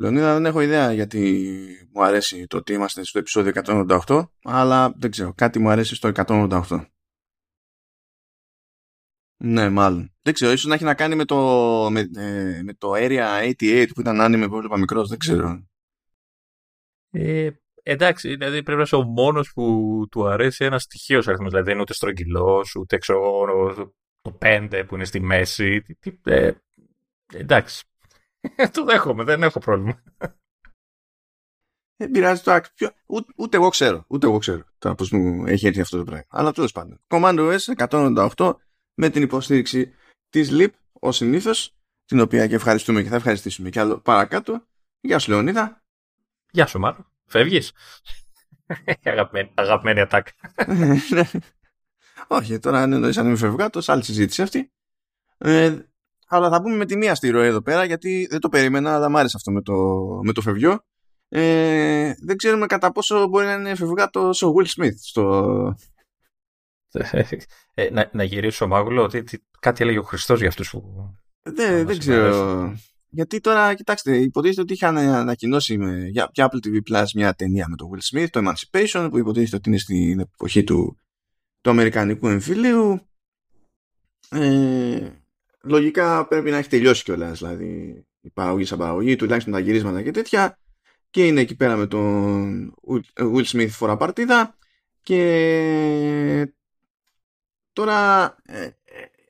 Λεωνίδα δεν έχω ιδέα γιατί μου αρέσει το ότι είμαστε στο επεισόδιο 188 αλλά δεν ξέρω κάτι μου αρέσει στο 188 ναι μάλλον. Δεν ξέρω ίσως να έχει να κάνει με το με, ε, με το Area 88 που ήταν άνιμε που έβλεπα μικρός δεν ξέρω. Ε, εντάξει δηλαδή πρέπει να είσαι ο μόνος που του αρέσει ένας στοιχείος αριθμός δηλαδή δεν είναι ούτε στρογγυλός ούτε ξέρω το 5 που είναι στη μέση ε, εντάξει το δέχομαι, δεν έχω πρόβλημα. Δεν πειράζει το άκρη. Ούτε, ούτε, εγώ ξέρω. Ούτε εγώ ξέρω τώρα πώς μου έχει έρθει αυτό το πράγμα. Αλλά τέλος πάντων. Command OS 198 με την υποστήριξη της LIP ως συνήθως, την οποία και ευχαριστούμε και θα ευχαριστήσουμε κι άλλο παρακάτω. Γεια σου Λεωνίδα. Γεια σου Μάρο. Φεύγεις; αγαπημένη, αγαπημένη ατάκα. Όχι, τώρα αν εννοείς αν είμαι φευγάτος, άλλη συζήτηση αυτή. Ε, αλλά θα πούμε με τη μία στη ροή εδώ πέρα γιατί δεν το περίμενα αλλά μ' άρεσε αυτό με το, με το φευγιό ε, δεν ξέρουμε κατά πόσο μπορεί να είναι φευγάτο ο Will Smith στο... ε, να, να γυρίσω μάγουλο ότι κάτι έλεγε ο Χριστός για αυτούς που... Δεν, δεν ξέρω. Γιατί τώρα, κοιτάξτε, υποτίθεται ότι είχαν ανακοινώσει με, για, για Apple TV Plus μια ταινία με τον Will Smith, το Emancipation, που υποτίθεται ότι είναι στην εποχή του, του Αμερικανικού εμφυλίου. Ε, λογικά πρέπει να έχει τελειώσει κιόλας δηλαδή η παραγωγή σαν παραγωγή, τουλάχιστον τα γυρίσματα και τέτοια. Και είναι εκεί πέρα με τον Will Smith φορά παρτίδα. Και τώρα ε, ε,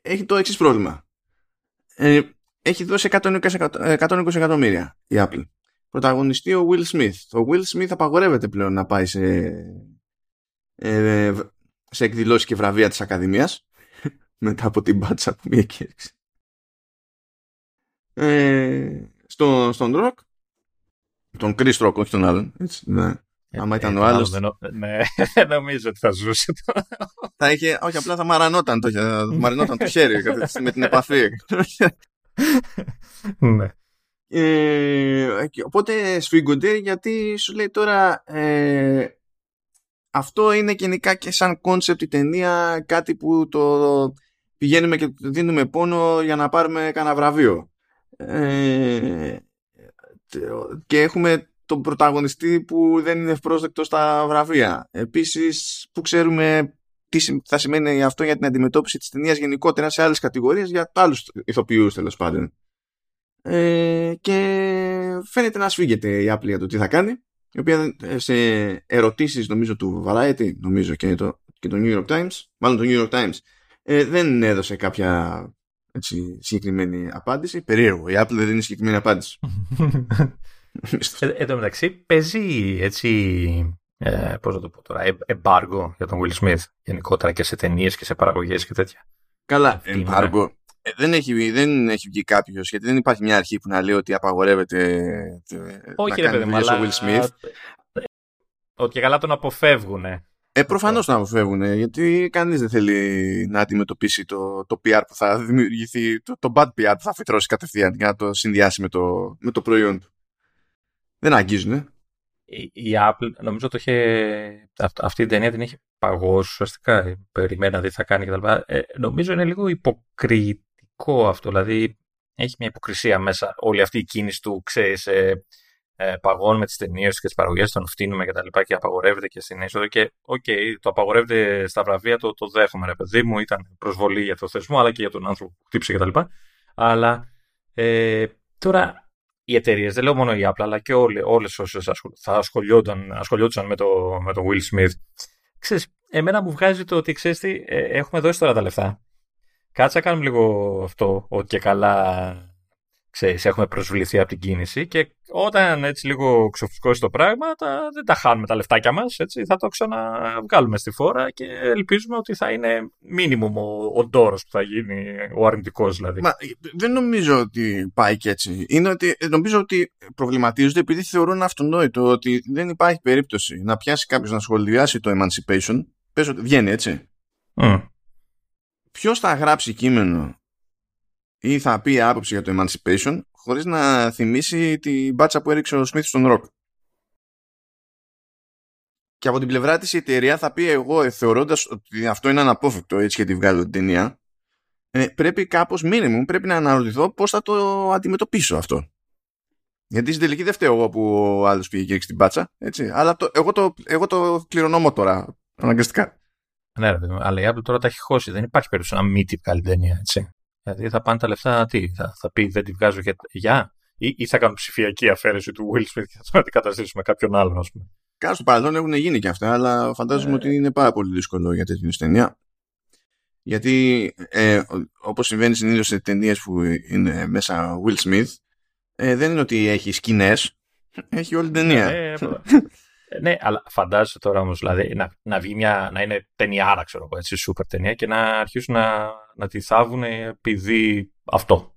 έχει το εξής πρόβλημα. Ε, έχει δώσει 120, 120 εκατομμύρια η Apple. Πρωταγωνιστεί ο Will Smith. Ο Will Smith απαγορεύεται πλέον να πάει σε ε, σε εκδηλώσεις και βραβεία της Ακαδημίας μετά από την μπάτσα που μία κήρυξη ε, στο, στον Ροκ τον Chris Rock, όχι τον άλλον. Έτσι, ναι. Ε, Άμα ήταν ε, ο άλλος. Ναι, νομίζω ότι θα ζούσε Θα είχε, όχι απλά θα μαρανόταν το, μαρανόταν το χέρι με την επαφή. Ναι. Ε, οπότε σφίγγονται γιατί σου λέει τώρα ε, αυτό είναι γενικά και σαν concept η ταινία κάτι που το πηγαίνουμε και δίνουμε πόνο για να πάρουμε κανένα βραβείο ε, και έχουμε τον πρωταγωνιστή που δεν είναι ευπρόσδεκτος στα βραβεία. Επίσης που ξέρουμε τι θα σημαίνει αυτό για την αντιμετώπιση της ταινίας γενικότερα σε άλλες κατηγορίες για άλλους ηθοποιούς τέλος πάντων. Ε, και φαίνεται να σφίγγεται η Apple για το τι θα κάνει η οποία σε ερωτήσεις νομίζω του Variety νομίζω και το, και το New York Times μάλλον το New York Times ε, δεν έδωσε κάποια έτσι, συγκεκριμένη απάντηση. Περίεργο. Η Apple δεν δίνει συγκεκριμένη απάντηση. ε, εν τω μεταξύ παίζει έτσι. Ε, Πώς να το πω τώρα, εμπάργο για τον Will Smith γενικότερα και σε ταινίες και σε παραγωγές και τέτοια. Καλά, εμπάργο. Ε, δεν, έχει, δεν έχει βγει κάποιος γιατί δεν υπάρχει μια αρχή που να λέει ότι απαγορεύεται ε, Όχι, να κάνει παιδί, αλλά... Will Smith. Ότι καλά τον αποφεύγουν. Ε, προφανώς να αποφεύγουν, γιατί κανείς δεν θέλει να αντιμετωπίσει το, το PR που θα δημιουργηθεί, το, το bad PR που θα φυτρώσει κατευθείαν για να το συνδυάσει με το, με το προϊόν του. Δεν αγγίζουν. Η, η Apple, νομίζω το είχε, αυτή η ταινία την είχε παγώσει ουσιαστικά. Περιμένα τι θα κάνει κτλ. Ε, νομίζω είναι λίγο υποκριτικό αυτό. Δηλαδή έχει μια υποκρισία μέσα όλη αυτή η κίνηση του, ξέρεις, ε, ε, παγώνουμε τις ταινίες και τις παραγωγές, τον φτύνουμε και τα λοιπά και απαγορεύεται και στην είσοδο. Και OK, okay, το απαγορεύεται στα βραβεία, το, το δέχομαι, ρε παιδί μου. Ήταν προσβολή για το θεσμό, αλλά και για τον άνθρωπο που χτύπησε κτλ. Αλλά ε, τώρα οι εταιρείες, δεν λέω μόνο η Apple, αλλά και όλες όσες θα ασχολιόταν, ασχολιόντουσαν με το, με το Will Smith. Ξέρεις, εμένα μου βγάζει το ότι ξέρεις τι, ε, έχουμε δώσει τώρα τα λεφτά. Κάτσε να κάνουμε λίγο αυτό, ότι και καλά ξέρεις, έχουμε προσβληθεί από την κίνηση και όταν έτσι λίγο ξοφουσκώσει το πράγμα τα, δεν τα χάνουμε τα λεφτάκια μας, έτσι, θα το ξαναβγάλουμε στη φόρα και ελπίζουμε ότι θα είναι μίνιμουμ ο, ο ντόρος που θα γίνει, ο αρνητικός δηλαδή. Μα, δεν νομίζω ότι πάει και έτσι. Είναι ότι νομίζω ότι προβληματίζονται επειδή θεωρούν αυτονόητο ότι δεν υπάρχει περίπτωση να πιάσει κάποιος να σχολιάσει το Emancipation, πες ότι βγαίνει έτσι. Mm. Ποιος θα γράψει κείμενο ή θα πει άποψη για το Emancipation χωρίς να θυμίσει την μπάτσα που έριξε ο Σμίθ στον ροκ. Και από την πλευρά της η εταιρεία θα πει εγώ ε, θεωρώντας ότι αυτό είναι αναπόφευκτο έτσι και τη βγάλω την ταινία ε, πρέπει κάπως μήνυμου πρέπει να αναρωτηθώ πώς θα το αντιμετωπίσω αυτό. Γιατί στην τελική δεν φταίω εγώ που ο άλλος πήγε και στην πάτσα. Έτσι. Αλλά το, εγώ, το, εγώ το κληρονόμω τώρα. Αναγκαστικά. Ναι, ρε, αλλά η Apple τώρα τα έχει χώσει. Δεν υπάρχει περίπτωση να μην τη βγάλει ταινία, έτσι. Δηλαδή θα πάνε τα λεφτά, τι, θα, θα πει δεν τη βγάζω για. για ή, ή θα κάνουν ψηφιακή αφαίρεση του Will Smith και θα τον αντικαταστήσουμε κάποιον άλλον, ας πούμε. Κάτω στο παρελθόν έχουν γίνει και αυτά, αλλά φαντάζομαι ε... ότι είναι πάρα πολύ δύσκολο για τέτοιου ταινία. Γιατί ε, όπως συμβαίνει συνήθως σε ταινίες που είναι μέσα Will Smith ε, δεν είναι ότι έχει σκηνές, έχει όλη την ταινία. Ε, ναι, αλλά φαντάζεσαι τώρα όμως δηλαδή, να, να βγει μια, να είναι ταινιάρα, ξέρω εγώ, έτσι, σούπερ ταινία και να αρχίσουν να, να τη θάβουν επειδή αυτό.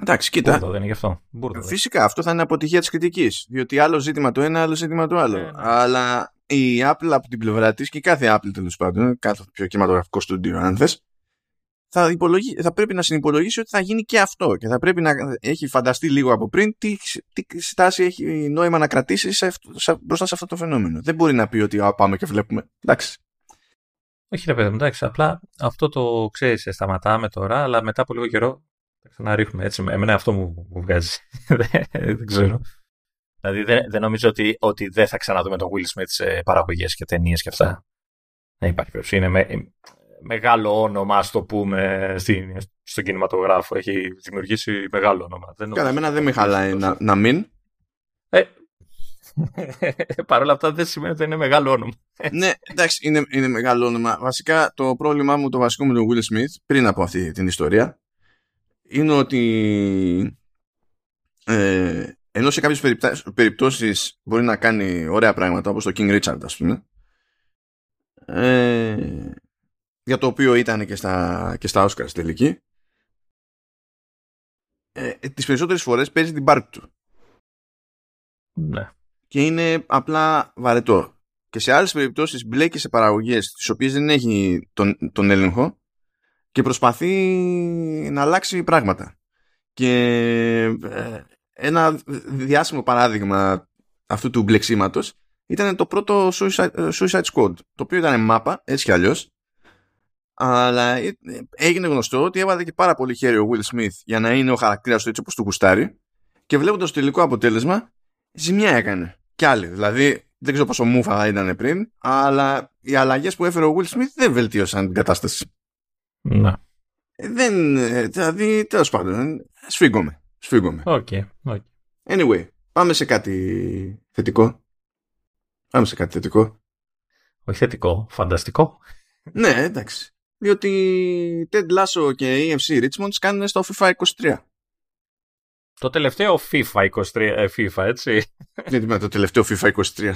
Εντάξει, κοίτα. Μπούρδο, δεν είναι γι' αυτό. Μπούρδο, Φυσικά, αυτό θα είναι αποτυχία της κριτικής. Διότι άλλο ζήτημα το ένα, άλλο ζήτημα το άλλο. Ναι, ναι. Αλλά η Apple από την πλευρά της και κάθε Apple τέλος πάντων, κάθε πιο κινηματογραφικό στούντιο, αν θες, θα, υπολογί... θα πρέπει να συνυπολογίσει ότι θα γίνει και αυτό και θα πρέπει να έχει φανταστεί λίγο από πριν τι, τι στάση έχει νόημα να κρατήσει σε, σε, μπροστά σε αυτό το φαινόμενο. Δεν μπορεί να πει ότι α, πάμε και βλέπουμε. Εντάξει. Όχι ρε παιδί μου, εντάξει, απλά αυτό το ξέρεις, σταματάμε τώρα, αλλά μετά από λίγο καιρό θα ξαναρίχνουμε. Έτσι, εμένα αυτό μου, μου βγάζει. δεν ξέρω. Δηλαδή δεν, δεν νομίζω ότι, ότι δεν θα ξαναδούμε τον Will Smith σε παραγωγές και ταινίες και αυτά. Δεν υπάρχει περίπτωση. Είναι με, μεγάλο όνομα, ας το πούμε, στην, στον κινηματογράφο. Έχει δημιουργήσει μεγάλο όνομα. Καλά, εμένα δεν με χαλάει να, να μην. Ε, Παρ' όλα αυτά δεν σημαίνει ότι είναι μεγάλο όνομα. ναι, εντάξει, είναι, είναι μεγάλο όνομα. Βασικά το πρόβλημά μου το βασικό με τον Will Smith πριν από αυτή την ιστορία είναι ότι ε, ενώ σε κάποιες περιπτώσεις μπορεί να κάνει ωραία πράγματα όπως το King Richard ας πούμε ε, για το οποίο ήταν και στα, και στα Oscars τελική. Ε, τις περισσότερες φορές παίζει την πάρτι του. Ναι. και είναι απλά βαρετό. Και σε άλλες περιπτώσεις μπλέκει σε παραγωγές τις οποίες δεν έχει τον, τον έλεγχο και προσπαθεί να αλλάξει πράγματα. Και ε, ένα διάσημο παράδειγμα αυτού του μπλεξίματος ήταν το πρώτο Suicide, Suicide Squad το οποίο ήταν μάπα έτσι κι αλλιώς αλλά ε, έγινε γνωστό ότι έβαλε και πάρα πολύ χέρι ο Will Smith για να είναι ο χαρακτήρας του έτσι όπως του γουστάρει. Και βλέποντας το τελικό αποτέλεσμα ζημιά έκανε. Κι άλλοι δηλαδή δεν ξέρω πόσο μούφα ήταν πριν αλλά οι αλλαγές που έφερε ο Will Smith δεν βελτίωσαν την κατάσταση. Να. δεν, ε, δηλαδή τέλος πάντων σφίγγομαι σφίγγομαι okay, okay. anyway πάμε σε κάτι θετικό. Πάμε σε κάτι θετικό. Όχι θετικό, φανταστικό. Ναι εντάξει διότι Ted Lasso και EFC Richmond κάνουν στο FIFA 23. Το τελευταίο FIFA 23, ε, FIFA, έτσι. Γιατί με το τελευταίο FIFA 23.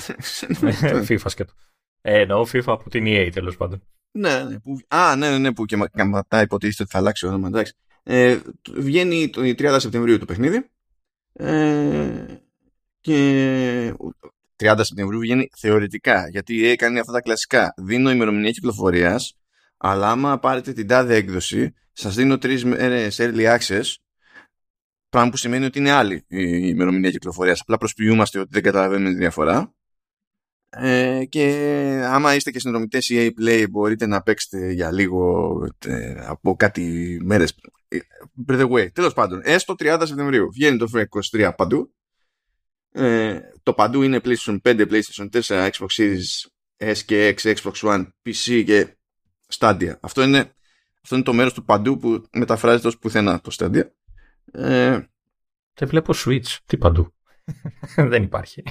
Ε, FIFA σκέτο. Ε, εννοώ FIFA από την EA τέλος πάντων. Ναι, ναι, που, α, ναι, ναι, ναι, που και μετά υποτίθεται ότι θα αλλάξει όνομα, εντάξει. Ε, βγαίνει το 30 Σεπτεμβρίου το παιχνίδι. Ε, και 30 Σεπτεμβρίου βγαίνει θεωρητικά, γιατί η EA κάνει αυτά τα κλασικά. Δίνω ημερομηνία κυκλοφορίας αλλά άμα πάρετε την τάδε έκδοση, σας δίνω τρεις μέρες early access, πράγμα που σημαίνει ότι είναι άλλη η ημερομηνία κυκλοφορίας. Απλά προσποιούμαστε ότι δεν καταλαβαίνουμε τη διαφορά. Ε, και άμα είστε και συνδρομητές EA Play μπορείτε να παίξετε για λίγο ε, από κάτι μέρες by the way, τέλος πάντων έστω 30 Σεπτεμβρίου βγαίνει το FreeCode 23 παντού ε, το παντού είναι PlayStation 5, PlayStation 4, Xbox Series S και X, Xbox One, PC και στάντια. Αυτό είναι, αυτό είναι το μέρος του παντού που μεταφράζεται ως πουθενά το στάντια. Ε, Δεν βλέπω Switch. Τι παντού. Δεν υπάρχει.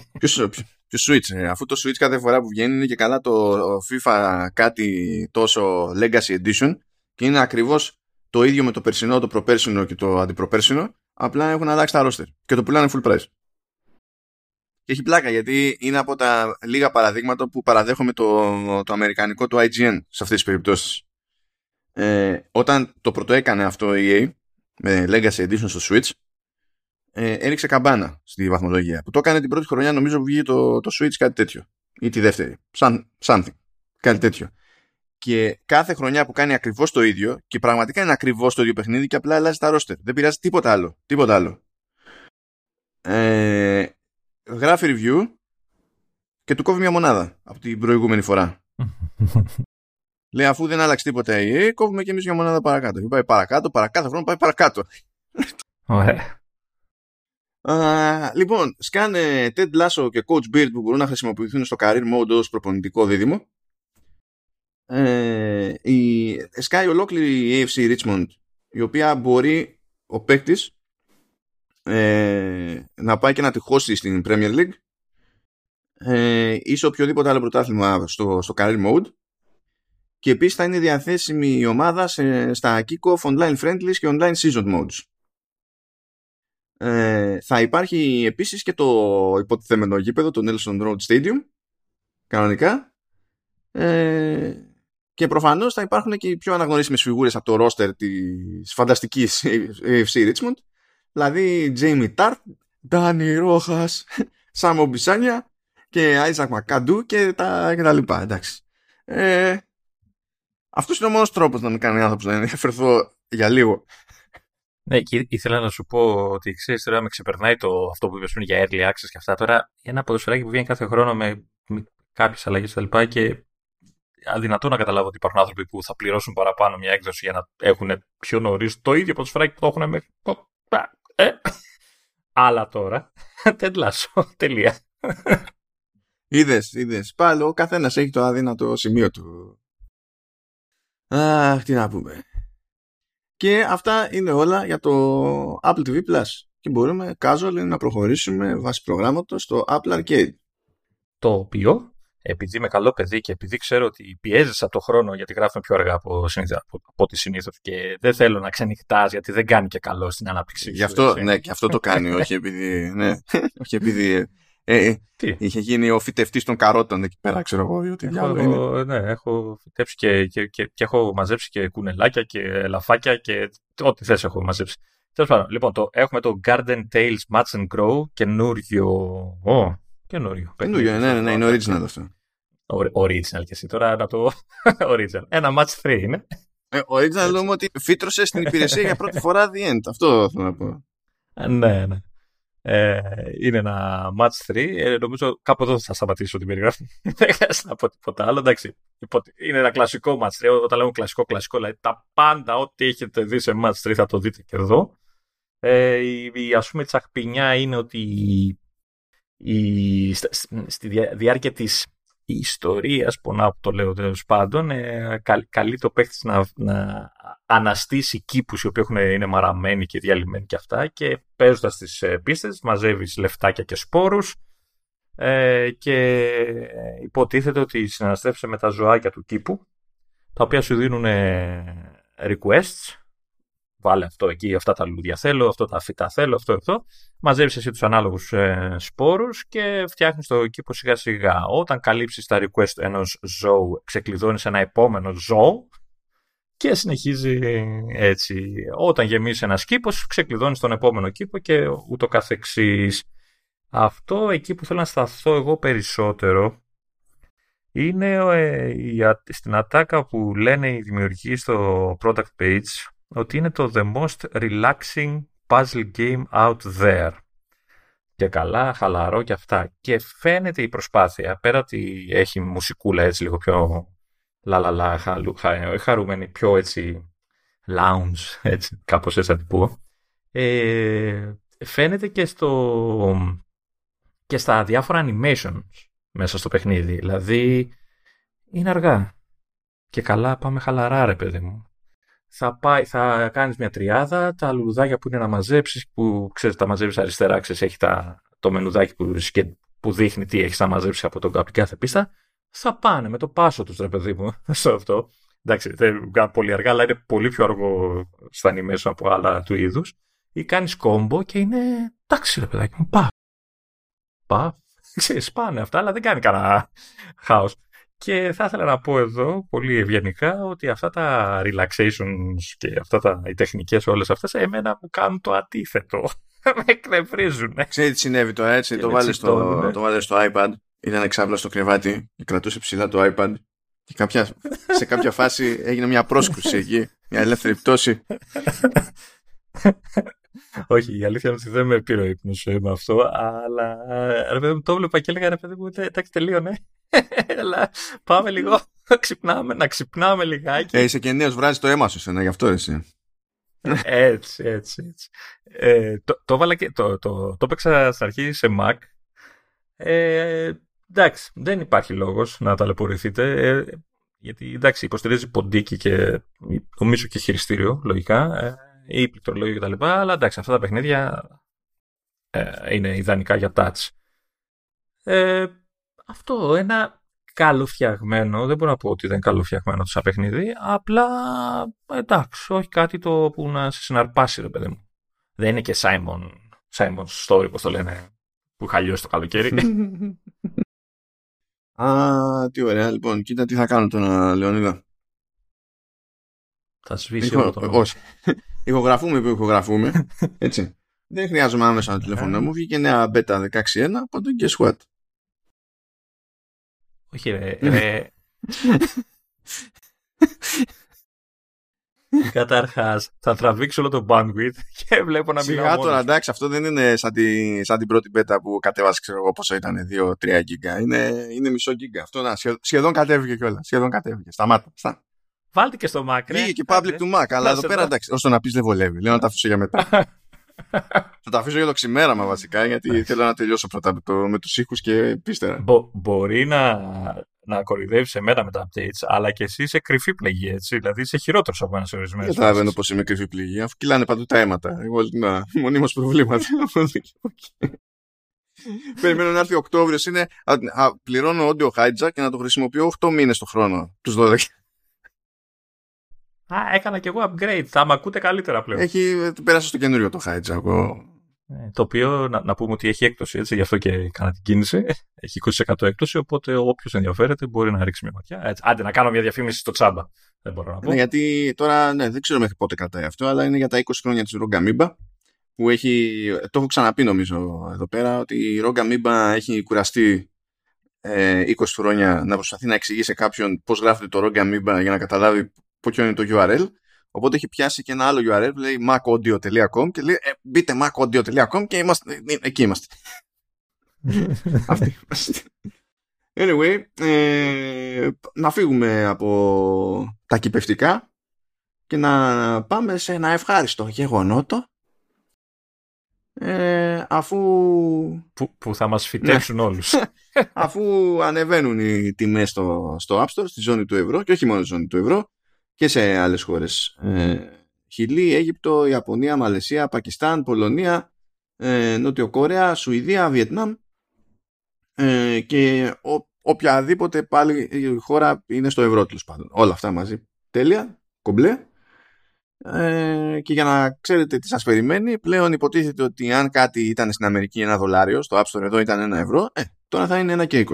Ποιος Switch, ε, αφού το Switch κάθε φορά που βγαίνει είναι και καλά το FIFA κάτι τόσο Legacy Edition και είναι ακριβώς το ίδιο με το περσινό, το προπέρσινο και το αντιπροπέρσινο, απλά έχουν αλλάξει τα roster και το πουλάνε full price. Και έχει πλάκα γιατί είναι από τα λίγα παραδείγματα που παραδέχομαι το, το αμερικανικό του IGN σε αυτές τις περιπτώσεις. Ε, όταν το πρώτο έκανε αυτό η EA με Legacy Edition στο Switch ε, έριξε καμπάνα στη βαθμολογία. Που το έκανε την πρώτη χρονιά νομίζω που βγήκε το, το Switch κάτι τέτοιο. Ή τη δεύτερη. Some, something. Κάτι τέτοιο. Και κάθε χρονιά που κάνει ακριβώς το ίδιο και πραγματικά είναι ακριβώς το ίδιο παιχνίδι και απλά αλλάζει τα roster. Δεν πειράζει τίποτα άλλο. Τίποτα άλλο. Ε, γράφει review και του κόβει μια μονάδα από την προηγούμενη φορά. Λέει αφού δεν άλλαξε τίποτα η EA, κόβουμε και εμείς μια μονάδα παρακάτω. Και πάει παρακάτω, παρακάτω χρόνο πάει παρακάτω. Ωραία. Uh, λοιπόν, σκάνε Ted Lasso και Coach Beard που μπορούν να χρησιμοποιηθούν στο career mode ως προπονητικό δίδυμο. Ε, η Sky ολόκληρη η AFC Richmond η οποία μπορεί ο παίκτης ε, να πάει και να τη χώσει στην Premier League ε, ή σε οποιοδήποτε άλλο πρωτάθλημα στο, στο career mode και επίσης θα είναι διαθέσιμη η ομάδα σε, στα kick-off online friendlies και online season modes. Ε, θα υπάρχει επίσης και το υποτιθέμενο γήπεδο, το Nelson Road Stadium, κανονικά. Ε, και προφανώς θα υπάρχουν και οι πιο αναγνωρίσιμες φιγούρες από το roster της φανταστικής AFC Richmond, δηλαδή Jamie Tart, Danny Rojas, Σάμο Μπισάνια και Isaac McAdoo και τα, και τα λοιπά, εντάξει. Ε, αυτός είναι ο μόνος τρόπος να με κάνει άνθρωπος να ενδιαφερθώ για λίγο. Ναι, και ήθελα να σου πω ότι ξέρεις τώρα με ξεπερνάει το, αυτό που είπες πριν για early access και αυτά. Τώρα ένα ποδοσφαιράκι που βγαίνει κάθε χρόνο με, με κάποιες αλλαγές κτλ. Και αδυνατό να καταλάβω ότι υπάρχουν άνθρωποι που θα πληρώσουν παραπάνω μια έκδοση για να έχουν πιο νωρίς το ίδιο ποδοσφαιράκι που το έχουν μέχρι. Ε. Αλλά τώρα. Τεντλάσω. Τελεία. Είδες, είδες. Πάλι ο καθένας έχει το αδύνατο σημείο του. Αχ, τι να πούμε. Και αυτά είναι όλα για το Apple TV Plus. Και μπορούμε casual να προχωρήσουμε βάσει προγράμματος στο Apple Arcade. Το οποίο, επειδή είμαι καλό παιδί και επειδή ξέρω ότι πιέζεσαι από το χρόνο γιατί γράφουμε πιο αργά από, από, από ό,τι συνήθως και δεν θέλω να ξενυχτάς γιατί δεν κάνει και καλό στην ανάπτυξη. Γι' αυτό, ναι, και αυτό το κάνει, όχι επειδή, ναι, όχι επειδή ε, ε, είχε γίνει ο φυτευτής των καρότων εκεί πέρα, ξέρω εγώ. Ότι έχω, είναι. Ναι, έχω φυτέψει και, και, και, και, έχω μαζέψει και κουνελάκια και λαφάκια και ό,τι θες έχω μαζέψει. Τέλος πάντων, λοιπόν, το, έχουμε το Garden Tales Match and Grow καινούριο. Oh, καινούριο. Καινούριο, ναι, ναι, ναι, είναι original αυτό. Original και εσύ τώρα να το. original. Ένα match 3 είναι. Ε, original λέμε ότι φύτρωσε στην υπηρεσία για πρώτη φορά the end. Αυτό θέλω να πω. Ναι, ναι. Ε, είναι ένα match 3. Ε, νομίζω κάπου εδώ θα σταματήσω την περιγραφή. Δεν χρειάζεται να πω τίποτα άλλο. Εντάξει, είναι ένα κλασικό match 3. Όταν λέμε κλασικό, κλασικό, δηλαδή τα πάντα, ό,τι έχετε δει σε match 3 θα το δείτε και εδώ. Ε, η, η ας πούμε τσαχπινιά είναι ότι η, στη διάρκεια της ιστορίας που να το λέω τέλος πάντων, ε, καλεί το παίχτης να, να αναστήσει κήπους οι οποίοι έχουν, είναι μαραμένοι και διαλυμένοι και αυτά και παίζοντας τις ε, πίστες μαζεύεις λεφτάκια και σπόρους ε, και υποτίθεται ότι συναναστρέφεσαι με τα ζωάκια του κήπου τα οποία σου δίνουν requests βάλε αυτό εκεί, αυτά τα λουλούδια θέλω, αυτό τα φύτα θέλω, αυτό, αυτό. Μαζεύει εσύ τους ανάλογους ε, σπόρους και φτιάχνεις το κήπο σιγά σιγά. Όταν καλύψεις τα request ενός ζώου, ξεκλειδώνεις ένα επόμενο ζώο και συνεχίζει έτσι. Όταν γεμίσεις ένα κήπο, ξεκλειδώνεις τον επόμενο κήπο και ούτω καθεξής. Αυτό εκεί που θέλω να σταθώ εγώ περισσότερο είναι ε, στην ατάκα που λένε οι δημιουργοί στο product page ότι είναι το the most relaxing puzzle game out there. Και καλά, χαλαρό και αυτά. Και φαίνεται η προσπάθεια, πέρα ότι έχει μουσικούλα έτσι λίγο πιο λαλαλα, χαρούμενη, πιο έτσι lounge, έτσι, κάπως έτσι θα την πω. Ε, φαίνεται και, στο, και στα διάφορα animations μέσα στο παιχνίδι. Δηλαδή, είναι αργά. Και καλά πάμε χαλαρά ρε παιδί μου θα, πάει, θα κάνεις μια τριάδα, τα λουλουδάκια που είναι να μαζέψεις, που ξέρεις τα μαζεύεις αριστερά, ξέρεις έχει τα, το μενουδάκι που, που δείχνει τι έχεις να μαζέψεις από, τον, από κάθε πίστα, θα πάνε με το πάσο τους ρε παιδί μου στο αυτό. Εντάξει, δεν κάνουν πολύ αργά, αλλά είναι πολύ πιο αργό στα animation από άλλα του είδους. Ή κάνεις κόμπο και είναι εντάξει ρε παιδάκι μου, πά. Πά. Ξέρεις, πάνε αυτά, αλλά δεν κάνει κανένα χάος. Και θα ήθελα να πω εδώ πολύ ευγενικά ότι αυτά τα relaxations και αυτά τα, οι τεχνικές όλες αυτές εμένα μου κάνουν το αντίθετο. με εκνευρίζουν. Ξέρετε τι συνέβη τώρα έτσι, το βάλες, στο, ναι. το βάλες στο iPad, ήταν εξάπλα στο κρεβάτι και κρατούσε ψηλά το iPad και κάποια, σε κάποια φάση έγινε μια πρόσκρουση εκεί, μια ελεύθερη πτώση. Όχι, η αλήθεια είναι ότι δεν με πήρε ο ύπνος με αυτό, αλλά ρε παιδί μου το έβλεπα και έλεγα ρε παιδί μου, εντάξει τελείωνε. Αλλά πάμε λίγο να ξυπνάμε, να ξυπνάμε λιγάκι. Ε, είσαι και νέο, βράζεις το αίμα σου, ένα, γι' αυτό εσύ. έτσι, έτσι, έτσι. Ε, το, το, και, το, το, το έπαιξα στην αρχή σε Mac. Ε, εντάξει, δεν υπάρχει λόγος να ταλαιπωρηθείτε. Ε, γιατί εντάξει, υποστηρίζει ποντίκι και νομίζω και χειριστήριο, λογικά, ε, ή πληκτρολόγιο κτλ. Αλλά εντάξει, αυτά τα παιχνίδια ε, είναι ιδανικά για touch. Ε, αυτό, ένα καλοφτιαγμένο, δεν μπορώ να πω ότι δεν είναι καλοφτιαγμένο το σαν παιχνίδι, απλά εντάξει, όχι κάτι το που να σε συναρπάσει ρε παιδί μου. Δεν είναι και Simon, Simon Story, πώς το λένε, που χαλιώσει το καλοκαίρι. Α, τι ωραία. Λοιπόν, κοίτα τι θα κάνω τώρα, Λεωνίδα. Θα σβήσει όλο το Όχι. ηχογραφούμε που ηχογραφούμε. Έτσι. Δεν χρειάζομαι άμεσα το τηλέφωνο μου. Βγήκε νέα beta 16.1, οπότε guess what; Όχι ρε. ρε. Καταρχάς, θα τραβήξω όλο το bandwidth και βλέπω να μιλάω. Σιγά τώρα, εντάξει, αυτό δεν είναι σαν, τη, σαν την πρώτη beta που κατέβασε, ξέρω εγώ πόσο ήταν, 2-3 γίγκα. Είναι, είναι μισό γίγκα. Αυτό να, σχεδόν κατέβηκε κιόλας. Σχεδόν κατέβηκε. Σταμάτα. Στά. Βάλτε και στο Mac. Πήγε και public του Mac, αλλά εδώ πέρα εντάξει, όσο να πεις δεν βολεύει. Λέω να τα αφήσω για μετά. Θα τα αφήσω για το ξημέραμα βασικά, γιατί θέλω να τελειώσω πρώτα με, το, με τους ήχους και πίστερα. Μπο, μπορεί να, να κορυδεύεις εμένα με τα updates, αλλά και εσύ είσαι κρυφή πληγή, έτσι. Δηλαδή είσαι χειρότερος από ένα ορισμένο. Δεν καταλαβαίνω πώς είμαι κρυφή πληγή, αφού κυλάνε παντού τα αίματα. Εγώ να, μονίμως προβλήματα. Περιμένω να έρθει Οκτώβριος. Είναι, α, α, πληρώνω audio hijack και να το χρησιμοποιώ 8 μήνες το χρόνο. Τους 12. Α, έκανα κι εγώ upgrade. Θα με ακούτε καλύτερα πλέον. Έχει πέρασα στο καινούριο το hijack. Ε, το οποίο να, να, πούμε ότι έχει έκπτωση, έτσι, γι' αυτό και έκανα την κίνηση. Έχει 20% έκπτωση, οπότε όποιος ενδιαφέρεται μπορεί να ρίξει μια ματιά. Έτσι, άντε να κάνω μια διαφήμιση στο τσάμπα. Δεν μπορώ να πω. Ναι, γιατί τώρα ναι, δεν ξέρω μέχρι πότε κρατάει αυτό, αλλά είναι για τα 20 χρόνια της Ρόγκα Μίμπα. Που έχει, το έχω ξαναπεί νομίζω εδώ πέρα, ότι η Ρόγκα Μίμπα έχει κουραστεί ε, 20 χρόνια να προσπαθεί να εξηγήσει σε κάποιον πώς γράφεται το Ρόγκα Μίμπα για να καταλάβει ποιο είναι το URL. Οπότε έχει πιάσει και ένα άλλο URL που λέει macaudio.com και λέει ε, μπείτε macaudio.com και είμαστε, ε, ε, εκεί είμαστε. Αυτή. Anyway, ε, να φύγουμε από τα κυπευτικά και να πάμε σε ένα ευχάριστο γεγονότο ε, αφού... Που, που θα μας φυτέψουν ναι. όλους. αφού ανεβαίνουν οι τιμές στο, στο App Store, στη ζώνη του ευρώ και όχι μόνο στη ζώνη του ευρώ και σε άλλες χώρες. Ε, Χιλή, Αίγυπτο, Ιαπωνία, Μαλαισία, Πακιστάν, Πολωνία, ε, Νότιο Κορέα, Σουηδία, Βιετνάμ ε, και ο, οποιαδήποτε πάλι η χώρα είναι στο ευρώ τέλος πάντων. Όλα αυτά μαζί. Τέλεια, κομπλέ. Ε, και για να ξέρετε τι σας περιμένει, πλέον υποτίθεται ότι αν κάτι ήταν στην Αμερική ένα δολάριο, στο App Store εδώ ήταν ένα ευρώ, ε, τώρα θα είναι ένα και 20.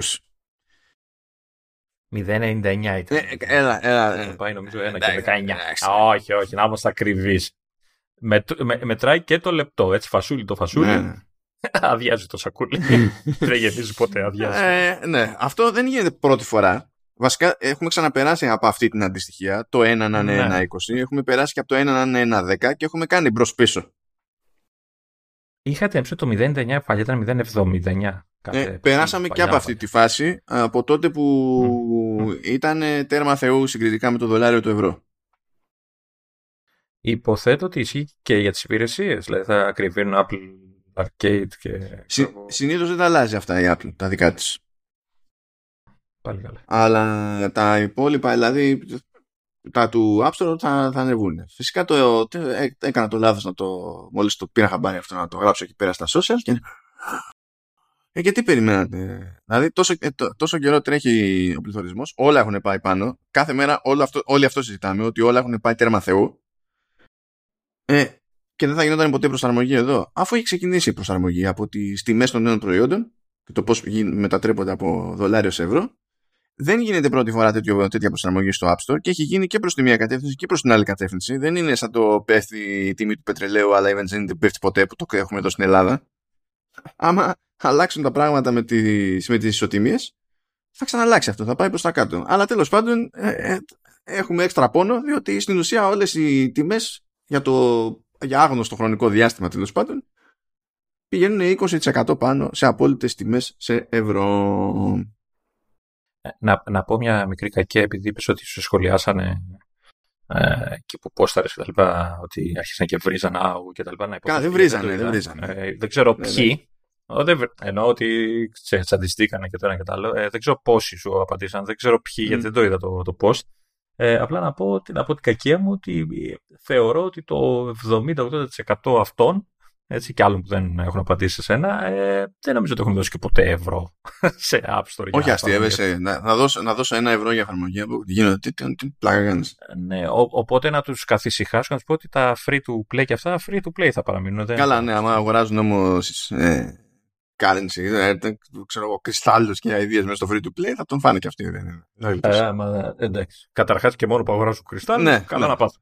0,99 ήταν. Ε, έλα, έλα. Ε, πάει νομίζω 1 και 19. Όχι, όχι, να είμαστε ακριβείς. Με, με, μετράει και το λεπτό, έτσι, φασούλι το φασούλι. Ναι. αδειάζει το σακούλι. δεν γεμίζει ποτέ, αδειάζει. Ε, ναι, αυτό δεν γίνεται πρώτη φορά. Βασικά έχουμε ξαναπεράσει από αυτή την αντιστοιχεία. Το 1 να είναι ναι. 1,20. Έχουμε περάσει και από το 1 να είναι 1,10 και έχουμε κάνει μπρος πίσω. Είχατε έμψει το 0,99 παλιά ήταν 0,79. Ε, περάσαμε και από αυτή τη φάση από τότε που ήταν τέρμα θεού συγκριτικά με το δολάριο του ευρώ. Υποθέτω ότι ισχύει και για τις υπηρεσίες, δηλαδή θα ακριβήνουν Apple Arcade και... Συ, συνήθως δεν τα αλλάζει αυτά η Apple, τα δικά της. Πάλι καλά. Αλλά τα υπόλοιπα, δηλαδή τα του App Store θα, θα ανεβούν. Φυσικά το, έκανα το λάθος να το, μόλις το πήρα χαμπάρι αυτό να το γράψω εκεί πέρα στα social και ε, γιατί περιμένατε; Δηλαδή, τόσο, ε, τόσο καιρό τρέχει ο πληθωρισμός, όλα έχουν πάει πάνω. Κάθε μέρα όλο αυτό, όλοι αυτό συζητάμε, ότι όλα έχουν πάει τέρμα Θεού. Ε, και δεν θα γινόταν ποτέ προσαρμογή εδώ. Αφού έχει ξεκινήσει η προσαρμογή από τις τιμές των νέων προϊόντων και το πώς μετατρέπονται από δολάριο σε ευρώ, δεν γίνεται πρώτη φορά τέτοιο, τέτοια προσαρμογή στο App Store και έχει γίνει και προς τη μία κατεύθυνση και προς την άλλη κατεύθυνση. Δεν είναι σαν το πέφτει η τιμή του πετρελαίου, αλλά η βενζίνη δεν πέφτει ποτέ που το έχουμε εδώ στην Ελλάδα. Άμα αλλάξουν τα πράγματα με τις, με τις ισοτιμίες, θα ξαναλλάξει αυτό, θα πάει προς τα κάτω. Αλλά τέλος πάντων ε, ε, έχουμε έξτρα πόνο, διότι στην ουσία όλες οι τιμές για, το, για άγνωστο χρονικό διάστημα τέλος πάντων πηγαίνουν 20% πάνω σε απόλυτες τιμές σε ευρώ. Ε, να, να πω μια μικρή κακία επειδή είπες ότι σου σχολιάσανε ε, και που πόσταρες και τα λοιπά, ότι άρχισαν και βρίζαν άου και τα λοιπά. Καλά, δεν βρίζανε, δεν βρίζανε. Ε, δεν ξέρω ναι, ποιοι. Ναι. Δεν, εννοώ ότι τσαντιστήκανε και το ένα και το άλλο. Ε, δεν ξέρω πόσοι σου απαντήσαν, δεν ξέρω ποιοι, mm. γιατί δεν το είδα το, το post. Ε, απλά να πω, να πω την κακία μου ότι θεωρώ ότι το 70-80% αυτών έτσι, και άλλων που δεν έχουν απαντήσει σε σένα, ε, δεν νομίζω ότι έχουν δώσει και ποτέ ευρώ σε App Store. Όχι αστείευεσαι. Να, να, δώσω, να δώσω ένα ευρώ για εφαρμογή. Γίνονται, τι, τι, τι πλάκα κάνεις; Ναι, ο, οπότε να τους καθησυχάσω και να τους πω ότι τα free to play και αυτά free to play θα παραμείνουν. Καλά, ναι, άμα αγοράζουν όμως ε, currency, ε, ξέρω εγώ, κρυστάλλου και ιδέε μέσα στο free to play, θα τον φάνε και αυτοί. Δεν είναι. Ε, μα, εντάξει. Καταρχάς και μόνο που αγοράζουν κρυστάλλου, ναι, καλά ναι. να πάθω.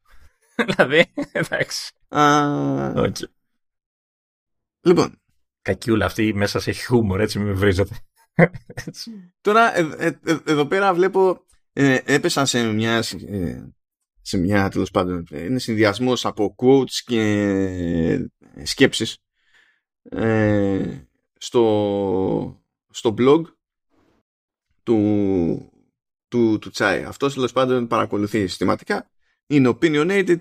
δηλαδή, εντάξει. Okay. Λοιπόν. Κακιούλα αυτή μέσα σε χιούμορ, έτσι με βρίζετε. Τώρα, ε, ε, ε, εδώ πέρα βλέπω, ε, έπεσα σε μια, σε μια τέλος πάντων, είναι συνδυασμός από quotes και σκέψεις στο, στο blog του, του, του Τσάι. Αυτός τέλος πάντων παρακολουθεί συστηματικά. Είναι opinionated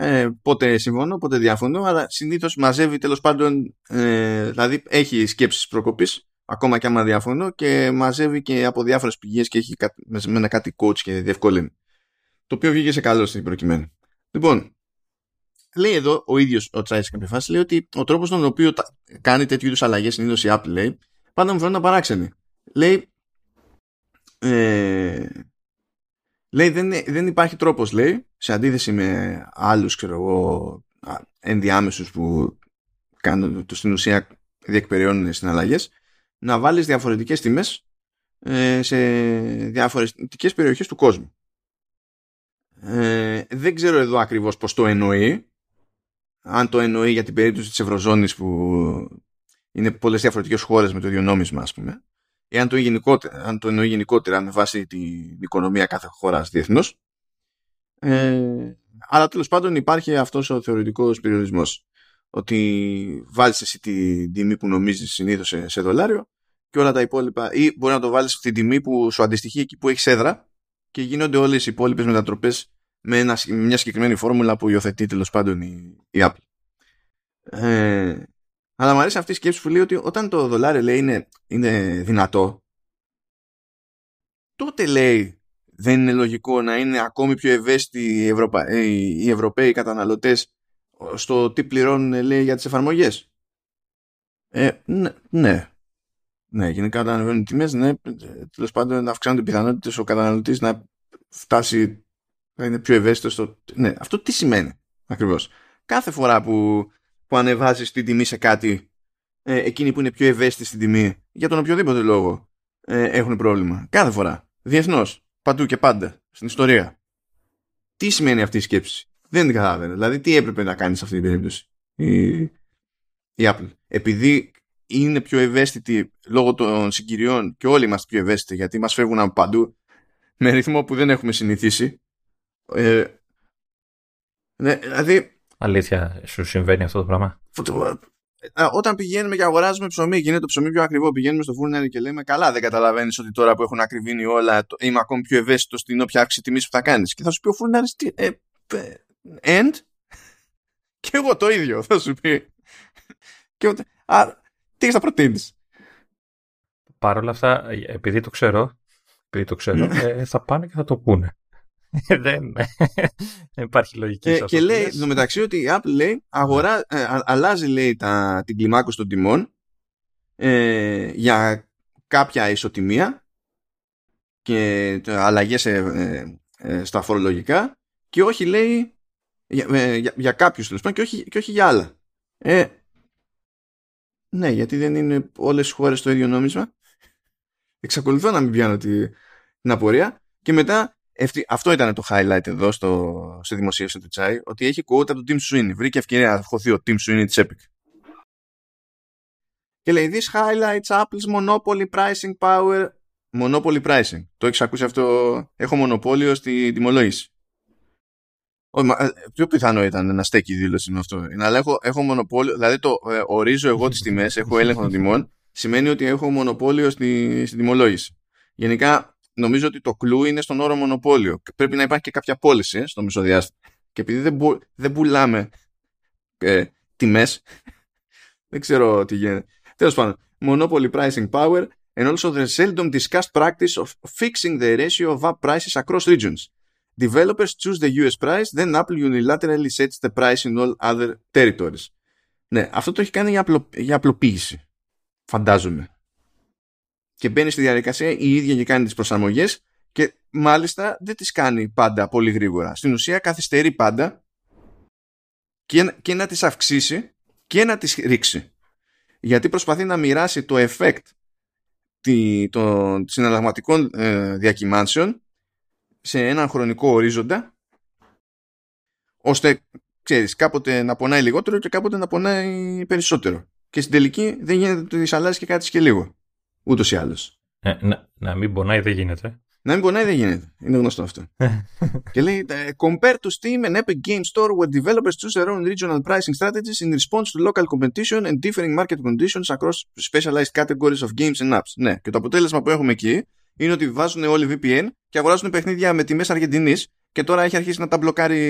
ε, πότε συμφωνώ, πότε διαφωνώ, αλλά συνήθως μαζεύει τέλος πάντων, ε, δηλαδή έχει σκέψεις προκοπής, ακόμα και άμα διαφωνώ, και μαζεύει και από διάφορες πηγές και έχει με ένα κάτι coach και διευκολύνει. Το οποίο βγήκε σε καλό στην προκειμένη. Λοιπόν, λέει εδώ ο ίδιος ο Τσάι σε κάποια φάση, λέει ότι ο τρόπος τον οποίο κάνει τέτοιου είδους αλλαγές συνήθως η Apple λέει, πάντα μου φαίνεται να παράξενη. Λέει, ε, Λέει δεν, δεν υπάρχει τρόπος λέει σε αντίθεση με άλλους ξέρω εγώ ενδιάμεσους που κάνουν το στην ουσία διεκπεριώνουν συναλλαγές να βάλεις διαφορετικές τιμές ε, σε διαφορετικές περιοχές του κόσμου. Ε, δεν ξέρω εδώ ακριβώς πως το εννοεί αν το εννοεί για την περίπτωση της Ευρωζώνης που είναι πολλές διαφορετικές χώρες με το ίδιο νόμισμα ας πούμε εάν το, γενικότερα, αν το εννοεί γενικότερα με βάση την οικονομία κάθε χώρας διεθνώς. Ε, αλλά τέλος πάντων υπάρχει αυτός ο θεωρητικός περιορισμός. Ότι βάλεις εσύ την τιμή που νομίζεις συνήθως σε, σε, δολάριο και όλα τα υπόλοιπα, ή μπορεί να το βάλεις στην τιμή που σου αντιστοιχεί εκεί που έχεις έδρα και γίνονται όλες οι υπόλοιπες μετατροπές με ένα, μια συγκεκριμένη φόρμουλα που υιοθετεί τέλος πάντων η, η Apple. Ε, αλλά μου αρέσει αυτή η σκέψη που λέει ότι όταν το δολάριο λέει είναι, είναι δυνατό, τότε λέει δεν είναι λογικό να είναι ακόμη πιο ευαίσθητοι οι, Ευρωπα... Ε, οι Ευρωπαίοι καταναλωτές στο τι πληρώνουν λέει για τις εφαρμογές. Ε, ναι, ναι. Ναι, γενικά όταν ανεβαίνουν οι τιμές, ναι, τέλος πάντων να αυξάνονται οι πιθανότητες ο καταναλωτής να φτάσει να είναι πιο ευαίσθητο στο... Ναι, αυτό τι σημαίνει ακριβώς; Κάθε φορά που που ανεβάζει την τιμή σε κάτι ε, εκείνοι που είναι πιο ευαίσθητοι στην τιμή για τον οποιοδήποτε λόγο ε, έχουν πρόβλημα. Κάθε φορά. Διεθνώς. Παντού και πάντα. Στην ιστορία. Τι σημαίνει αυτή η σκέψη; Δεν την καταλαβαίνω. Δηλαδή τι έπρεπε να κάνεις σε αυτή την περίπτωση; Η, η Apple. Επειδή είναι πιο ευαίσθητη λόγω των συγκυριών και όλοι είμαστε πιο ευαίσθητοι γιατί μας φεύγουν από παντού με ρυθμό που δεν έχουμε συνηθίσει. Ε, ναι, δηλαδή Αλήθεια, σου συμβαίνει αυτό το πράγμα; Ε, όταν πηγαίνουμε και αγοράζουμε ψωμί, γίνεται το ψωμί πιο ακριβό. Πηγαίνουμε στο φούρνερ και λέμε Καλά, δεν καταλαβαίνεις ότι τώρα που έχουν ακριβήνει όλα, είμαι ακόμη πιο ευαίσθητος στην όποια αύξηση τιμής που θα κάνεις. Και θα σου πει ο φούρνερ, ε, ε, end; Και εγώ το ίδιο θα σου πει. Και, α, τι θα προτείνεις; Παρ' όλα αυτά, επειδή το ξέρω, επειδή το ξέρω ε, θα πάνε και θα το πούνε. Δεν, υπάρχει λογική ε, Και λέει το μεταξύ ότι η Apple λέει, αγορά, ε, αλλάζει λέει τα, την κλιμάκωση των τιμών ε, για κάποια ισοτιμία και αλλαγές ε, ε, στα φορολογικά και όχι λέει για, για, για κάποιους τέλος και όχι, και όχι για άλλα. Ε, ναι, γιατί δεν είναι όλες οι χώρες το ίδιο νόμισμα. Εξακολουθώ να μην πιάνω την απορία. Και μετά αυτό ήταν το highlight εδώ στο, στη δημοσίευση του Τσάι, ότι έχει quote από τον Tim Sweeney. Βρήκε ευκαιρία να χωθεί ο Tim Sweeney της Epic. Και λέει, this highlights Apple's monopoly pricing power. Monopoly pricing. Το έχεις ακούσει αυτό; Έχω μονοπόλιο στη τιμολόγηση. Ε, πιο πιθανό ήταν να στέκει η δήλωση με αυτό. Αλλά έχω, έχω μονοπόλιο, δηλαδή το ε, ορίζω εγώ τις τιμές, έχω έλεγχο των τιμών, σημαίνει ότι έχω μονοπόλιο στη, στη τιμολόγηση. Γενικά νομίζω ότι το κλου είναι στον όρο μονοπόλιο. Πρέπει να υπάρχει και κάποια πώληση ε, στο μισοδιάστημα. Και επειδή δεν, δεν πουλάμε ε, τιμές, δεν ξέρω τι γίνεται. Τέλος πάντων, monopoly pricing power and also the seldom discussed practice of fixing the ratio of up prices across regions. Developers choose the US price, then Apple unilaterally sets the price in all other territories. Ναι, αυτό το έχει κάνει για, απλο, για απλοποίηση. Φαντάζομαι. Και μπαίνει στη διαδικασία η ίδια και κάνει τις προσαρμογές και μάλιστα δεν τις κάνει πάντα πολύ γρήγορα. Στην ουσία καθυστερεί πάντα και, και να τις αυξήσει και να τις ρίξει. Γιατί προσπαθεί να μοιράσει το effect των συναλλαγματικών ε, διακυμάνσεων σε έναν χρονικό ορίζοντα ώστε ξέρεις κάποτε να πονάει λιγότερο και κάποτε να πονάει περισσότερο και στην τελική δεν γίνεται ότι τις αλλάζει και κάτι και λίγο ούτως ή άλλως ε, να, να μην πονάει δεν γίνεται να μην πονάει δεν γίνεται. Είναι γνωστό αυτό. και λέει Compare to Steam and Epic Game Store where developers choose their own regional pricing strategies in response to local competition and differing market conditions across specialized categories of games and apps. Ναι, και το αποτέλεσμα που έχουμε εκεί είναι ότι βάζουν όλοι VPN και αγοράζουν παιχνίδια με τιμές Αργεντινής και τώρα έχει αρχίσει να τα μπλοκάρει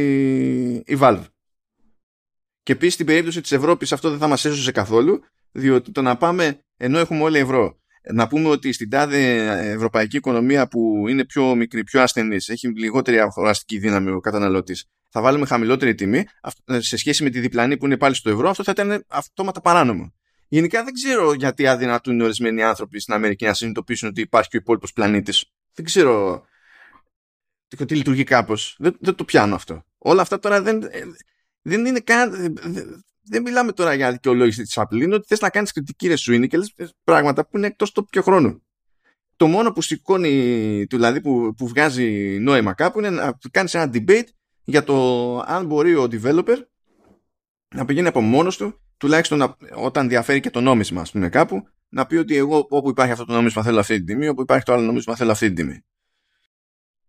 η Valve. Και επίσης στην περίπτωση της Ευρώπης αυτό δεν θα μας έσωσε καθόλου, διότι το να πάμε ενώ έχουμε όλοι ευρώ να πούμε ότι στην τάδε ευρωπαϊκή οικονομία που είναι πιο μικρή, πιο ασθενής, έχει λιγότερη αγοραστική δύναμη ο καταναλωτής, θα βάλουμε χαμηλότερη τιμή σε σχέση με τη διπλανή που είναι πάλι στο ευρώ, αυτό θα ήταν αυτόματα παράνομο. Γενικά δεν ξέρω γιατί αδυνατούν ορισμένοι άνθρωποι στην Αμερική να συνειδητοποιήσουν ότι υπάρχει και ο υπόλοιπος πλανήτης. Δεν ξέρω τι λειτουργεί κάπως. Δεν, δεν το πιάνω αυτό. Όλα αυτά τώρα δεν, δεν είναι καν δεν μιλάμε τώρα για δικαιολόγηση της Apple. Είναι ότι θες να κάνεις κριτική ρεσουίνη και λες πράγματα που είναι εκτός το πιο χρόνο. Το μόνο που σηκώνει, δηλαδή που, που βγάζει νόημα κάπου, είναι να κάνεις ένα debate για το αν μπορεί ο developer να πηγαίνει από μόνος του, τουλάχιστον όταν διαφέρει και το νόμισμα, ας πούμε, κάπου, να πει ότι εγώ όπου υπάρχει αυτό το νόμισμα θέλω αυτή την τιμή, όπου υπάρχει το άλλο νόμισμα θέλω αυτή την τιμή.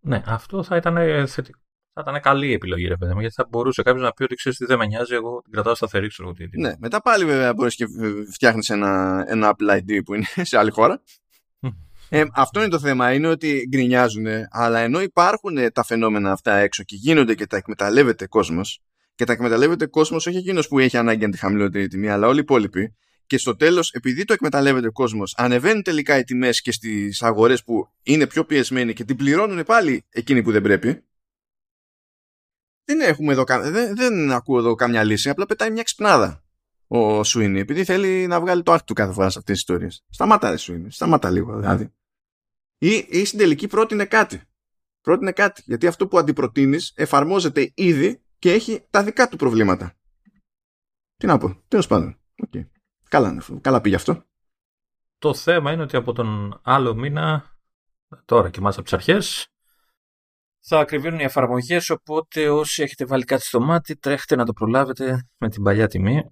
Ναι, αυτό θα ήταν θετικό θα ήταν καλή επιλογή, ρε παιδί μου, γιατί θα μπορούσε κάποιος να πει ότι ξέρεις τι δεν με νοιάζει, εγώ την κρατάω σταθερή, ξέρω τι. Ναι, μετά πάλι βέβαια μπορείς και φτιάχνεις ένα, ένα Apple ID που είναι σε άλλη χώρα. ε, αυτό είναι το θέμα, είναι ότι γκρινιάζουν, αλλά ενώ υπάρχουν τα φαινόμενα αυτά έξω και γίνονται και τα εκμεταλλεύεται κόσμος, και τα εκμεταλλεύεται κόσμος όχι εκείνος που έχει ανάγκη για τη χαμηλότερη τιμή, αλλά όλοι οι υπόλοιποι. Και στο τέλος, επειδή το εκμεταλλεύεται ο κόσμος, ανεβαίνουν τελικά οι τιμές και στις αγορές που είναι πιο πιεσμένοι και την πληρώνουν πάλι εκείνοι που δεν πρέπει δεν, έχουμε εδώ, δεν, δεν ακούω εδώ καμιά λύση, απλά πετάει μια ξυπνάδα ο Σουίνι, επειδή θέλει να βγάλει το άκρη του κάθε φορά σε αυτές τις ιστορίες. Σταμάτα ρε Σουίνι, σταμάτα λίγο δηλαδή. Ή, ή στην τελική πρότεινε κάτι. Πρότεινε κάτι, γιατί αυτό που αντιπροτείνεις εφαρμόζεται ήδη και έχει τα δικά του προβλήματα. Τι να πω, τέλος πάντων. Okay. Καλά, καλά πήγε αυτό. Το θέμα είναι ότι από τον άλλο μήνα, τώρα και μάλιστα από τις αρχές, θα ακριβίνουν οι εφαρμογές. Οπότε όσοι έχετε βάλει κάτι στο μάτι, τρέχετε να το προλάβετε με την παλιά τιμή.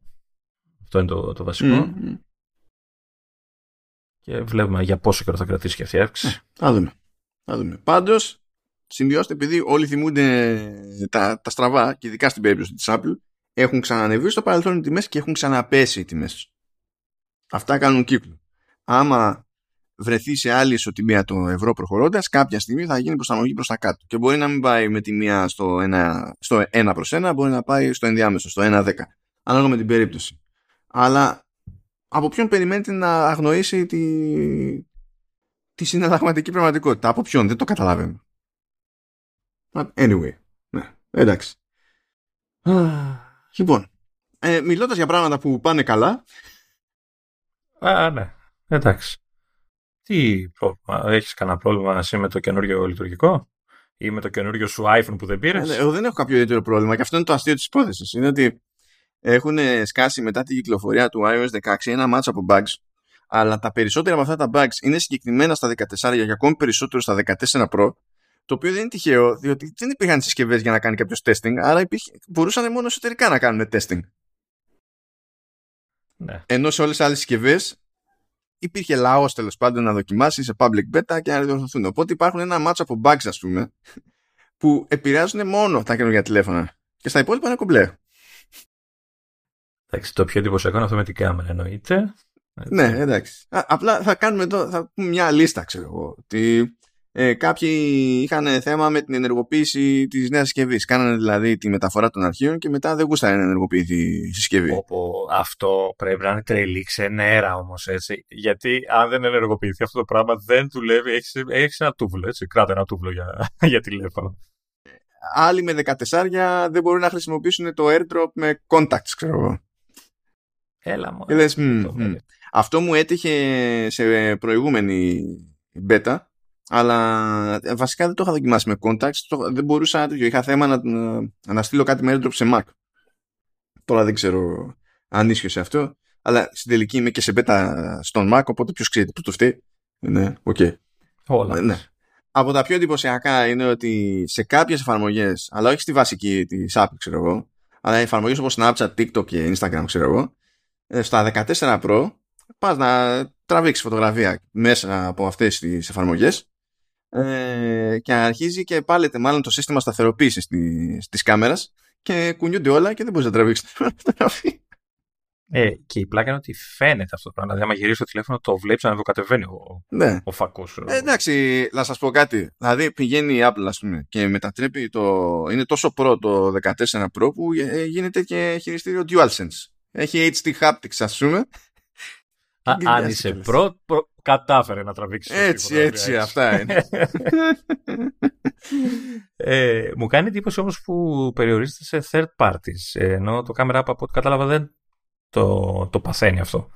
Αυτό είναι το, το βασικό. Και βλέπουμε για πόσο καιρό θα κρατήσει και αυτή η αύξηση. Θα δούμε. Θα δούμε. Πάντως, σημειώστε, επειδή όλοι θυμούνται τα, τα στραβά, και ειδικά στην περίπτωση της Apple, έχουν ξανανεβεί στο παρελθόν οι τιμές και έχουν ξαναπέσει οι τιμές. Αυτά κάνουν κύκλο. Άμα βρεθεί σε άλλη ισοτιμία το ευρώ προχωρώντας, κάποια στιγμή θα γίνει προσαρμογή προς τα κάτω. Και μπορεί να μην πάει με τη μία στο 1, στο 1 προς 1, μπορεί να πάει στο ενδιάμεσο, στο 1-10. Ανάλογα με την περίπτωση. Αλλά από ποιον περιμένετε να αγνοήσει τη, τη συναλλαγματική πραγματικότητα; Από ποιον, δεν το καταλαβαίνω. Anyway, ναι, εντάξει. Λοιπόν, ε, μιλώντας για πράγματα που πάνε καλά. Α, ναι, εντάξει. Τι πρόβλημα, έχεις κανένα πρόβλημα εσύ με το καινούριο λειτουργικό ή με το καινούριο σου iPhone που δεν πήρες; Ε, εγώ δεν έχω κάποιο ιδιαίτερο πρόβλημα και αυτό είναι το αστείο της υπόθεσης. Είναι ότι έχουν σκάσει μετά την κυκλοφορία του iOS 16 ένα μάτσο από bugs αλλά τα περισσότερα από αυτά τα bugs είναι συγκεκριμένα στα 14 και ακόμη περισσότερο στα 14 Pro το οποίο δεν είναι τυχαίο, διότι δεν υπήρχαν συσκευές για να κάνει κάποιος testing, άρα υπήρχε, μπορούσαν μόνο εσωτερικά να κάνουν testing. Ναι. Ενώ σε όλες τις άλλες συσκευές υπήρχε λαός τέλος πάντων να δοκιμάσεις σε public beta και να διορθωθούν. Οπότε υπάρχουν ένα μάτσο από bugs, ας πούμε, που επηρεάζουν μόνο τα καινούργια τηλέφωνα. Και στα υπόλοιπα είναι κομπλέ. Εντάξει, το πιο εντυπωσιακό είναι αυτό με την κάμερα, εννοείται. Ναι, εντάξει. Α, απλά θα κάνουμε εδώ, θα πούμε μια λίστα, ξέρω εγώ. Ότι ε, κάποιοι είχαν θέμα με την ενεργοποίηση της νέας συσκευής. Κάνανε δηλαδή τη μεταφορά των αρχείων και μετά δεν γούστανε να ενεργοποιηθεί η συσκευή. Όπου αυτό πρέπει να είναι τρελή ξενέρα όμως έτσι. Γιατί αν δεν ενεργοποιηθεί αυτό το πράγμα δεν δουλεύει. Έχεις έχεις ένα τούβλο έτσι. Κράτα ένα τούβλο για, για τηλέφωνο. Άλλοι με 14 δεν μπορούν να χρησιμοποιήσουν το airdrop με contacts, ξέρω εγώ. Έλα μου. Αυτό μου έτυχε σε προηγούμενη beta αλλά ε, βασικά δεν το είχα δοκιμάσει με contacts. δεν μπορούσα να Είχα θέμα να, να στείλω κάτι με AirDrop σε Mac. Τώρα δεν ξέρω αν ίσχυε σε αυτό. Αλλά στην τελική είμαι και σε beta στον Mac, οπότε ποιος ξέρει που το φταίει. Ναι, OK. Okay. Όλα. Ναι. Από τα πιο εντυπωσιακά είναι ότι σε κάποιες εφαρμογές, αλλά όχι στη βασική της Apple, ξέρω εγώ, αλλά εφαρμογές όπως Snapchat, TikTok και Instagram, ξέρω εγώ, ε, στα 14 Pro πας να τραβήξεις φωτογραφία μέσα από αυτές τις εφαρμογές ε, και αρχίζει και πάλεται μάλλον το σύστημα σταθεροποίησης της, της κάμερας και κουνιούνται όλα και δεν μπορείς να τραβήξεις την φωτογραφία. Ε, και η πλάκα είναι ότι φαίνεται αυτό το πράγμα. Δηλαδή, άμα γυρίσει το τηλέφωνο, το βλέπει να κατεβαίνει ο, ναι. ο φακός. Ε, εντάξει, να σας πω κάτι. Δηλαδή, πηγαίνει η Apple, ας πούμε, και μετατρέπει το. Είναι τόσο προ το 14 Pro που ε, γίνεται και χειριστήριο DualSense. Έχει HD haptics, ας πούμε. Αν είσαι προ, κατάφερε να τραβήξεις. Έτσι, έτσι, αυτά είναι. ε, μου κάνει εντύπωση όμως που περιορίζεται σε third parties, ενώ το camera app από ό,τι κατάλαβα δεν το, το παθαίνει αυτό.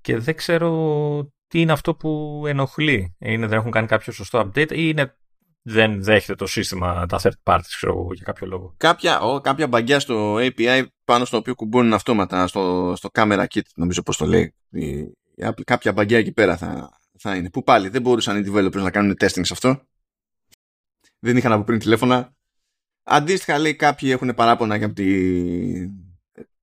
Και δεν ξέρω τι είναι αυτό που ενοχλεί. Είναι δεν έχουν κάνει κάποιο σωστό update ή είναι δεν δέχεται το σύστημα τα third parties, ξέρω για κάποιο λόγο. Κάποια, ο, κάποια μπαγκιά στο API πάνω στο οποίο κουμπώνουν αυτόματα στο, στο camera kit, νομίζω πώς το λέει. Η, κάποια μπαγκιά εκεί πέρα θα, θα είναι. Που πάλι δεν μπορούσαν οι developers να κάνουν testing σε αυτό. Δεν είχαν από πριν τηλέφωνα. Αντίστοιχα λέει κάποιοι έχουν παράπονα και από, τη,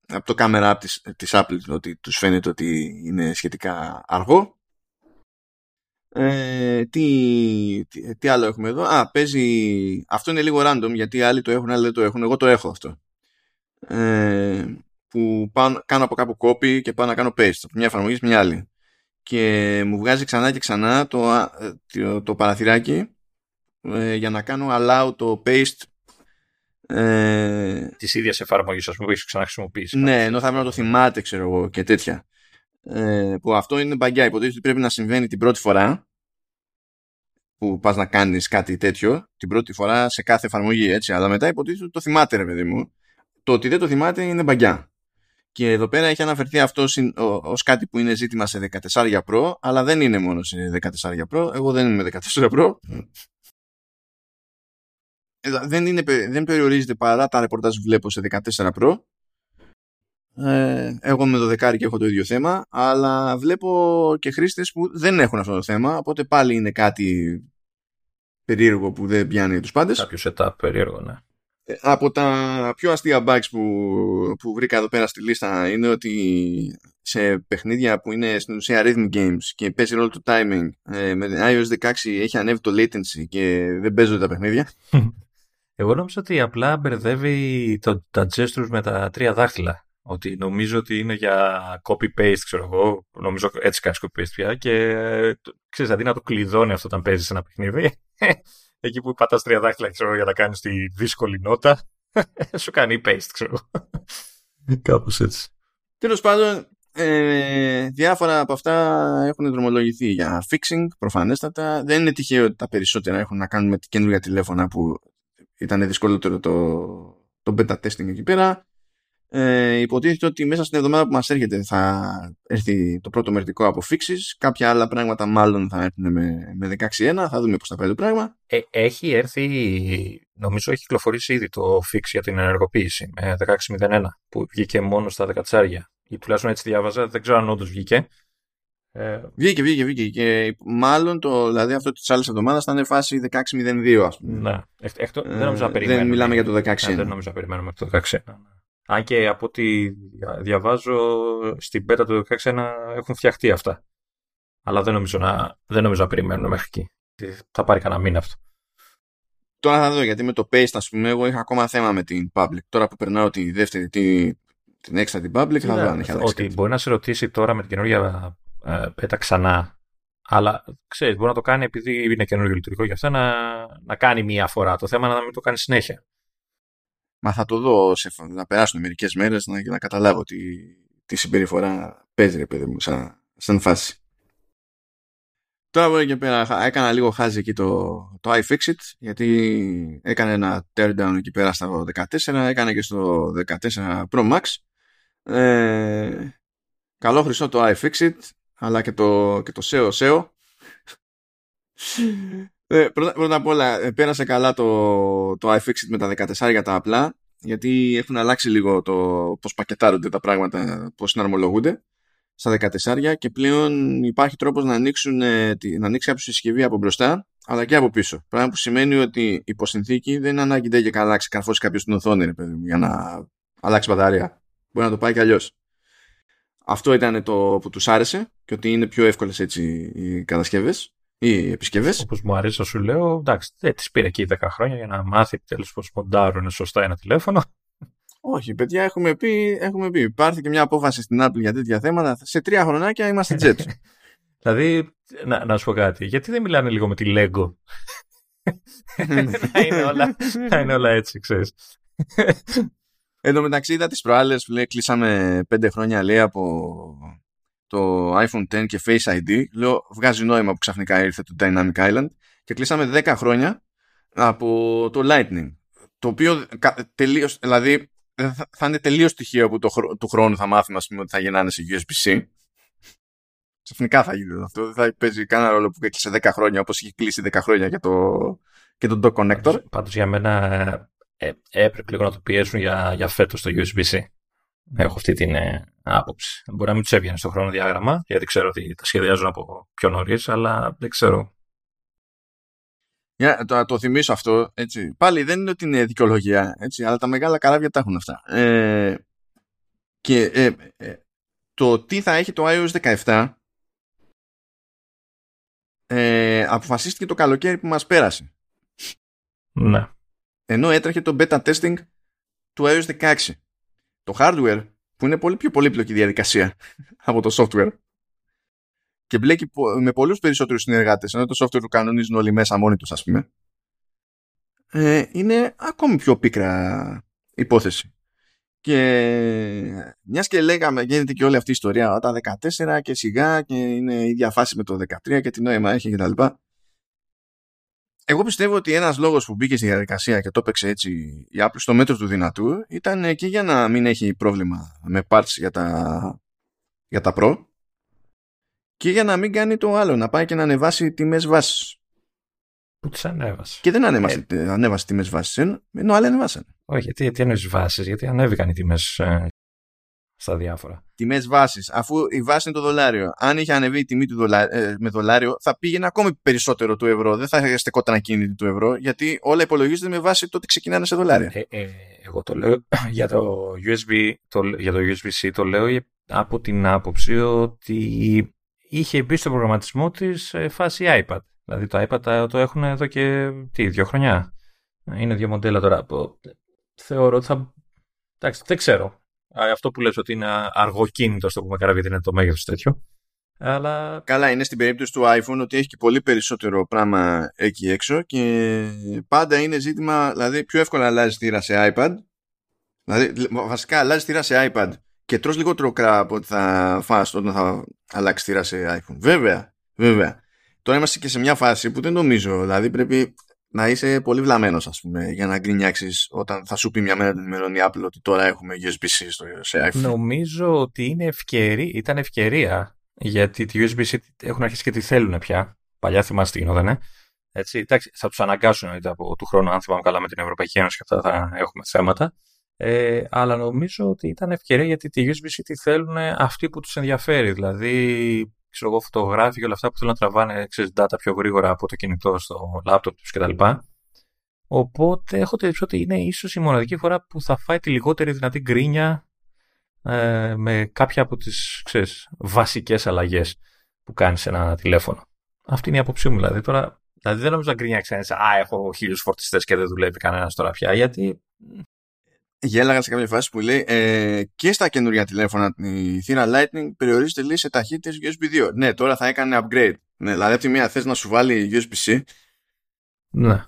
από το camera app της, της Apple ότι τους φαίνεται ότι είναι σχετικά αργό. Ε, τι, τι, άλλο έχουμε εδώ; Α, παίζει. Αυτό είναι λίγο random γιατί άλλοι το έχουν, άλλοι δεν το έχουν. Εγώ το έχω αυτό. Ε, που πάω, κάνω από κάπου copy και πάω να κάνω paste από μια εφαρμογή σε μια άλλη και μου βγάζει ξανά και ξανά το, ε, το, το παραθυράκι ε, για να κάνω allow το paste ε, της ίδιας εφαρμογής ας πούμε που έχεις ξαναχρησιμοποιήσει ναι ενώ θα πρέπει να το θυμάται ξέρω εγώ και τέτοια ε, που αυτό είναι μπαγκιά υποτίθεται ότι πρέπει να συμβαίνει την πρώτη φορά που πας να κάνεις κάτι τέτοιο την πρώτη φορά σε κάθε εφαρμογή έτσι αλλά μετά υποτίθεται ότι το θυμάται ρε παιδί μου το ότι δεν το θυμάται είναι μπαγκιά και εδώ πέρα έχει αναφερθεί αυτό ως κάτι που είναι ζήτημα σε 14 Pro, αλλά δεν είναι μόνο σε 14 Pro. Εγώ δεν είμαι 14 Pro. Δεν, είναι, δεν περιορίζεται παρά τα ρεπορτάζ που βλέπω σε 14 Pro. Ε, εγώ με το δεκάρι και έχω το ίδιο θέμα, αλλά βλέπω και χρήστες που δεν έχουν αυτό το θέμα, οπότε πάλι είναι κάτι περίεργο που δεν πιάνει τους πάντες. Κάποιο setup περίεργο, ναι από τα πιο αστεία bugs που, που βρήκα εδώ πέρα στη λίστα είναι ότι σε παιχνίδια που είναι στην ουσία rhythm games και παίζει ρόλο το timing ε, με iOS 16 έχει ανέβει το latency και δεν παίζονται τα παιχνίδια. Εγώ νόμιζα ότι απλά μπερδεύει το, τα gestures με τα τρία δάχτυλα. Ότι νομίζω ότι είναι για copy-paste, ξέρω εγώ. Νομίζω έτσι κάνεις copy-paste πια. Και ε, ξέρεις, αντί να το κλειδώνει αυτό όταν παίζεις ένα παιχνίδι, εκεί που πατάς τρία δάχτυλα ξέρω, για να κάνεις τη δύσκολη νότα, σου κάνει paste, ξέρω. Κάπως έτσι. Τέλος πάντων, ε, διάφορα από αυτά έχουν δρομολογηθεί για fixing, προφανέστατα. Δεν είναι τυχαίο ότι τα περισσότερα έχουν να κάνουν με τη καινούργια τηλέφωνα που ήταν δυσκολότερο το, το beta testing εκεί πέρα. Ε, υποτίθεται ότι μέσα στην εβδομάδα που μας έρχεται θα έρθει το πρώτο μερτικό από fixes. Κάποια άλλα πράγματα μάλλον θα έρθουν με, με 16.1. Θα δούμε πώς θα πάει το πράγμα. Ε, έχει έρθει, νομίζω έχει κυκλοφορήσει ήδη το fix για την ενεργοποίηση με 16.01 που βγήκε μόνο στα 14. Ή τουλάχιστον έτσι διάβαζα. Δεν ξέρω αν όντως βγήκε. Ε... Βγήκε, βγήκε, βγήκε. Και μάλλον το, δηλαδή αυτό της άλλης εβδομάδας θα είναι φάση 16.02, ας πούμε. Ναι. Εκ, δεν νομίζω να περιμένουμε. Δεν μιλάμε για το 16. Ναι, δεν νομίζω να περιμένουμε το 16. Αν και από ό,τι διαβάζω στην πέτα του 16 έχουν φτιαχτεί αυτά. Αλλά δεν νομίζω να, δεν νομίζω να περιμένουν μέχρι εκεί. Θα πάρει κανένα μήνα αυτό. Τώρα θα δω γιατί με το Paste, ας πούμε, εγώ είχα ακόμα θέμα με την Public. Τώρα που περνάω τη δεύτερη, τη, την έξα την Public, θα δω αν έχει αλλάξει. Ότι μπορεί να σε ρωτήσει τώρα με την καινούργια πέτα ε, ξανά Αλλά ξέρεις, μπορεί να το κάνει επειδή είναι καινούργιο λειτουργικό για αυτό να, να κάνει μία φορά. Το θέμα είναι να μην το κάνει συνέχεια. Μα θα το δω σε, να περάσουν μερικές μέρες να, να καταλάβω τι, τι συμπεριφορά παίζει, ρε παιδί μου, σαν, σαν φάση. Τώρα από εκεί πέρα έκανα λίγο χάζι εκεί το, το iFixit γιατί έκανε ένα teardown εκεί πέρα στο 14, έκανε και στο 14 Pro Max. Ε, καλό χρυσό το iFixit αλλά και το, και το SEO SEO. Ε, πρώτα, πρώτα απ' όλα ε, πέρασε καλά το, το iFixit με τα 14 για τα απλά γιατί έχουν αλλάξει λίγο το πώς πακετάρονται τα πράγματα, πώς συναρμολογούνται στα 14 και πλέον υπάρχει τρόπος να, ανοίξουν, ε, να ανοίξει κάποιος συσκευή από μπροστά αλλά και από πίσω. Πράγμα που σημαίνει ότι υπό συνθήκη δεν είναι ανάγκη και να αλλάξει καρφώσει κάποιος την οθόνη ρε, παιδί, για να αλλάξει μπαταρία. Μπορεί να το πάει κι αλλιώς. Αυτό ήταν το που τους άρεσε και ότι είναι πιο εύκολες έτσι οι κατασκευές ή οι επισκευές. Όπως μου αρέσει να σου λέω, εντάξει, δεν τη πήρε εκεί 10 χρόνια για να μάθει επιτέλους πώς μοντάρουν σωστά ένα τηλέφωνο. Όχι, παιδιά, έχουμε πει, έχουμε πει. Υπάρχει και μια απόφαση στην Apple για τέτοια θέματα. Σε τρία χρονάκια είμαστε jet. δηλαδή, να, να σου πω κάτι, γιατί δεν μιλάνε λίγο με τη Lego; θα, είναι όλα, θα είναι όλα έτσι, ξέρεις. Εν τω μεταξύ είδα τις προάλλες, λέει, κλείσαμε πέντε χρόνια, λέει, από το iPhone X και Face ID. Λέω, βγάζει νόημα που ξαφνικά ήρθε το Dynamic Island και κλείσαμε 10 χρόνια από το Lightning. Το οποίο τελείως, δηλαδή θα είναι τελείως στοιχείο που το, του χρόνου θα μάθουμε πούμε, ότι θα γεννάνε σε USB-C. Ξαφνικά θα γίνει αυτό. Δεν θα παίζει κανένα ρόλο που έκλεισε 10 χρόνια όπως είχε κλείσει 10 χρόνια και το, και το Dock Connector. Πάντως για μένα ε, έπρεπε λίγο να το πιέσουν για, για φέτος το USB-C. Έχω αυτή την ε, άποψη. Μπορεί να μην τους έβγαινε στο χρονοδιάγραμμα, γιατί ξέρω ότι τα σχεδιάζουν από πιο νωρίς, αλλά δεν ξέρω για το, το θυμίσω αυτό, έτσι. Πάλι δεν είναι ότι είναι δικαιολογία, έτσι, αλλά τα μεγάλα καράβια τα έχουν αυτά. Ε, και ε, ε, το τι θα έχει το iOS 17 ε, αποφασίστηκε το καλοκαίρι που μας πέρασε. Ναι. Ενώ έτρεχε το beta testing του iOS 16. Το hardware, που είναι πολύ πιο πολύπλοκη διαδικασία από το software, και μπλέκει με πολλούς περισσότερους συνεργάτες ενώ το software του κανονίζουν όλοι μέσα μόνοι τους ας πούμε. Ε, είναι ακόμη πιο πίκρα υπόθεση. Και μιας και λέγαμε γίνεται και όλη αυτή η ιστορία όταν 14 και σιγά και είναι η ίδια φάση με το 13 και τι νόημα έχει κτλ. Εγώ πιστεύω ότι ένας λόγος που μπήκε στη διαδικασία και το έπαιξε έτσι η Apple στο μέτρο του δυνατού ήταν και για να μην έχει πρόβλημα με parts για τα, για τα Pro και για να μην κάνει το άλλο, να πάει και να ανεβάσει τιμές βάσης. Πού τις ανέβασε. Και δεν ανέβασε, ε... ανέβασε τιμές βάσης, ενώ άλλοι ανεβάσαν. Όχι, γιατί, γιατί ανέβασε βάσεις, γιατί ανέβηκαν οι τιμές ε, στα διάφορα. Τιμές βάσης, αφού η βάση είναι το δολάριο. Αν είχε ανεβεί η τιμή του δολά, ε, με δολάριο, θα πήγαινε ακόμη περισσότερο του ευρώ. Δεν θα στεκόταν ακίνητη του ευρώ, γιατί όλα υπολογίζονται με βάση το ότι ξεκινάνε σε δολάρια. Ε, ε, εγώ το λέω για το USB, το, για το USB-C, το λέω από την άποψη ότι είχε μπει στο προγραμματισμό της φάση iPad. Δηλαδή το iPad το έχουν εδώ και τι, δύο χρονιά. Είναι δύο μοντέλα τώρα. Θεωρώ ότι θα. Εντάξει, δεν ξέρω. Αυτό που λες ότι είναι αργοκίνητο, το πούμε καλά, γιατί είναι το μέγεθος τέτοιο. Αλλά... Καλά, είναι στην περίπτωση του iPhone ότι έχει και πολύ περισσότερο πράγμα εκεί έξω και πάντα είναι ζήτημα, δηλαδή πιο εύκολα αλλάζει θύρα σε iPad. Δηλαδή, βασικά αλλάζει θύρα σε iPad και τρως λιγότερο κρά από ότι θα φας όταν θα αλλάξει θύρα σε iPhone. Βέβαια, βέβαια. Τώρα είμαστε και σε μια φάση που δεν νομίζω, δηλαδή πρέπει να είσαι πολύ βλαμμένος ας πούμε για να γκρινιάξεις όταν θα σου πει μια μέρα την ημερώνη Apple ότι τώρα έχουμε USB-C σε iPhone. Νομίζω ότι είναι ευκαιρία, ήταν ευκαιρία γιατί τη USB-C έχουν αρχίσει και τη θέλουν πια. Παλιά θυμάστε τι γινόταν. Έτσι, εντάξει, θα τους αναγκάσουν από του χρόνου, αν θυμάμαι καλά, με την Ευρωπαϊκή Ένωση και αυτά θα έχουμε θέματα. Ε, αλλά νομίζω ότι ήταν ευκαιρία γιατί τη USB-C τη θέλουν αυτοί που τους ενδιαφέρει. Δηλαδή, ξέρω εγώ, φωτογράφοι και όλα αυτά που θέλουν να τραβάνε ξέρεις, data πιο γρήγορα από το κινητό στο laptop τους κτλ. Οπότε έχω την ότι είναι ίσως η μοναδική φορά που θα φάει τη λιγότερη δυνατή γκρίνια ε, με κάποια από τις ξέρεις, βασικές αλλαγές που κάνεις σε ένα τηλέφωνο. Αυτή είναι η άποψή μου δηλαδή. Τώρα, δηλαδή δεν νομίζω να γκρίνιαξε Α, έχω χίλιους φορτιστές και δεν δουλεύει κανένας τώρα πια. Γιατί γέλαγα σε κάποια φάση που λέει ε, και στα καινούργια τηλέφωνα η θύρα Lightning περιορίζεται λέει σε ταχύτητες USB 2. Ναι, τώρα θα έκανε upgrade. Ναι, δηλαδή από τη μία θες να σου βάλει USB-C Ναι.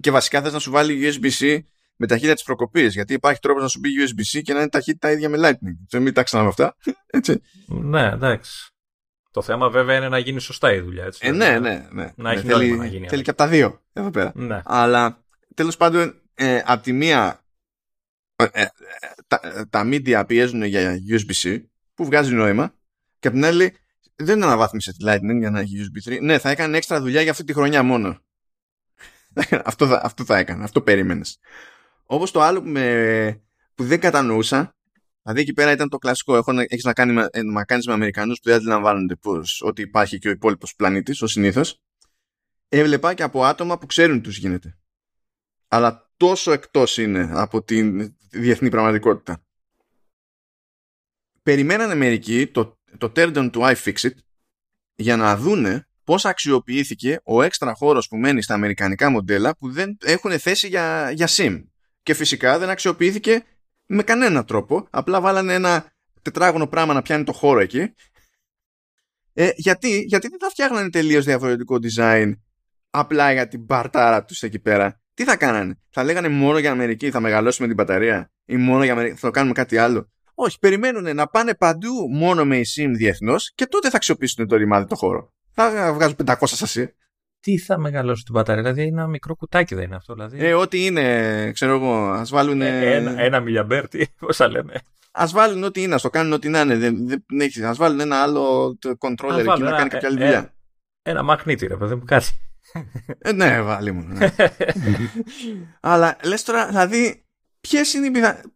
και βασικά θες να σου βάλει USB-C με ταχύτητα της προκοπής γιατί υπάρχει τρόπος να σου πει USB-C και να είναι ταχύτητα ίδια με Lightning. Δεν μην τα ξανά αυτά. Έτσι. Ναι, εντάξει. Το θέμα βέβαια είναι να γίνει σωστά η δουλειά. Έτσι, Ε, ναι, ναι, ναι. Να έχει ναι, θέλει, νόημα να γίνει, θέλει αλλά. και από τα δύο εδώ πέρα. Ναι. Αλλά τέλος πάντων, ε, από τη μία ε, ε, τα, τα media πιέζουν για USB-C που βγάζει νόημα και από την άλλη δεν αναβάθμισε τη Lightning για να έχει USB 3. Ναι, θα έκανε έξτρα δουλειά για αυτή τη χρονιά μόνο. αυτό, θα, αυτό θα έκανε, αυτό περίμενες. Όπως το άλλο που, με, που δεν κατανοούσα, δηλαδή εκεί πέρα ήταν το κλασικό, έχω, να- έχεις να, κάνει, με- ε, να κάνεις με Αμερικανούς που δεν αντιλαμβάνονται πως, ότι υπάρχει και ο υπόλοιπος πλανήτης, ο συνήθως. Έβλεπα και από άτομα που ξέρουν τους γίνεται αλλά τόσο εκτός είναι από τη διεθνή πραγματικότητα. Περιμένανε μερικοί το, το turn on to iFixit για να δούνε πώς αξιοποιήθηκε ο έξτρα χώρος που μένει στα αμερικανικά μοντέλα που δεν έχουν θέση για, για SIM. Και φυσικά δεν αξιοποιήθηκε με κανένα τρόπο. Απλά βάλανε ένα τετράγωνο πράγμα να πιάνει το χώρο εκεί. Ε, γιατί, γιατί δεν θα φτιάχνανε τελείως διαφορετικό design απλά για την μπαρτάρα τους εκεί πέρα. Τι θα κάνανε, θα λέγανε μόνο για Αμερική θα μεγαλώσουμε την μπαταρία ή μόνο για Αμερική θα το κάνουμε κάτι άλλο; Όχι, περιμένουν να πάνε παντού μόνο με eSIM διεθνώς και τότε θα αξιοποιήσουν το ρημάδι το χώρο. Θα βγάζουν 500 σασί. Τι θα μεγαλώσει την μπαταρία, δηλαδή είναι ένα μικρό κουτάκι δεν είναι αυτό. Δηλαδή. Ε, ό,τι είναι, ξέρω εγώ, ας βάλουν. Ε, ένα, ένα μιλιαμπέρ, τι, πώς θα λένε. Α βάλουν ό,τι είναι, ας το κάνουν ό,τι να είναι. Δεν, δεν, έχεις. ας βάλουν ένα άλλο το controller Ας εκεί βάλουν να ένα- κάνει κάποια άλλη ε, δουλειά. Ένα μαγνήτη, ρε παιδί μου, κάτι. Ε, ναι, βάλει μου. Ναι. Αλλά λες τώρα, δηλαδή, ποιες είναι οι πιθανότητε.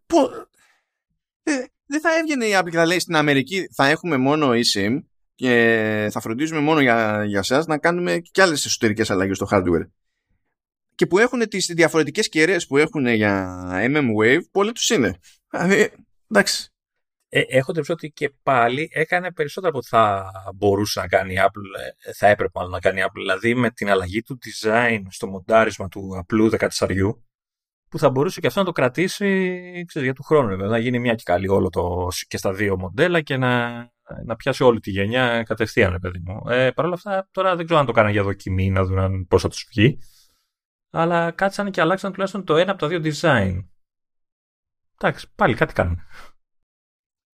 δεν θα έβγαινε η Apple και θα λέει στην Αμερική θα έχουμε μόνο eSIM και θα φροντίζουμε μόνο για, για εσά να κάνουμε και άλλες εσωτερικές αλλαγές στο hardware. Και που έχουν τις διαφορετικές κεραίες που έχουν για MM-Wave, πολλοί τους είναι. Δηλαδή, εντάξει. Ε, έχω την ότι και πάλι έκανε περισσότερο από ό,τι θα μπορούσε να κάνει η Apple, ε, θα έπρεπε μάλλον να κάνει η Apple. Δηλαδή με την αλλαγή του design στο μοντάρισμα του απλού 14 που θα μπορούσε και αυτό να το κρατήσει ξέρεις, για του χρόνου. βέβαια, Να γίνει μια και καλή όλο το, και στα δύο μοντέλα και να, να πιάσει όλη τη γενιά κατευθείαν, ρε παιδί μου. Ε, Παρ' όλα αυτά, τώρα δεν ξέρω αν το κάνανε για δοκιμή, να δουν πώς θα τους βγει. Αλλά κάτσανε και αλλάξαν τουλάχιστον το ένα από τα δύο design. Εντάξει, πάλι κάτι κάνουν.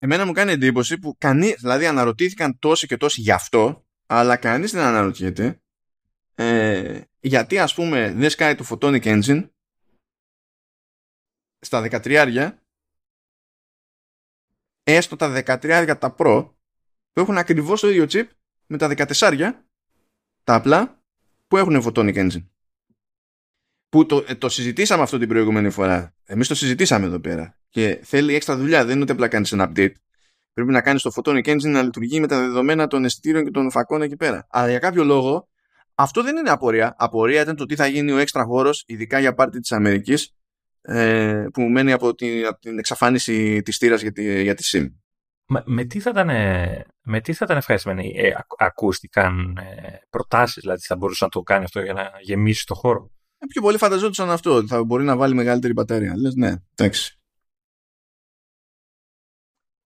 Εμένα μου κάνει εντύπωση που κανεί, δηλαδή αναρωτήθηκαν τόσοι και τόσοι γι' αυτό, αλλά κανείς δεν αναρωτιέται ε, γιατί ας πούμε δεν σκάει το Photonic Engine στα 13 έστω τα 13 τα Pro που έχουν ακριβώς το ίδιο chip με τα 14 τα απλά που έχουν Photonic Engine. Που το, ε, το συζητήσαμε αυτό την προηγούμενη φορά. Εμείς το συζητήσαμε εδώ πέρα και θέλει έξτρα δουλειά δεν είναι ότι απλά κάνεις ένα update πρέπει να κάνεις το Photonic Engine να λειτουργεί με τα δεδομένα των αισθητήριων και των φακών εκεί πέρα αλλά για κάποιο λόγο αυτό δεν είναι απορία. Απορία ήταν το τι θα γίνει ο έξτρα χώρος, ειδικά για πάρτι της Αμερικής, ε, που μένει από την, από την εξαφάνιση της τύρα για τη, για τη SIM. Με, με, τι θα ήταν, με τι θα ήταν ευχαριστημένοι, ε, ακ, ακούστηκαν ε, προτάσεις, δηλαδή θα μπορούσε να το κάνει αυτό για να γεμίσει το χώρο; Ε, πιο πολύ φανταζόντουσαν αυτό, ότι θα μπορεί να βάλει μεγαλύτερη μπαταρία. Λες, ναι, εντάξει.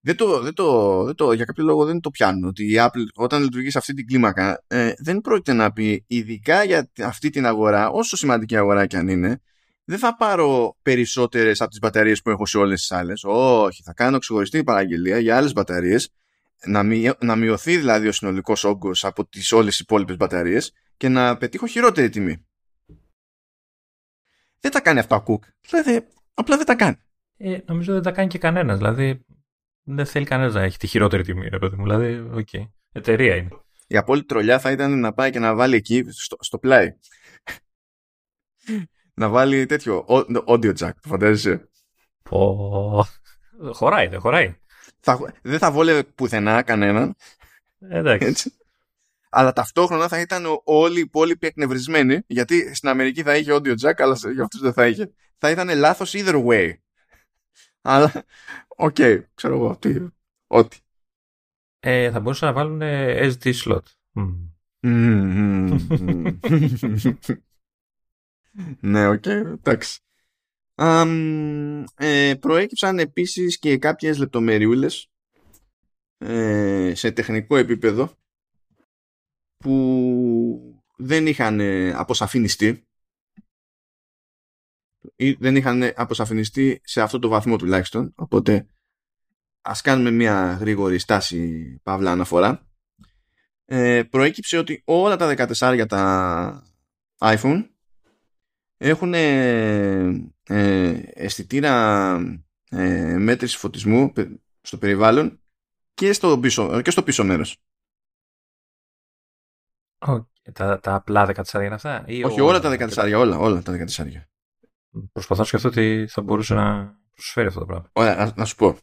Δεν το, δεν το, δεν το, για κάποιο λόγο δεν το πιάνουν ότι η Apple όταν λειτουργεί σε αυτή την κλίμακα ε, δεν πρόκειται να πει ειδικά για αυτή την αγορά όσο σημαντική αγορά και αν είναι δεν θα πάρω περισσότερες από τις μπαταρίες που έχω σε όλες τις άλλες. Όχι θα κάνω ξεχωριστή παραγγελία για άλλες μπαταρίες να, μει, να μειωθεί δηλαδή ο συνολικός όγκος από τις όλες τις υπόλοιπες μπαταρίες και να πετύχω χειρότερη τιμή. Δεν τα κάνει αυτό ο Cook δηλαδή απλά δεν τα κάνει. Ε, νομίζω δεν τα κάνει και κανένας. Δηλαδή δεν θέλει κανένας να έχει τη χειρότερη τιμή, ρε παιδί μου. Δηλαδή, OK. Okay. Εταιρεία είναι. Η απόλυτη τρολιά θα ήταν να πάει και να βάλει εκεί στο, στο πλάι. να βάλει τέτοιο audio jack, το φαντάζεσαι. Πω... Χωράει, δεν χωράει. Θα, δεν θα βόλευε πουθενά κανέναν. Εντάξει. Έτσι. Αλλά ταυτόχρονα θα ήταν όλοι οι υπόλοιποι εκνευρισμένοι, γιατί στην Αμερική θα είχε audio jack, αλλά για αυτούς δεν θα είχε. Θα ήταν λάθος either way. Αλλά, OK, okay, ξέρω εγώ, τι, ό,τι. Ε, θα μπορούσαν να βάλουν SD slot. ναι, OK, okay, εντάξει. Um, ε, προέκυψαν επίσης και κάποιες λεπτομεριούλες ε, σε τεχνικό επίπεδο που δεν είχαν αποσαφινιστεί ή δεν είχαν αποσαφινιστεί σε αυτό το βαθμό τουλάχιστον οπότε ας κάνουμε μια γρήγορη στάση παύλα αναφορά ε, προέκυψε ότι όλα τα 14 για τα iPhone έχουν ε, αισθητήρα ε, μέτρηση φωτισμού στο περιβάλλον και στο πίσω, και στο πίσω μέρος. τα, τα απλά 14 είναι αυτά; Ή Όχι, όλα τα 14, όλα, όλα τα 14. Προσπαθώ να σκεφτώ ότι θα μπορούσε να προσφέρει αυτό το πράγμα. Ωραία, να, να σου πω.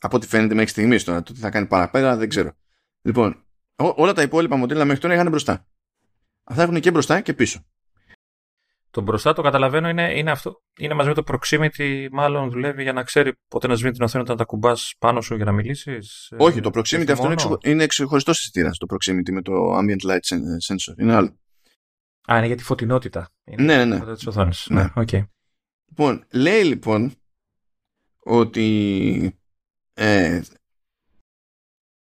Από ό,τι φαίνεται μέχρι στιγμής τώρα, το τι θα κάνει παραπέρα δεν ξέρω. Λοιπόν, ό, όλα τα υπόλοιπα μοντέλα μέχρι τώρα είχαν μπροστά. Αυτά έχουν και μπροστά και πίσω. Το μπροστά το καταλαβαίνω είναι, είναι, αυτό, είναι μαζί με το proximity, μάλλον δουλεύει για να ξέρει πότε να σβήνει την οθόνη όταν τα κουμπάς πάνω σου για να μιλήσεις. Όχι, το proximity αυτό είναι, είναι ξεχωριστός αισθητήρας. Το proximity με το ambient light sensor. Είναι άλλο. Α, είναι για τη φωτεινότητα. Είναι ναι, ναι. Της οθόνης. ναι. Okay. Λοιπόν, λέει λοιπόν ότι ε,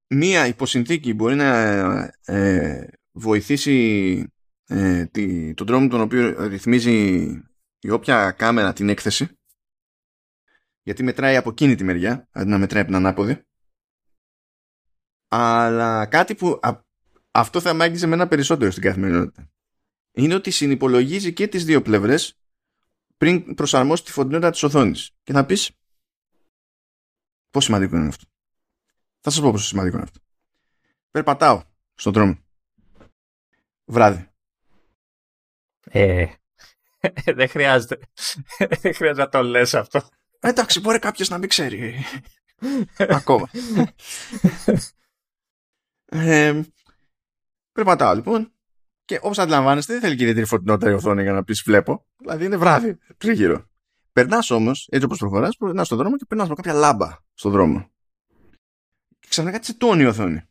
μία υποσυνθήκη μπορεί να ε, βοηθήσει ε, τη, τον τρόπο τον οποίο ρυθμίζει η όποια κάμερα την έκθεση γιατί μετράει από εκείνη τη μεριά αντί να μετράει από την ανάποδη. Αλλά κάτι που αυτό θα μάγγιζε με ένα περισσότερο στην καθημερινότητα. Είναι ότι συνυπολογίζει και τις δύο πλευρές πριν προσαρμόσεις τη φωτεινότητα της οθόνης και θα πεις πόσο σημαντικό είναι αυτό θα σας πω πόσο σημαντικό είναι αυτό περπατάω στον δρόμο βράδυ ε, δεν χρειάζεται. δεν χρειάζεται να το λες αυτό. Ε, εντάξει, μπορεί κάποιος να μην ξέρει. Ακόμα. ε, περπατάω λοιπόν και όπως αντιλαμβάνεστε δεν θέλει και ιδιαίτερη φωτεινότητα η οθόνη για να πεις βλέπω. Δηλαδή είναι βράδυ τρίγυρο. Περνάς όμως, έτσι όπως προχωράς, περνάς στον δρόμο και περνάς από κάποια λάμπα στον δρόμο. Και ξαφνικά τσιτώνει η οθόνη.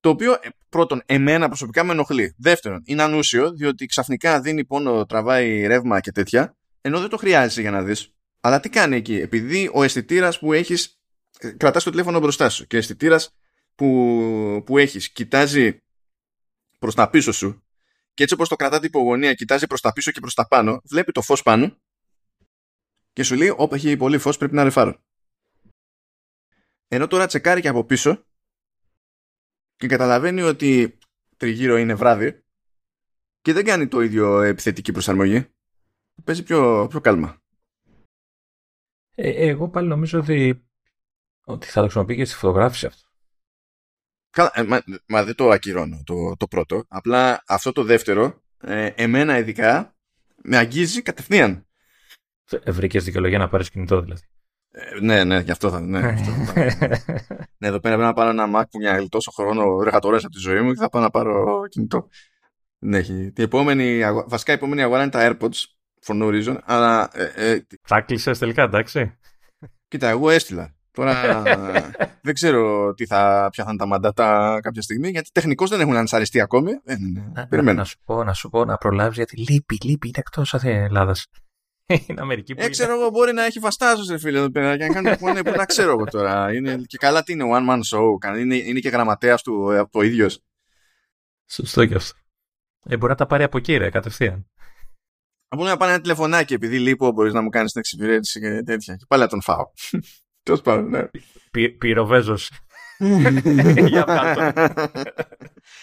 Το οποίο ε, πρώτον, εμένα προσωπικά με ενοχλεί. Δεύτερον, είναι ανούσιο, διότι ξαφνικά δίνει πόνο, τραβάει ρεύμα και τέτοια, ενώ δεν το χρειάζεσαι για να δεις. Αλλά τι κάνει εκεί, επειδή ο αισθητήρας που έχεις. Ε, Κρατάς το τηλέφωνο μπροστά σου και ο αισθητήρας που, που έχεις κοιτάζει προς τα πίσω σου και έτσι όπως το κρατάτε υπογωνία, κοιτάζει προς τα πίσω και προς τα πάνω, βλέπει το φως πάνω και σου λέει: Όπα έχει πολύ φως, πρέπει να ρεφάρω. Ενώ τώρα τσεκάρει και από πίσω και καταλαβαίνει ότι τριγύρω είναι βράδυ και δεν κάνει το ίδιο επιθετική προσαρμογή. Παίζει πιο, πιο κάλμα. Ε, εγώ πάλι νομίζω ότι, ότι θα το χρησιμοποιεί και στη φωτογράφηση αυτό. Καλά, ε, μα, μα, δεν το ακυρώνω το, το πρώτο. Απλά αυτό το δεύτερο, ε, εμένα ειδικά, με αγγίζει κατευθείαν. Ε, Βρήκες δικαιολογία να πάρεις κινητό δηλαδή. Ε, ναι, ναι, γι' αυτό θα. Ναι, αυτό θα ναι, εδώ πέρα πρέπει να πάρω ένα Mac που μια τόσο χρόνο εργατορέ από τη ζωή μου και θα πάω να πάρω κινητό. Ναι, έχει. Την επόμενη, βασικά η επόμενη αγορά είναι τα AirPods for no reason, αλλά. Ε, ε, θα κλείσει τελικά, εντάξει. Κοίτα, εγώ έστειλα. Τώρα δεν ξέρω τι θα, ποια θα είναι τα μαντάτα κάποια στιγμή, γιατί τεχνικώς δεν έχουν ανσαριστεί ακόμη. Ε, ναι, να, να, σου πω, να σου πω, να προλάβεις, γιατί λείπει, λείπει, είναι εκτός Ελλάδα. Είναι Αμερική που. Ε, ξέρω εγώ, μπορεί να έχει βαστάζο σε φίλε εδώ πέρα και να κάνει που είναι που να ξέρω εγώ τώρα. Είναι, και καλά τι είναι, one man show. Είναι, είναι και γραμματέας του ε, ο ίδιος. Σωστό και αυτό. Ε, μπορεί να τα πάρει από εκεί, ρε, κατευθείαν. Μπορεί να πάρει ένα τηλεφωνάκι επειδή λείπω, μπορείς να μου κάνεις την εξυπηρέτηση και τέτοια. Και πάλι να τον φάω. Τέλος πάντων, ναι. Πυροβέζος.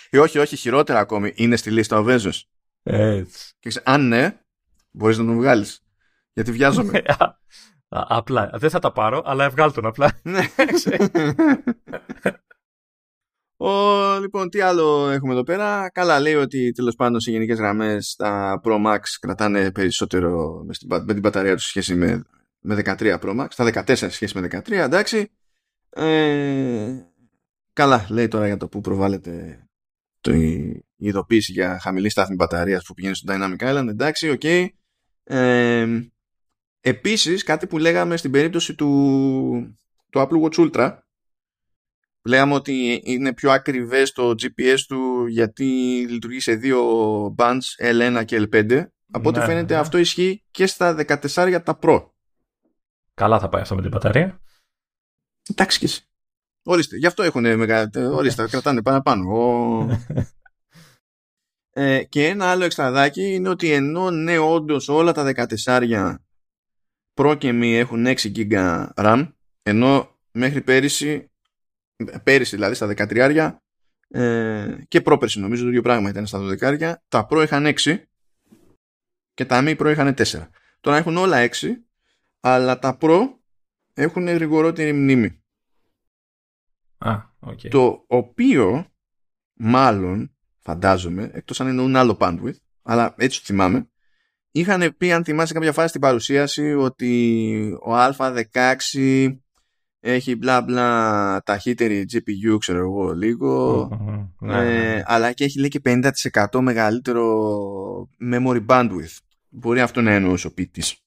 Ε, όχι, όχι, χειρότερα ακόμη. Είναι στη λίστα ο Βέζος. Έτσι. Και αν ναι, μπορείς να τον βγάλεις. Γιατί βιάζομαι. απλά. Δεν θα τα πάρω, αλλά βγάλω τον απλά. Ναι. Ο, λοιπόν, τι άλλο έχουμε εδώ πέρα. Καλά, λέει ότι τέλος πάντων σε γενικές γραμμές τα Pro Max κρατάνε περισσότερο με, την μπαταρία τους σχέση με, με 13 Pro Max. Τα 14 σχέση με 13, εντάξει. Ε, καλά, λέει τώρα για το που προβάλλεται το, η, ειδοποίηση για χαμηλή στάθμη μπαταρίας που πηγαίνει στο Dynamic Island. Εντάξει, OK. Okay. Ε, Επίσης, κάτι που λέγαμε στην περίπτωση του, του Apple Watch Ultra, λέγαμε ότι είναι πιο ακριβές το GPS του γιατί λειτουργεί σε δύο bands L1 και L5. Από ό,τι ναι, φαίνεται ναι. αυτό ισχύει και στα 14 για τα Pro. Καλά θα πάει αυτό με την μπαταρία. Εντάξει και εσύ. Ορίστε, γι' αυτό έχουν μεγαλύτερο. Ορίστε, κρατάνε παραπάνω. Ε, και ένα άλλο εξτραδάκι είναι ότι ενώ ναι, όντως όλα τα 14 Pro και μη έχουν 6 GB RAM, ενώ μέχρι πέρυσι, πέρυσι δηλαδή στα 13 ε, και πρόπερσι νομίζω το ίδιο πράγμα ήταν στα 12 τα Pro είχαν 6 και τα μη Pro είχαν 4. Τώρα έχουν όλα 6, αλλά τα Pro έχουν γρηγορότερη μνήμη. Α, okay. Το οποίο μάλλον φαντάζομαι, εκτός αν εννοούν άλλο bandwidth, αλλά έτσι το θυμάμαι, είχαν πει αν θυμάσαι κάποια φάση στην παρουσίαση ότι ο Α16 έχει μπλα μπλα ταχύτερη GPU ξέρω εγώ λίγο ναι, ε, ναι. αλλά και έχει λέει και 50% μεγαλύτερο memory bandwidth μπορεί αυτό να εννοούσε ο ποιητής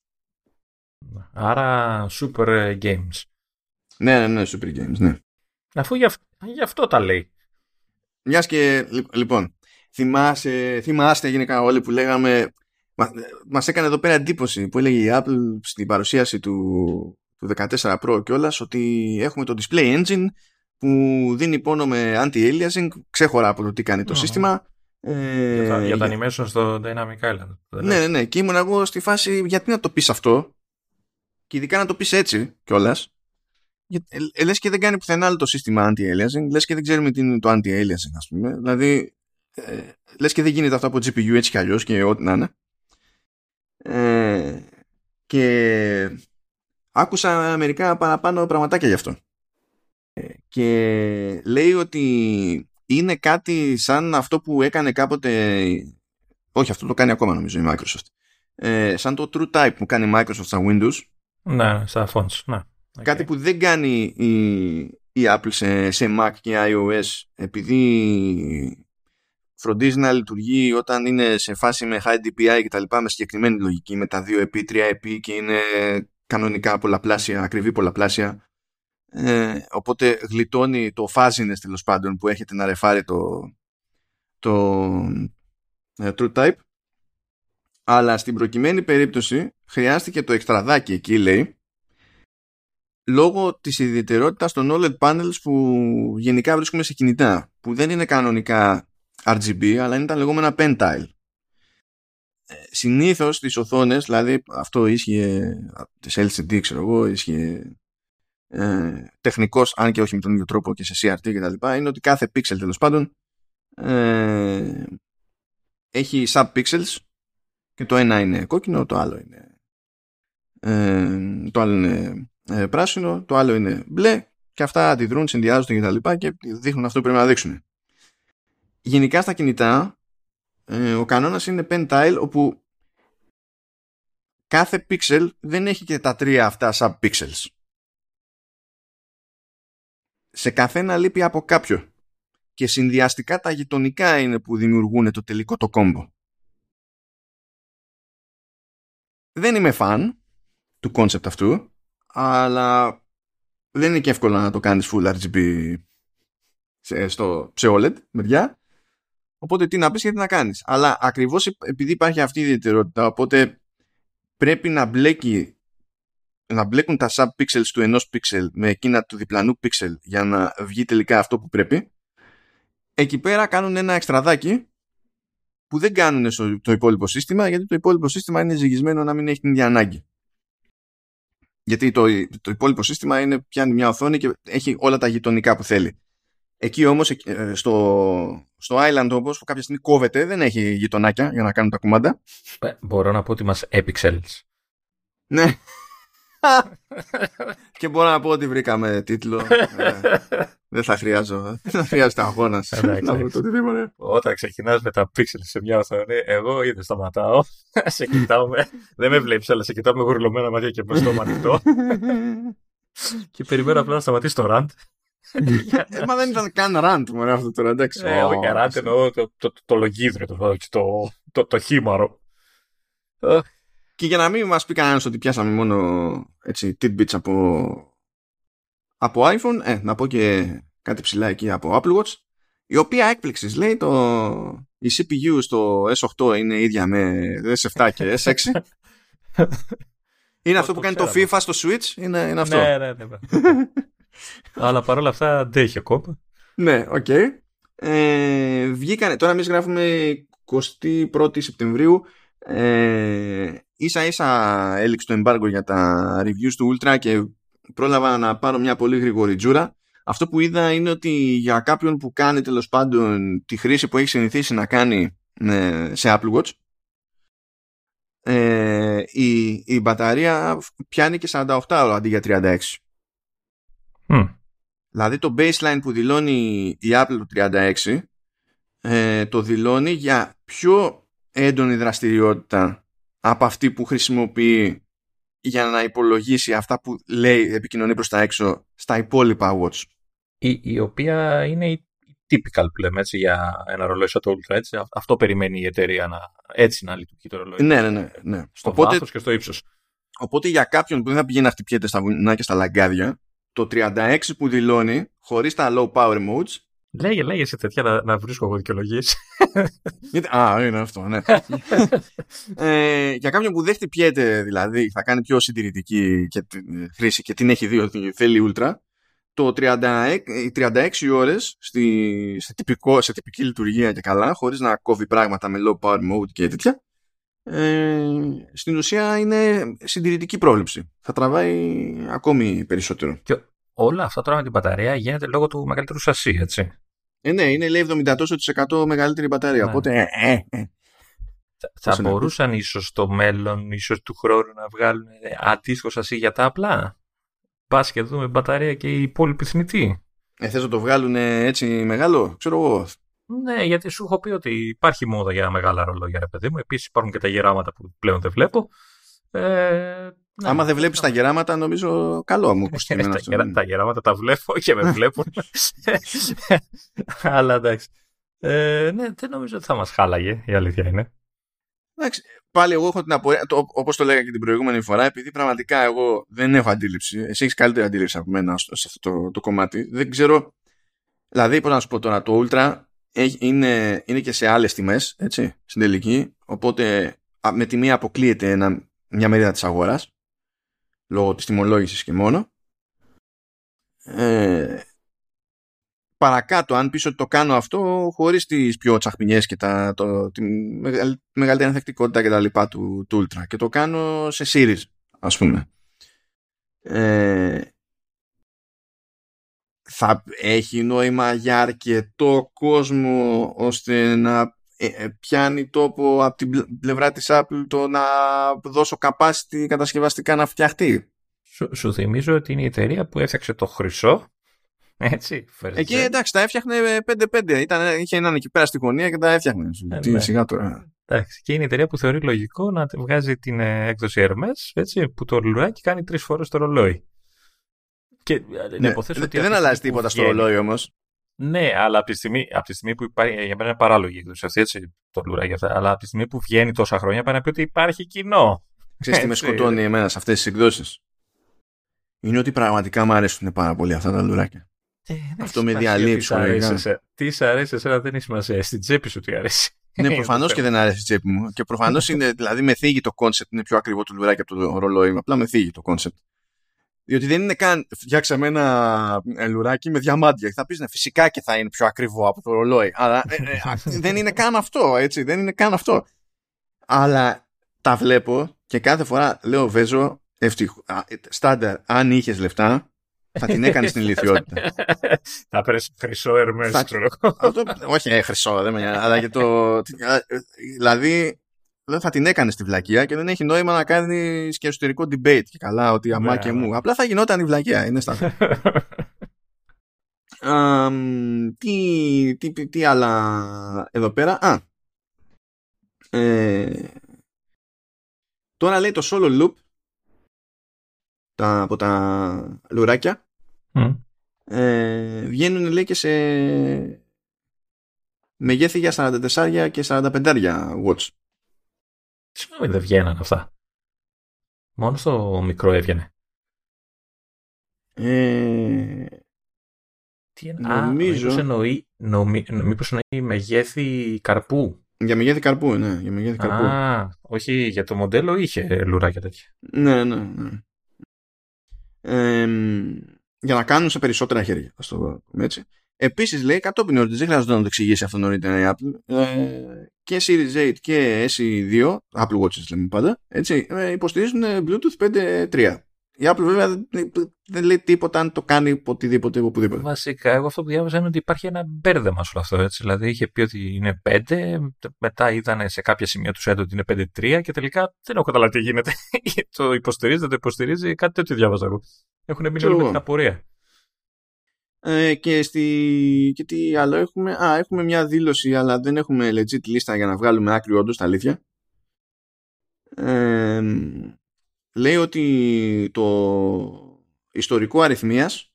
Άρα super games Ναι ναι ναι super games ναι Αφού γι' αυτό, γι αυτό τα λέει Μιας και λοιπόν θυμάσαι, θυμάστε γενικά όλοι που λέγαμε Μα έκανε εδώ πέρα εντύπωση που έλεγε η Apple στην παρουσίαση του, του 14 Pro κιόλας ότι έχουμε το display engine που δίνει πόνο με anti-aliasing, ξέχωρα από το τι κάνει το σύστημα. Ε, για, τα, για τα animation στο Dynamic Island. Ναι, ναι, ναι. Και ήμουν εγώ στη φάση γιατί να το πεις αυτό; Και ειδικά να το πεις έτσι κιόλας. Ε, λες και δεν κάνει πουθενά άλλο το σύστημα anti-aliasing, λες και δεν ξέρουμε τι είναι το anti-aliasing ας πούμε. Δηλαδή, ε, λες και δεν γίνεται αυτό από GPU έτσι κι αλλιώς και ό,τι να είναι. Ε, και άκουσα μερικά παραπάνω πραγματάκια γι' αυτό. Ε, και λέει ότι είναι κάτι σαν αυτό που έκανε κάποτε όχι αυτό το κάνει ακόμα νομίζω η Microsoft ε, σαν το True Type που κάνει η Microsoft στα Windows ναι, στα phones ναι. κάτι που δεν κάνει η, η Apple σε, σε Mac και iOS επειδή φροντίζει να λειτουργεί όταν είναι σε φάση με high DPI και τα λοιπά με συγκεκριμένη λογική με τα 2EP, 3EP και είναι κανονικά πολλαπλάσια, ακριβή πολλαπλάσια ε, οπότε γλιτώνει το fuzziness τέλος πάντων που έχετε να ρεφάρει το, το ε, true type αλλά στην προκειμένη περίπτωση χρειάστηκε το εξτραδάκι εκεί λέει λόγω της ιδιαιτερότητας των OLED panels που γενικά βρίσκουμε σε κινητά που δεν είναι κανονικά RGB αλλά είναι τα λεγόμενα pentile. Ε, συνήθως στις οθόνες, δηλαδή αυτό ίσχυε τις LCD ξέρω εγώ, ίσχυε ε, τεχνικός αν και όχι με τον ίδιο τρόπο και σε CRT και τα λοιπά, είναι ότι κάθε pixel τέλος πάντων ε, έχει sub-pixels και το ένα είναι κόκκινο, το άλλο είναι ε, το άλλο είναι ε, πράσινο, το άλλο είναι μπλε και αυτά αντιδρούν, συνδυάζονται και τα λοιπά και δείχνουν αυτό που πρέπει να δείξουν γενικά στα κινητά ε, ο κανόνας είναι pentile όπου κάθε pixel δεν έχει και τα τρία αυτά sub-pixels. Σε καθένα λείπει από κάποιο. Και συνδυαστικά τα γειτονικά είναι που δημιουργούν το τελικό το κόμπο. Δεν είμαι φαν του concept αυτού, αλλά δεν είναι και εύκολο να το κάνεις full RGB στο, σε OLED μεριά. Οπότε τι να πεις γιατί να κάνεις. Αλλά ακριβώς επειδή υπάρχει αυτή η ιδιαιτερότητα, οπότε πρέπει να μπλέκει να μπλέκουν τα sub-pixels του ενός pixel με εκείνα του διπλανού pixel για να βγει τελικά αυτό που πρέπει. Εκεί πέρα κάνουν ένα εξτραδάκι που δεν κάνουν στο το υπόλοιπο σύστημα γιατί το υπόλοιπο σύστημα είναι ζυγισμένο να μην έχει την ίδια ανάγκη. Γιατί το, το υπόλοιπο σύστημα είναι, πιάνει μια οθόνη και έχει όλα τα γειτονικά που θέλει. Εκεί όμως ε, στο, στο Island όπως που κάποια στιγμή κόβεται δεν έχει γειτονάκια για να κάνουν τα κουμάντα. Ε, μπορώ να πω ότι μας epixels. Ναι. και μπορώ να πω ότι βρήκαμε τίτλο. Ε, δεν θα χρειάζω. Δεν θα χρειάζεται αγώνας. Όταν ξεκινάς με τα pixels σε μια οθόνη, εγώ ήδη σταματάω. σε κοιτάω με. Δεν με βλέπεις, αλλά σε κοιτάω με γουρλωμένα μάτια και με στόμα ανοιχτό. και περιμένω απλά να σταματήσει το rant ε, μα δεν ήταν καν ραντ μου αυτό τώρα, εντάξει. Ε, όχι, ραντ εννοώ το, το, το λογίδριο, το, το, το, το χήμαρο. Και για να μην μας πει κανένας ότι πιάσαμε μόνο έτσι tidbits από, από iPhone, ε, να πω και κάτι ψιλά εκεί από Apple Watch, η οποία έκπληξις λέει το, η CPU στο S8 είναι ίδια με S7 και S6. είναι αυτό που κάνει το FIFA στο Switch, είναι, είναι αυτό. Ναι, ναι, ναι. Αλλά παρόλα αυτά αντέχει ακόμα. Ναι, OK. Okay. Ε, βγήκανε, τώρα εμείς γράφουμε 21η Σεπτεμβρίου. Ε, ίσα ίσα έληξε το embargo για τα reviews του Ultra και πρόλαβα να πάρω μια πολύ γρήγορη τζούρα. Αυτό που είδα είναι ότι για κάποιον που κάνει τέλος πάντων τη χρήση που έχει συνηθίσει να κάνει ε, σε Apple Watch ε, η, η μπαταρία πιάνει και 48 ώρα αντί για 36. Mm. Δηλαδή το baseline που δηλώνει η Apple το 36 ε, το δηλώνει για πιο έντονη δραστηριότητα από αυτή που χρησιμοποιεί για να υπολογίσει αυτά που λέει επικοινωνεί προς τα έξω στα υπόλοιπα watch. Η, η οποία είναι η typical που λέμε έτσι, για ένα ρολόι σαν το Ultra. Έτσι. Αυτό περιμένει η εταιρεία να, έτσι να λειτουργεί το ρολόι. Ναι, ναι, ναι. ναι. Στο οπότε, βάθος και στο ύψος. Οπότε για κάποιον που δεν θα πηγαίνει να χτυπιέται στα βουνά και στα λαγκάδια, το 36 που δηλώνει, χωρίς τα low power modes, Λέγε, λέγε σε τέτοια να, να βρίσκω εγώ δικαιολογίες. Α, είναι αυτό, ναι. ε, για κάποιον που δεν χτυπιέται, δηλαδή, θα κάνει πιο συντηρητική και, χρήση και την έχει δει ότι θέλει ultra, το 36, 36 ώρες στη, σε, τυπικό, σε τυπική λειτουργία και καλά, χωρίς να κόβει πράγματα με low power mode και τέτοια, ε, στην ουσία είναι συντηρητική πρόβλεψη. Θα τραβάει ακόμη περισσότερο. Και όλα αυτά τώρα με την μπαταρία γίνεται λόγω του μεγαλύτερου σασί, έτσι. Ε, ναι, είναι λέει 70% μεγαλύτερη μπαταρία. Ναι. Οπότε. Ε, ε, ε. Θα, θα μπορούσαν ίσως στο μέλλον, ίσως του χρόνου να βγάλουν αντίστοιχο σασί για τα απλά. Πας και δούμε μπαταρία και η υπόλοιπη θνητή. Ε, θες να το βγάλουν έτσι μεγάλο, ξέρω εγώ. Ναι, γιατί σου έχω πει ότι υπάρχει μόδα για μεγάλα ρολόγια, ρε παιδί μου. Επίσης υπάρχουν και τα γεράματα που πλέον δεν βλέπω. Ε, ναι, Άμα δεν βλέπεις τα γεράματα, νομίζω καλό μου. Ε, τα, γερα, τα γεράματα τα βλέπω και με βλέπουν. Αλλά εντάξει. Ε, ναι, δεν νομίζω ότι θα μας χάλαγε, η αλήθεια είναι. Εντάξει, πάλι εγώ έχω την απορία, το, όπως το λέγα και την προηγούμενη φορά, επειδή πραγματικά εγώ δεν έχω αντίληψη, εσύ έχεις καλύτερη αντίληψη από μένα σε αυτό το, το κομμάτι, δεν ξέρω, δηλαδή πώς να σου πω τώρα, το Ultra είναι, είναι και σε άλλες τιμές, έτσι, στην τελική, οπότε με τη μία αποκλείεται ένα, μια μερίδα της αγοράς, λόγω της τιμολόγησης και μόνο. Ε, παρακάτω, αν πεις ότι το κάνω αυτό χωρίς τις πιο τσαχμινιές και τα, το, τη μεγαλύτερη ανθεκτικότητα και τα λοιπά του, του Ultra και το κάνω σε series, ας πούμε. Ε, θα έχει νόημα για αρκετό κόσμο ώστε να ε, ε, πιάνει τόπο από την πλευρά της Apple το να δώσω capacity κατασκευαστικά να φτιαχτεί. Σου, σου θυμίζω ότι είναι η εταιρεία που έφτιαξε το χρυσό έτσι, Εκεί εντάξει, τα έφτιαχνε 5-5. Ήταν, είχε έναν εκεί πέρα στη γωνία και τα έφτιαχνε. Ε, Τι ναι. σιγά τώρα. Εντάξει, και είναι η εταιρεία που θεωρεί λογικό να βγάζει την ε, έκδοση Hermes, έτσι, που το λουράκι κάνει τρεις φορές το ρολόι. Και, ε, ναι, υποθέσω ότι δεν αλλάζει τίποτα στο ρολόι όμως. Ναι, αλλά από τη στιγμή, από τη στιγμή που υπάρχει. Για μένα είναι παράλογη η έκδοση αυτή, έτσι, το λουράκι αυτά. Αλλά από τη στιγμή που βγαίνει τόσα χρόνια, πάει να πει ότι υπάρχει κοινό. Ξέρεις τι με σκοτώνει εμένα σε αυτές τις εκδόσεις; Είναι ότι πραγματικά μου αρέσουν πάρα πολύ αυτά τα λουράκια. Ε, Αυτό με διαλύει ψυχολογικά. Τι σ' αρέσει, εσένα δεν έχει σημασία. Στην τσέπη σου τι αρέσει. Ναι, προφανώς και δεν αρέσει η τσέπη μου. Και προφανώς είναι, δηλαδή με θίγει το concept. Είναι πιο ακριβό το λουράκι από το ρολόι. Απλά με θίγει το concept. Διότι δεν είναι καν φτιάξαμε ένα ε, λουράκι με διαμάντια. Θα πεις ναι, φυσικά και θα είναι πιο ακριβό από το ρολόι. Αλλά ε, ε, δεν είναι καν αυτό, έτσι. Δεν είναι καν αυτό. Αλλά τα βλέπω και κάθε φορά λέω Βέζο, ευτυχώ. Στάνταρ, αν είχες λεφτά, θα την έκανες στην ηλικιότητα. θα πέρασε χρυσό ερμέ, ξέρω Όχι, ε, χρυσό, δεν με αλλά και το. Δηλαδή, θα την έκανε στη βλακεία και δεν έχει νόημα να κάνει και εσωτερικό debate και καλά ότι αμά και μου. Απλά θα γινόταν η βλακεία. Είναι στα. τι, τι, τι άλλα εδώ πέρα; Α. Ε, τώρα λέει το solo loop τα, από τα λουράκια ε, βγαίνουν λέει και σε μεγέθη για 44 και 45 watts. Συγγνώμη δεν βγαίναν αυτά. Μόνο στο μικρό έβγαινε. Ε, Τι είναι, νομίζω... Α, εννοεί, νομι, μήπως εννοεί μεγέθη καρπού. Για μεγέθη καρπού, ναι. Για μεγέθη καρπού. Α, όχι, για το μοντέλο είχε λουράκια τέτοια. Ναι, ναι, ναι για να κάνουν σε περισσότερα χέρια. Ας το έτσι. Επίσης λέει κατόπιν ότι δεν χρειάζεται να το εξηγήσει αυτό νωρίτερα η Apple ε, και Series 8 και SE2 Apple Watches λέμε πάντα έτσι, ε, υποστηρίζουν Bluetooth 5.3 η Apple βέβαια δεν λέει τίποτα αν το κάνει οτιδήποτε οπουδήποτε. Βασικά, εγώ αυτό που διάβαζα είναι ότι υπάρχει ένα μπέρδεμα σε όλο αυτό. Έτσι. Δηλαδή, είχε πει ότι είναι 5, μετά είδαν σε κάποια σημεία τους έντο ότι είναι 5-3 και τελικά δεν έχω καταλάβει τι γίνεται. το υποστηρίζει, δεν το υποστηρίζει, κάτι τέτοιο διάβαζα εγώ. Έχουν μείνει όλοι με την απορία. Ε, και, στη... και τι άλλο έχουμε; Α, έχουμε μια δήλωση, αλλά δεν έχουμε legit λίστα για να βγάλουμε άκρη όντως τα αλήθεια. Ε, λέει ότι το ιστορικό αριθμίας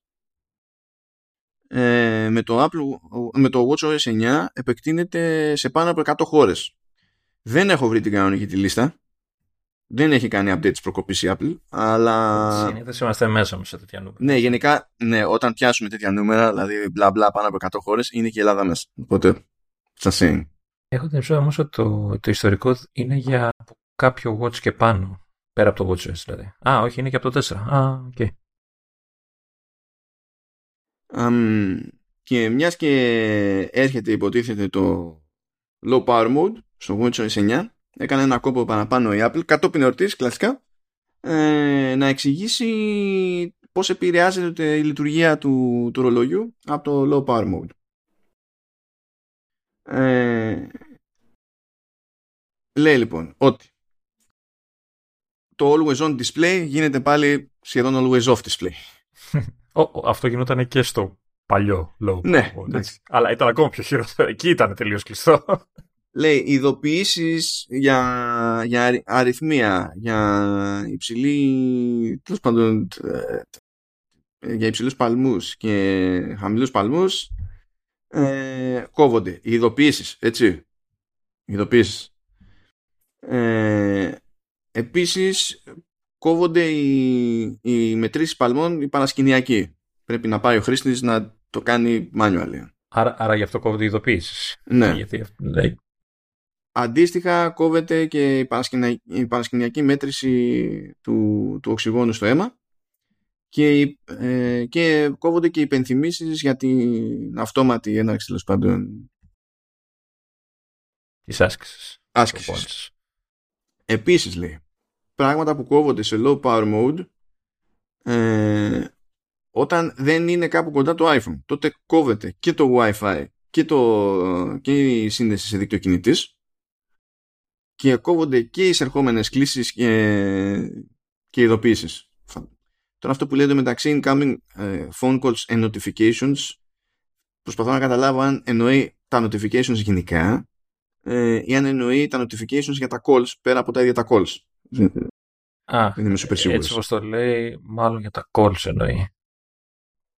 ε, με, το Apple, με το WatchOS 9 επεκτείνεται σε πάνω από 100 χώρες. Δεν έχω βρει την κανονική τη λίστα. Δεν έχει κάνει update της προκοπής η Apple, αλλά... Συνήθως είμαστε μέσα σε τέτοια νούμερα. Ναι, γενικά, ναι, όταν πιάσουμε τέτοια νούμερα, δηλαδή μπλα μπλα πάνω από 100 χώρες, είναι και η Ελλάδα μέσα. Οπότε, σας Έχω την εμπειρία όμως ότι το, το ιστορικό είναι για κάποιο watch και πάνω. Πέρα από το WatchOS δηλαδή. Α, όχι, είναι και από το 4. Α, OK. Okay. Um, και μιας και έρχεται υποτίθεται το low power mode στο WatchOS 9 έκανε ένα κόπο παραπάνω η Apple κατόπιν εορτής κλασικά ε, να εξηγήσει πώς επηρεάζεται η λειτουργία του, του ρολογιού από το low power mode. Ε, λέει λοιπόν ότι το always on display γίνεται πάλι σχεδόν always off display. αυτό γινόταν και στο παλιό low. Ναι. Αλλά ήταν ακόμα πιο χειρότερο. Εκεί ήταν τελείως κλειστό. Λέει ειδοποιήσεις για, για αριθμία, για υψηλή, τέλος πάντων, ε, για υψηλούς παλμούς και χαμηλούς παλμούς ε, κόβονται. Οι ειδοποιήσεις, έτσι. Οι ειδοποιήσεις. Ε, Επίσης κόβονται οι, οι μετρήσεις παλμών οι παρασκηνιακοί. Πρέπει να πάει ο χρήστης να το κάνει manual. Άρα, άρα γι' αυτό κόβονται οι ειδοποιήσεις. Ναι. Γιατί, λέει. Αντίστοιχα κόβεται και η, παρασκηνιακή, η παρασκηνιακή μέτρηση του, του οξυγόνου στο αίμα και, ε, και κόβονται και οι υπενθυμίσεις για την αυτόματη έναρξη τέλος πάντων της άσκησης. άσκησης. Επίσης λέει πράγματα που κόβονται σε low power mode ε, όταν δεν είναι κάπου κοντά το iPhone. Τότε κόβεται και το Wi-Fi και, το, και η σύνδεση σε δίκτυο κινητής και κόβονται και οι εισερχόμενες κλήσεις και, και ειδοποίησεις. Τώρα αυτό που λέτε μεταξύ incoming ε, phone calls and notifications προσπαθώ να καταλάβω αν εννοεί τα notifications γενικά ε, ή αν εννοεί τα notifications για τα calls πέρα από τα ίδια τα calls. Α, δεν είμαι super Έτσι όπως το λέει, μάλλον για τα calls εννοεί.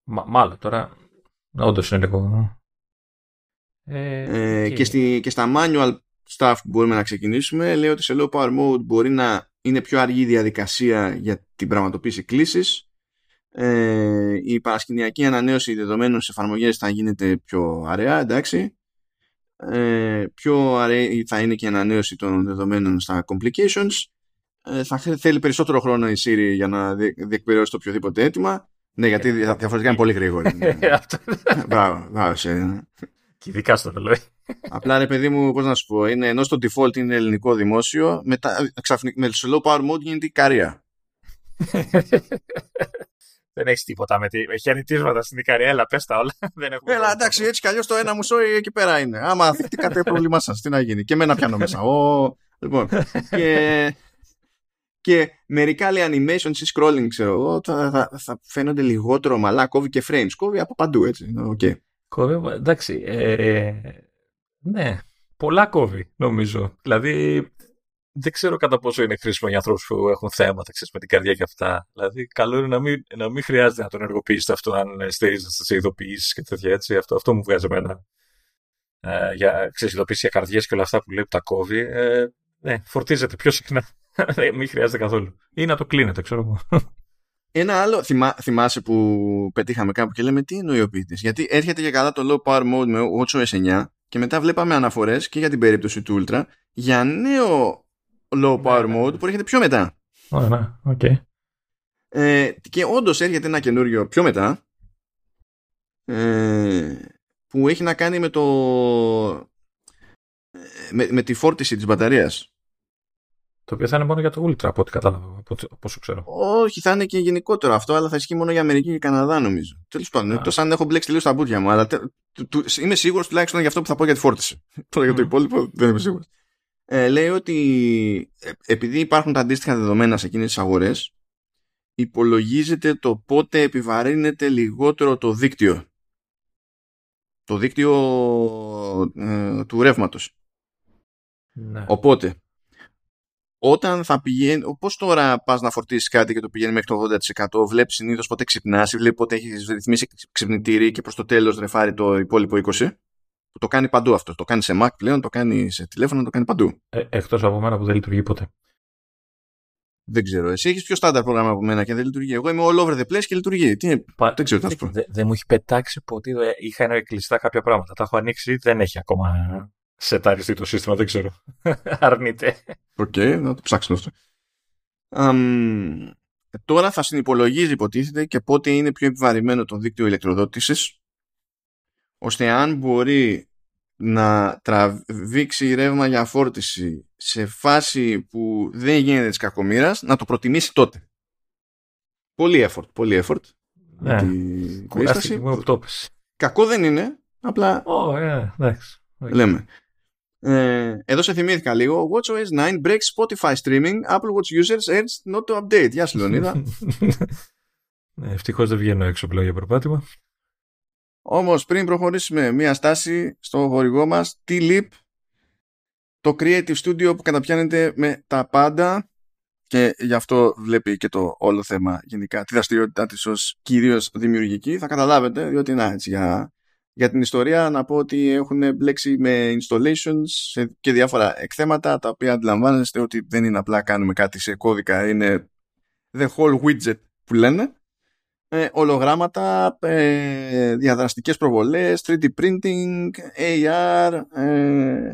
μάλλον τώρα, όντως είναι λίγο... Ε, ε, και, στη, και στα manual stuff που μπορούμε να ξεκινήσουμε, λέει ότι σε low power mode μπορεί να είναι πιο αργή η διαδικασία για την πραγματοποίηση κλήσης. Ε, η παρασκηνιακή ανανέωση δεδομένων σε εφαρμογές θα γίνεται πιο αραιά, εντάξει. Ε, πιο αραιά θα είναι και η ανανέωση των δεδομένων στα complications ε, θα θέλει περισσότερο χρόνο η Siri για να διεκπαιρεώσει το οποιοδήποτε αίτημα. Ναι, γιατί ε, διαφορετικά είναι πολύ γρήγορη. Ναι. Μπράβο, μπράβο. Και ειδικά στο ρολόι. Απλά ρε παιδί μου, πώς να σου πω, είναι, ενώ στο default είναι ελληνικό δημόσιο, μετά ξαφνικά με slow power mode γίνεται η Ικαρία. Δεν έχεις τίποτα με τη. Έχει ανητίσματα στην Ικαρία, έλα, πες τα όλα. Δεν έχουμε έλα, εντάξει, έτσι κι αλλιώς το ένα μουσό εκεί πέρα είναι. Άμα θυχτήκατε πρόβλημά σας, τι να γίνει. Και εμένα πιάνω μέσα. Ο... Λοιπόν, και και μερικά λέει animation ή scrolling ξέρω εγώ θα, θα, θα, φαίνονται λιγότερο μαλά κόβει και frames κόβει από παντού έτσι okay. κόβει εντάξει ε, ναι πολλά κόβει νομίζω δηλαδή δεν ξέρω κατά πόσο είναι χρήσιμο για ανθρώπους που έχουν θέματα ξέρεις, με την καρδιά και αυτά. Δηλαδή, καλό είναι να μην, να μην χρειάζεται να τον ενεργοποιήσετε αυτό αν στηρίζεστε σε ειδοποιήσεις και τέτοια έτσι. Αυτό, αυτό μου βγάζει εμένα. Ε, για ξέρεις, ειδοποιήσεις για καρδιές και όλα αυτά που λέει που τα κόβει. Ε, ναι, φορτίζεται πιο συχνά. Μην χρειάζεται καθόλου. Ή να το κλείνετε, ξέρω εγώ. Ένα άλλο θυμά, θυμάσαι που πετύχαμε κάπου και λέμε τι εννοεί ο ποιητής. Γιατί έρχεται και καλά το low power mode με WatchOS 9 και μετά βλέπαμε αναφορές και για την περίπτωση του Ultra για νέο low power ναι, ναι, mode ναι. που έρχεται πιο μετά. Ωραία, OK. Okay. Ε, και όντως έρχεται ένα καινούριο πιο μετά ε, που έχει να κάνει με το με, με τη φόρτιση της μπαταρίας το οποίο θα είναι μόνο για το Ultra από ό,τι κατάλαβα, από όσο ξέρω. Όχι, θα είναι και γενικότερο αυτό, αλλά θα ισχύει μόνο για Αμερική και Καναδά, νομίζω. Τέλος πάντων, εκτός αν έχω μπλέξει τελείως τα μπουτια μου, αλλά τε, του, του, είμαι σίγουρος τουλάχιστον για αυτό που θα πω για τη φόρτιση. Τώρα για το υπόλοιπο δεν είμαι σίγουρος. Ε, λέει ότι ε, επειδή υπάρχουν τα αντίστοιχα δεδομένα σε εκείνες τις αγορές, υπολογίζεται το πότε επιβαρύνεται λιγότερο το δίκτυο. Το δίκτυο ε, του ρεύματος. Ναι. Οπότε, όταν θα πηγαίνει, όπω τώρα πας να φορτίσεις κάτι και το πηγαίνει μέχρι το 80%, βλέπεις συνήθως πότε ξυπνάς, βλέπεις πότε έχεις ρυθμίσει ξυπνητήρι και προς το τέλος ρεφάρει το υπόλοιπο 20. Που το κάνει παντού αυτό. Το κάνει σε Mac πλέον, το κάνει σε τηλέφωνο, το κάνει παντού. Ε, Εκτός από μένα που δεν λειτουργεί ποτέ. Δεν ξέρω. Εσύ έχεις πιο στάνταρ πρόγραμμα από μένα και δεν λειτουργεί. Εγώ είμαι all over the place και λειτουργεί. Τι είναι... Πα... Δεν ξέρω τι θα Δεν δε μου έχει πετάξει ποτέ. Είχα ένα κλειστά κάποια πράγματα. Τα έχω ανοίξει, δεν έχει ακόμα σεταριστεί το σύστημα, δεν ξέρω. Αρνείται. OK, okay, να το ψάξουμε αυτό. Um, τώρα θα συνυπολογίζει υποτίθεται και πότε είναι πιο επιβαρημένο το δίκτυο ηλεκτροδότησης ώστε αν μπορεί να τραβήξει ρεύμα για φόρτιση σε φάση που δεν γίνεται της κακομήρας να το προτιμήσει τότε. Πολύ effort, πολύ effort. Ναι, Κακό δεν είναι, απλά oh, yeah, εντάξει. λέμε. Ε, εδώ σε θυμήθηκα λίγο. WatchOS 9 breaks Spotify streaming. Apple Watch users urged not to update. Γεια σου, Λεωνίδα. ναι, Ευτυχώς δεν βγαίνω έξω πλέον για προπάτημα. Όμως, πριν προχωρήσουμε μία στάση στο χορηγό μας, T-Lip, το Creative Studio που καταπιάνεται με τα πάντα και γι' αυτό βλέπει και το όλο θέμα γενικά τη δραστηριότητά της ως κυρίως δημιουργική. Θα καταλάβετε, διότι να έτσι για για την ιστορία να πω ότι έχουν μπλέξει με installations και διάφορα εκθέματα τα οποία αντιλαμβάνεστε ότι δεν είναι απλά κάνουμε κάτι σε κώδικα είναι the whole widget που λένε. Ε, ολογράμματα, ε, διαδραστικές προβολές, 3D printing, AR, ε,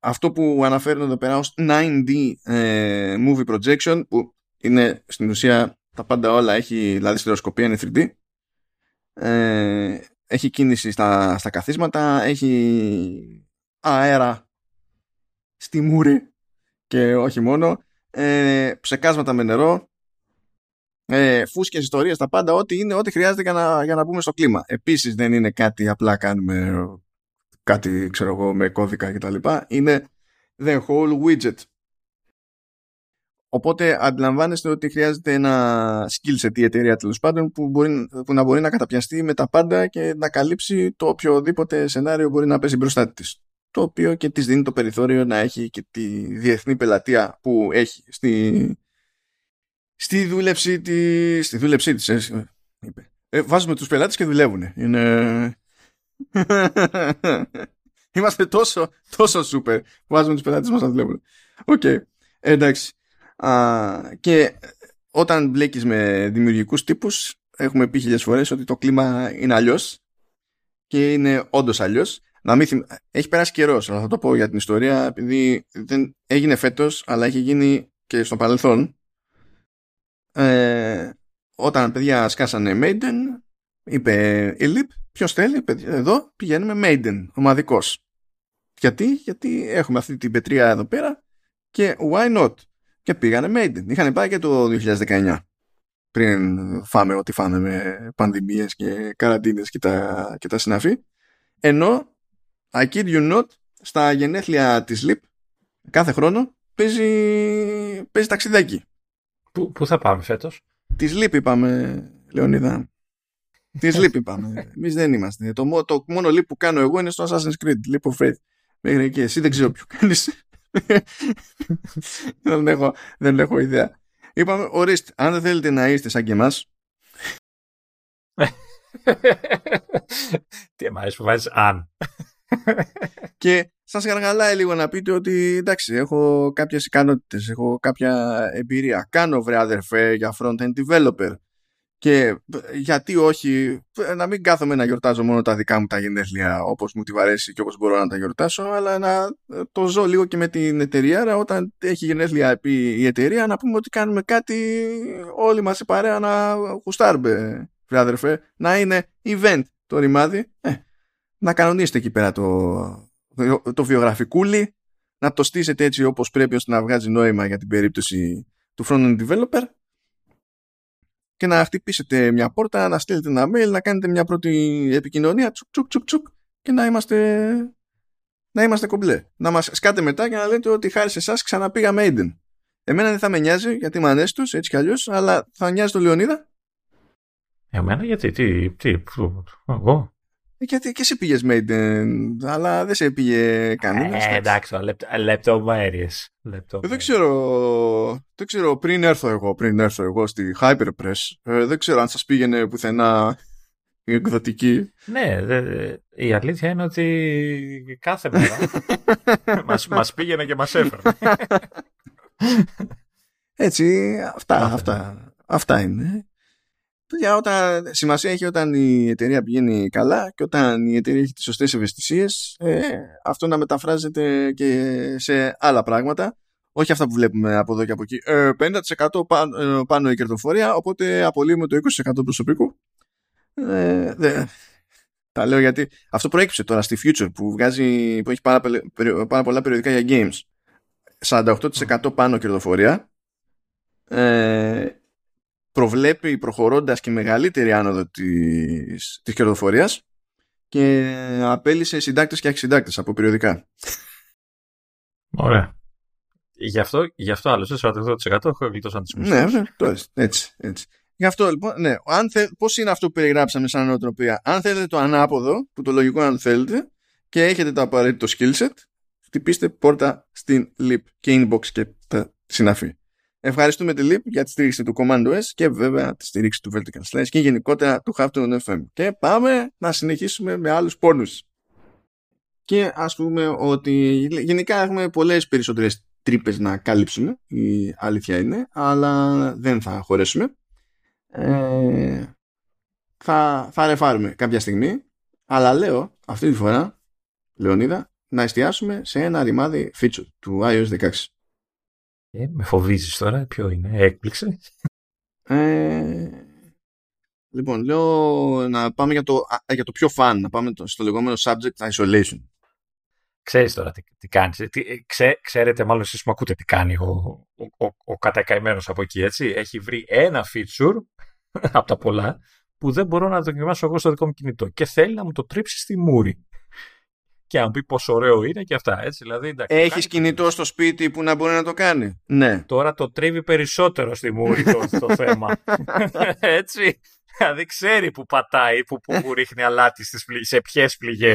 αυτό που αναφέρουν εδώ πέρα ως 9D ε, movie projection που είναι στην ουσία τα πάντα όλα έχει δηλαδή στερεοσκοπία είναι 3D ε, έχει κίνηση στα, στα καθίσματα, έχει αέρα στη μούρη και όχι μόνο, ε, ψεκάσματα με νερό, ε, φούσκες ιστορίες, τα πάντα, ό,τι είναι, ό,τι χρειάζεται για να, για να μπούμε στο κλίμα. Επίσης δεν είναι κάτι απλά κάνουμε κάτι, ξέρω εγώ, με κώδικα κτλ. Είναι the whole widget. Οπότε αντιλαμβάνεστε ότι χρειάζεται ένα skill set η εταιρεία τέλος πάντων που, μπορεί, που να μπορεί να καταπιαστεί με τα πάντα και να καλύψει το οποιοδήποτε σενάριο μπορεί να πέσει μπροστά της. Το οποίο και της δίνει το περιθώριο να έχει και τη διεθνή πελατεία που έχει στη, στη δούλεψή τη. Στη δούλεψή της, ε, είπε. Ε, βάζουμε τους πελάτες και δουλεύουν. Είναι. Είμαστε τόσο, τόσο super που βάζουμε τους πελάτες μας να δουλεύουν. OK. Okay. εντάξει και όταν μπλέκεις με δημιουργικούς τύπους έχουμε πει χιλιάδες φορές ότι το κλίμα είναι αλλιώς και είναι όντως αλλιώς. Να μην θυμ... Έχει περάσει καιρός, αλλά θα το πω για την ιστορία, επειδή δεν έγινε φέτος, αλλά έχει γίνει και στο παρελθόν. Ε, όταν παιδιά σκάσανε Maiden, είπε η Lip, ποιος θέλει, παιδιά, εδώ πηγαίνουμε Maiden, ομαδικός. Γιατί, γιατί έχουμε αυτή την πετρία εδώ πέρα και why not; Και πήγανε Maiden. Είχαν πάει και το 2019 πριν φάμε ό,τι φάμε με πανδημίες και καραντίνες και τα, και τα συναφή. Ενώ, I kid you not, στα γενέθλια της LIP κάθε χρόνο παίζει, παίζει ταξιδάκι. Πού, πού θα πάμε φέτος; Της LIP είπαμε, Λεωνίδα. Της LIP είπαμε. Εμείς δεν είμαστε. Το, το μόνο LIP που κάνω εγώ είναι στο Assassin's Creed, Leap of Faith. Μέχρι εκεί εσύ δεν ξέρω ποιο κάνεις δεν, έχω, δεν έχω ιδέα. Είπαμε, ορίστε, αν δεν θέλετε να είστε σαν και εμάς Τι εμάς που βάζεις αν. και σας γαργαλάει λίγο να πείτε ότι εντάξει, έχω κάποιες ικανότητες, έχω κάποια εμπειρία. Κάνω βρε αδερφέ για front-end developer. Και γιατί όχι, να μην κάθομαι να γιορτάζω μόνο τα δικά μου τα γενέθλια όπως μου τη βαρέσει και όπως μπορώ να τα γιορτάσω, αλλά να το ζω λίγο και με την εταιρεία. Άρα όταν έχει γενέθλια η εταιρεία να πούμε ότι κάνουμε κάτι όλοι μας η παρέα να γουστάρουμε, αδερφέ, να είναι event το ρημάδι. Ε, να κανονίσετε εκεί πέρα το, το βιογραφικούλι, να το στήσετε έτσι όπως πρέπει ώστε να βγάζει νόημα για την περίπτωση του front-end developer και να χτυπήσετε μια πόρτα, να στείλετε ένα mail, να κάνετε μια πρώτη επικοινωνία, τσουκ τσουκ τσουκ, τσουκ και να είμαστε, να είμαστε κομπλέ. Να μας σκάτε μετά και να λέτε ότι χάρη σε εσάς ξαναπήγαμε Aiden. Εμένα δεν θα με νοιάζει γιατί είμαι ανέστος, έτσι κι αλλιώς, αλλά θα νοιάζει το Λεωνίδα. Εμένα γιατί, τι, τι, εγώ. Ε, γιατί και εσύ πήγες Maiden, αλλά δεν σε πήγε κανένα. Ε, εντάξει, λεπτομέρειες. Δεν ξέρω, δεν ξέρω, πριν έρθω εγώ, πριν έρθω εγώ στη Hyperpress, ε, δεν ξέρω αν σας πήγαινε πουθενά η εκδοτική. Ναι, δε, η αλήθεια είναι ότι κάθε μέρα μας, μας πήγαινε και μας έφερε. Έτσι, αυτά, αυτά, αυτά είναι για όταν, σημασία έχει όταν η εταιρεία πηγαίνει καλά και όταν η εταιρεία έχει τις σωστές ευαισθησίες ε, αυτό να μεταφράζεται και σε άλλα πράγματα. Όχι αυτά που βλέπουμε από εδώ και από εκεί. Ε, 50% πάνω, ε, πάνω η κερδοφορία οπότε απολύουμε το 20% προσωπικού. Ε, δε, τα λέω γιατί αυτό προέκυψε τώρα στη Future που, βγάζει, που έχει πάρα, πάρα πολλά περιοδικά για games. 48% πάνω κερδοφορία. Ε, προβλέπει προχωρώντας και μεγαλύτερη άνοδο της, της κερδοφορίας και απέλησε συντάκτες και αρχισυντάκτες από περιοδικά. Ωραία. Γι' αυτό, γι αυτό άλλωστε 48% έχω γλιτώσει τις Ναι, ναι, έτσι, έτσι. Γι' αυτό λοιπόν, ναι, αν θε, πώς είναι αυτό που περιγράψαμε σαν νοοτροπία; Αν θέλετε το ανάποδο, που το λογικό αν θέλετε, και έχετε το απαραίτητο skill set, χτυπήστε πόρτα στην lip και inbox και τα συναφή. Ευχαριστούμε τη LIP για τη στήριξη του Command OS και βέβαια τη στήριξη του Vertical Slice και γενικότερα του Halftone FM. Και πάμε να συνεχίσουμε με άλλους πόνους. Και ας πούμε ότι γενικά έχουμε πολλές περισσότερες τρύπες να καλύψουμε, η αλήθεια είναι, αλλά δεν θα χωρέσουμε. Ε, θα, θα ρεφάρουμε κάποια στιγμή, αλλά λέω αυτή τη φορά, Λεωνίδα, να εστιάσουμε σε ένα ρημάδι feature του iOS 16. Ε, με φοβίζεις τώρα, ποιο είναι, έκπληξη. Ε, λοιπόν, λέω να πάμε για το, για το πιο fun, να πάμε στο λεγόμενο subject isolation. Ξέρεις τώρα τι, τι κάνεις. Τι, ξέ, ξέρετε μάλλον εσείς μου ακούτε τι κάνει ο, ο, ο, ο κατακαημένος από εκεί, έτσι. Έχει βρει ένα feature από τα πολλά που δεν μπορώ να δοκιμάσω εγώ στο δικό μου κινητό και θέλει να μου το τρίψει στη μούρη και αν πει πόσο ωραίο είναι και αυτά. Έτσι, δηλαδή, Έχεις κινητό στο σπίτι που να μπορεί να το κάνει; Ναι. Τώρα το τρίβει περισσότερο στη μούρη το, θέμα. έτσι. Δηλαδή ξέρει που πατάει, που, που, που ρίχνει αλάτι στις, σε ποιες πληγέ.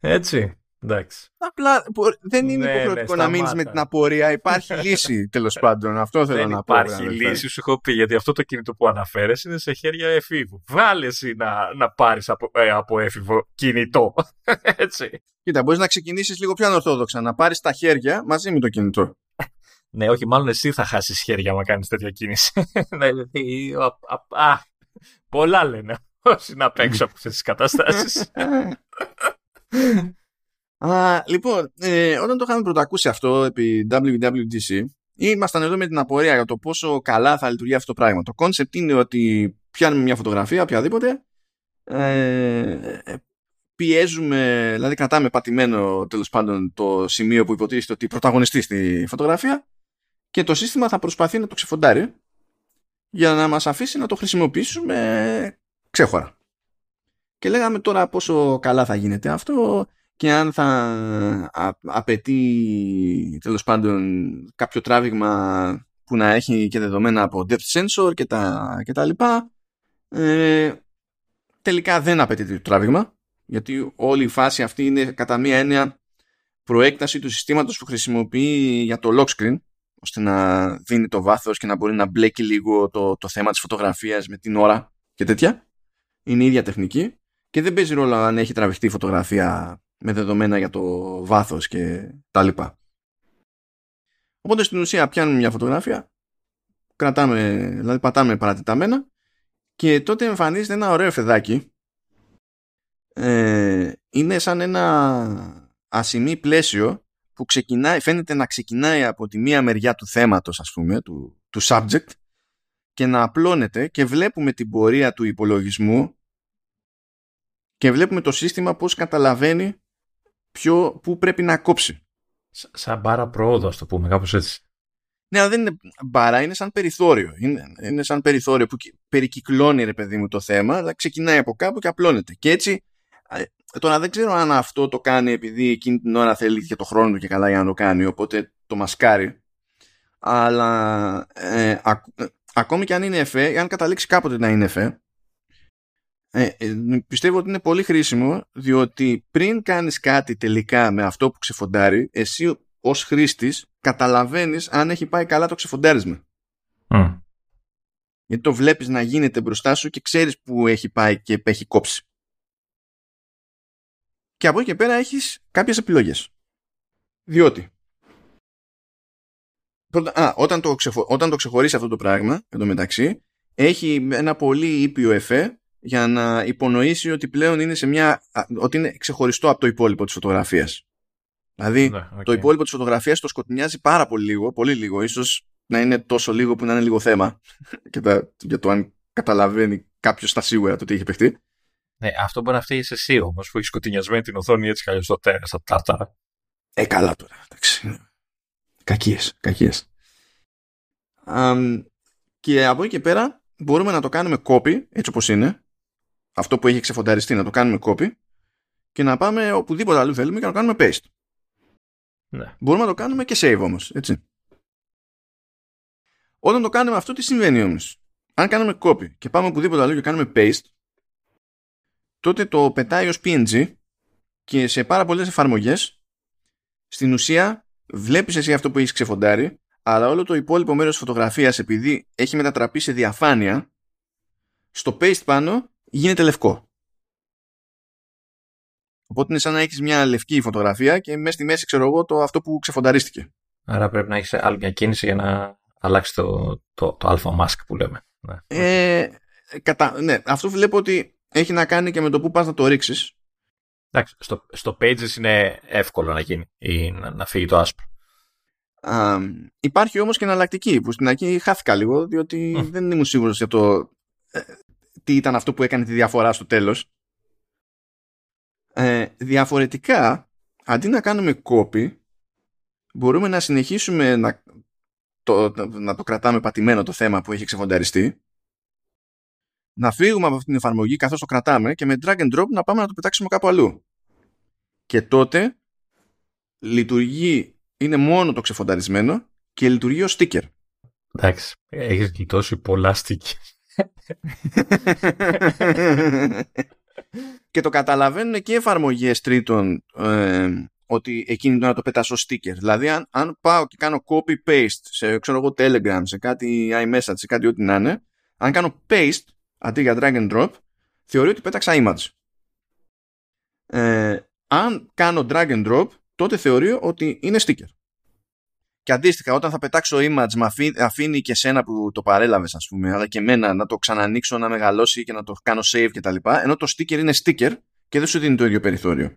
Έτσι. Εντάξει. Απλά δεν είναι ναι, υποχρεωτικό ναι, να μείνεις με την απορία. Υπάρχει λύση τέλος πάντων. Αυτό θέλω να πω. Υπάρχει λύση, σου έχω πει, γιατί αυτό το κινητό που αναφέρεσαι είναι σε χέρια εφήβου. Βγάλε εσύ να, να πάρεις από, ε, από έφηβο κινητό. Έτσι. Κοίτα, μπορείς να ξεκινήσεις λίγο πιο ανορθόδοξα. Να πάρεις τα χέρια μαζί με το κινητό. ναι, όχι, μάλλον εσύ θα χάσεις χέρια να κάνεις τέτοια κίνηση. Ναι, δηλαδή, α, πολλά λένε όσοι να παίξω από αυτές τις καταστάσεις. Α, λοιπόν, ε, όταν το είχαμε πρωτοακούσει αυτό επί WWDC, ήμασταν εδώ με την απορία για το πόσο καλά θα λειτουργεί αυτό το πράγμα. Το concept είναι ότι πιάνουμε μια φωτογραφία, οποιαδήποτε, ε, πιέζουμε, δηλαδή κρατάμε πατημένο τέλος πάντων το σημείο που υποτίθεται ότι πρωταγωνιστεί στη φωτογραφία και το σύστημα θα προσπαθεί να το ξεφοντάρει για να μας αφήσει να το χρησιμοποιήσουμε ξέχωρα. Και λέγαμε τώρα πόσο καλά θα γίνεται αυτό και αν θα απαιτεί τέλος πάντων κάποιο τράβηγμα που να έχει και δεδομένα από depth sensor και τα, και τα λοιπά ε, τελικά δεν απαιτεί το τράβηγμα γιατί όλη η φάση αυτή είναι κατά μία έννοια προέκταση του συστήματος που χρησιμοποιεί για το lock screen ώστε να δίνει το βάθος και να μπορεί να μπλέκει λίγο το, το θέμα της φωτογραφίας με την ώρα και τέτοια. Είναι η ίδια τεχνική και δεν παίζει ρόλο αν έχει τραβηχτεί η φωτογραφία με δεδομένα για το βάθος και τα λοιπά. Οπότε στην ουσία πιάνουμε μια φωτογραφία, κρατάμε, δηλαδή πατάμε παρατεταμένα και τότε εμφανίζεται ένα ωραίο φεδάκι ε, είναι σαν ένα ασημή πλαίσιο που ξεκινάει, φαίνεται να ξεκινάει από τη μία μεριά του θέματος ας πούμε, του, του subject και να απλώνεται και βλέπουμε την πορεία του υπολογισμού και βλέπουμε το σύστημα πώς καταλαβαίνει ποιο, πού πρέπει να κόψει. Σαν μπάρα πρόοδο, ας το πούμε, κάπως έτσι. Ναι, αλλά δεν είναι μπάρα, είναι σαν περιθώριο. Είναι, είναι σαν περιθώριο που περικυκλώνει, ρε παιδί μου, το θέμα, αλλά ξεκινάει από κάπου και απλώνεται. Και έτσι, τώρα δεν ξέρω αν αυτό το κάνει επειδή εκείνη την ώρα θέλει και το χρόνο του και καλά για να το κάνει, οπότε το μασκάρει. Αλλά ε, ακόμη και αν είναι εφέ, αν καταλήξει κάποτε να είναι εφέ, ε, ε, πιστεύω ότι είναι πολύ χρήσιμο διότι πριν κάνεις κάτι τελικά με αυτό που ξεφοντάρει εσύ ως χρήστης καταλαβαίνεις αν έχει πάει καλά το ξεφοντάρισμα. Mm. γιατί το βλέπεις να γίνεται μπροστά σου και ξέρεις που έχει πάει και έχει κόψει. Και από εκεί και πέρα έχεις κάποιες επιλογές. Διότι α, όταν, το ξεχω, όταν το ξεχωρίσει αυτό το πράγμα εν μεταξύ έχει ένα πολύ ήπιο εφέ για να υπονοήσει ότι πλέον είναι σε μια, ότι είναι ξεχωριστό από το υπόλοιπο της φωτογραφίας. Δηλαδή ναι, το υπόλοιπο της φωτογραφίας το σκοτεινιάζει πάρα πολύ λίγο, πολύ λίγο, ίσως να είναι τόσο λίγο που να είναι λίγο θέμα και τα, για το αν καταλαβαίνει κάποιος στα σίγουρα το τι έχει παιχτεί. Ναι, αυτό μπορεί να φταίει εσύ όμως που έχεις σκοτεινιασμένη την οθόνη έτσι καλώ στο τέρα, στα τάρταρα. Ε, καλά τώρα. Εντάξει. Κακίες, κακίες. και από εκεί και πέρα μπορούμε να το κάνουμε copy έτσι όπως είναι αυτό που έχει ξεφονταριστεί να το κάνουμε copy και να πάμε οπουδήποτε αλλού θέλουμε και να το κάνουμε paste. Ναι. Μπορούμε να το κάνουμε και save όμως, έτσι. Όταν το κάνουμε αυτό, τι συμβαίνει όμως; Αν κάνουμε copy και πάμε οπουδήποτε αλλού και κάνουμε paste, τότε το πετάει ως PNG και σε πάρα πολλές εφαρμογές στην ουσία βλέπεις εσύ αυτό που έχεις ξεφοντάρει αλλά όλο το υπόλοιπο μέρος της φωτογραφίας επειδή έχει μετατραπεί σε διαφάνεια στο paste πάνω γίνεται λευκό. Οπότε είναι σαν να έχεις μια λευκή φωτογραφία και μέσα στη μέση ξέρω εγώ το αυτό που ξεφονταρίστηκε. Άρα πρέπει να έχεις άλλη μια κίνηση για να αλλάξει το, το, το alpha mask που λέμε. Ναι. Ε, κατα... ναι, αυτό βλέπω ότι έχει να κάνει και με το που πας να το ρίξεις. Εντάξει, στο, στο Pages είναι εύκολο να γίνει ή να, να φύγει το άσπρο. Α, υπάρχει όμως και εναλλακτική που στην αρχή χάθηκα λίγο διότι δεν ήμουν σίγουρος για το ε, τι ήταν αυτό που έκανε τη διαφορά στο τέλος. Ε, διαφορετικά, αντί να κάνουμε copy, μπορούμε να συνεχίσουμε να το, να το κρατάμε πατημένο το θέμα που έχει ξεφονταριστεί, να φύγουμε από αυτήν την εφαρμογή καθώς το κρατάμε και με drag and drop να πάμε να το πετάξουμε κάπου αλλού. Και τότε λειτουργεί, είναι μόνο το ξεφονταρισμένο και λειτουργεί ως sticker. Εντάξει, έχεις γλιτώσει πολλά sticker και το καταλαβαίνουν και οι εφαρμογές τρίτων ε, ότι εκείνη να το πετάσω sticker. Δηλαδή, αν, αν πάω και κάνω copy-paste σε ξέρω εγώ, Telegram, σε κάτι iMessage, σε κάτι ό,τι να είναι, αν κάνω paste αντί για drag and drop, θεωρεί ότι πέταξα image. Ε, αν κάνω drag and drop, τότε θεωρεί ότι είναι sticker. Και αντίστοιχα, όταν θα πετάξω image, με αφήνει και σένα που το παρέλαβες, ας πούμε, αλλά και εμένα να το ξανανοίξω, να μεγαλώσει και να το κάνω save κτλ. Ενώ το sticker είναι sticker και δεν σου δίνει το ίδιο περιθώριο.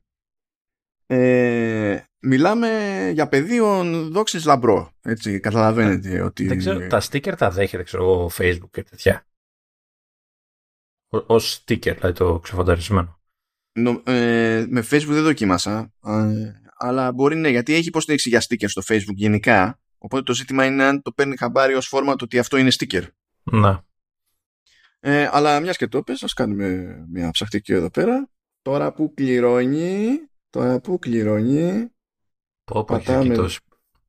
Ε, μιλάμε για πεδίο δόξης λαμπρό. Έτσι, καταλαβαίνετε ε, ότι. Δεν ξέρω, τα sticker τα δέχεται, ξέρω εγώ, Facebook και τέτοια. Ω sticker, δηλαδή το ξεφανταρισμένο. ε, με Facebook δεν δοκίμασα. Ε, αλλά μπορεί ναι, γιατί έχει υποστήριξη για sticker στο Facebook γενικά. Οπότε το ζήτημα είναι αν το παίρνει χαμπάρι ως φόρμα το ότι αυτό είναι sticker. Να. Ε, αλλά μιας και το πες, ας κάνουμε μια ψαχτική εδώ πέρα. Τώρα που κληρώνει, τώρα που κληρώνει. Πω, πω, πατάμε...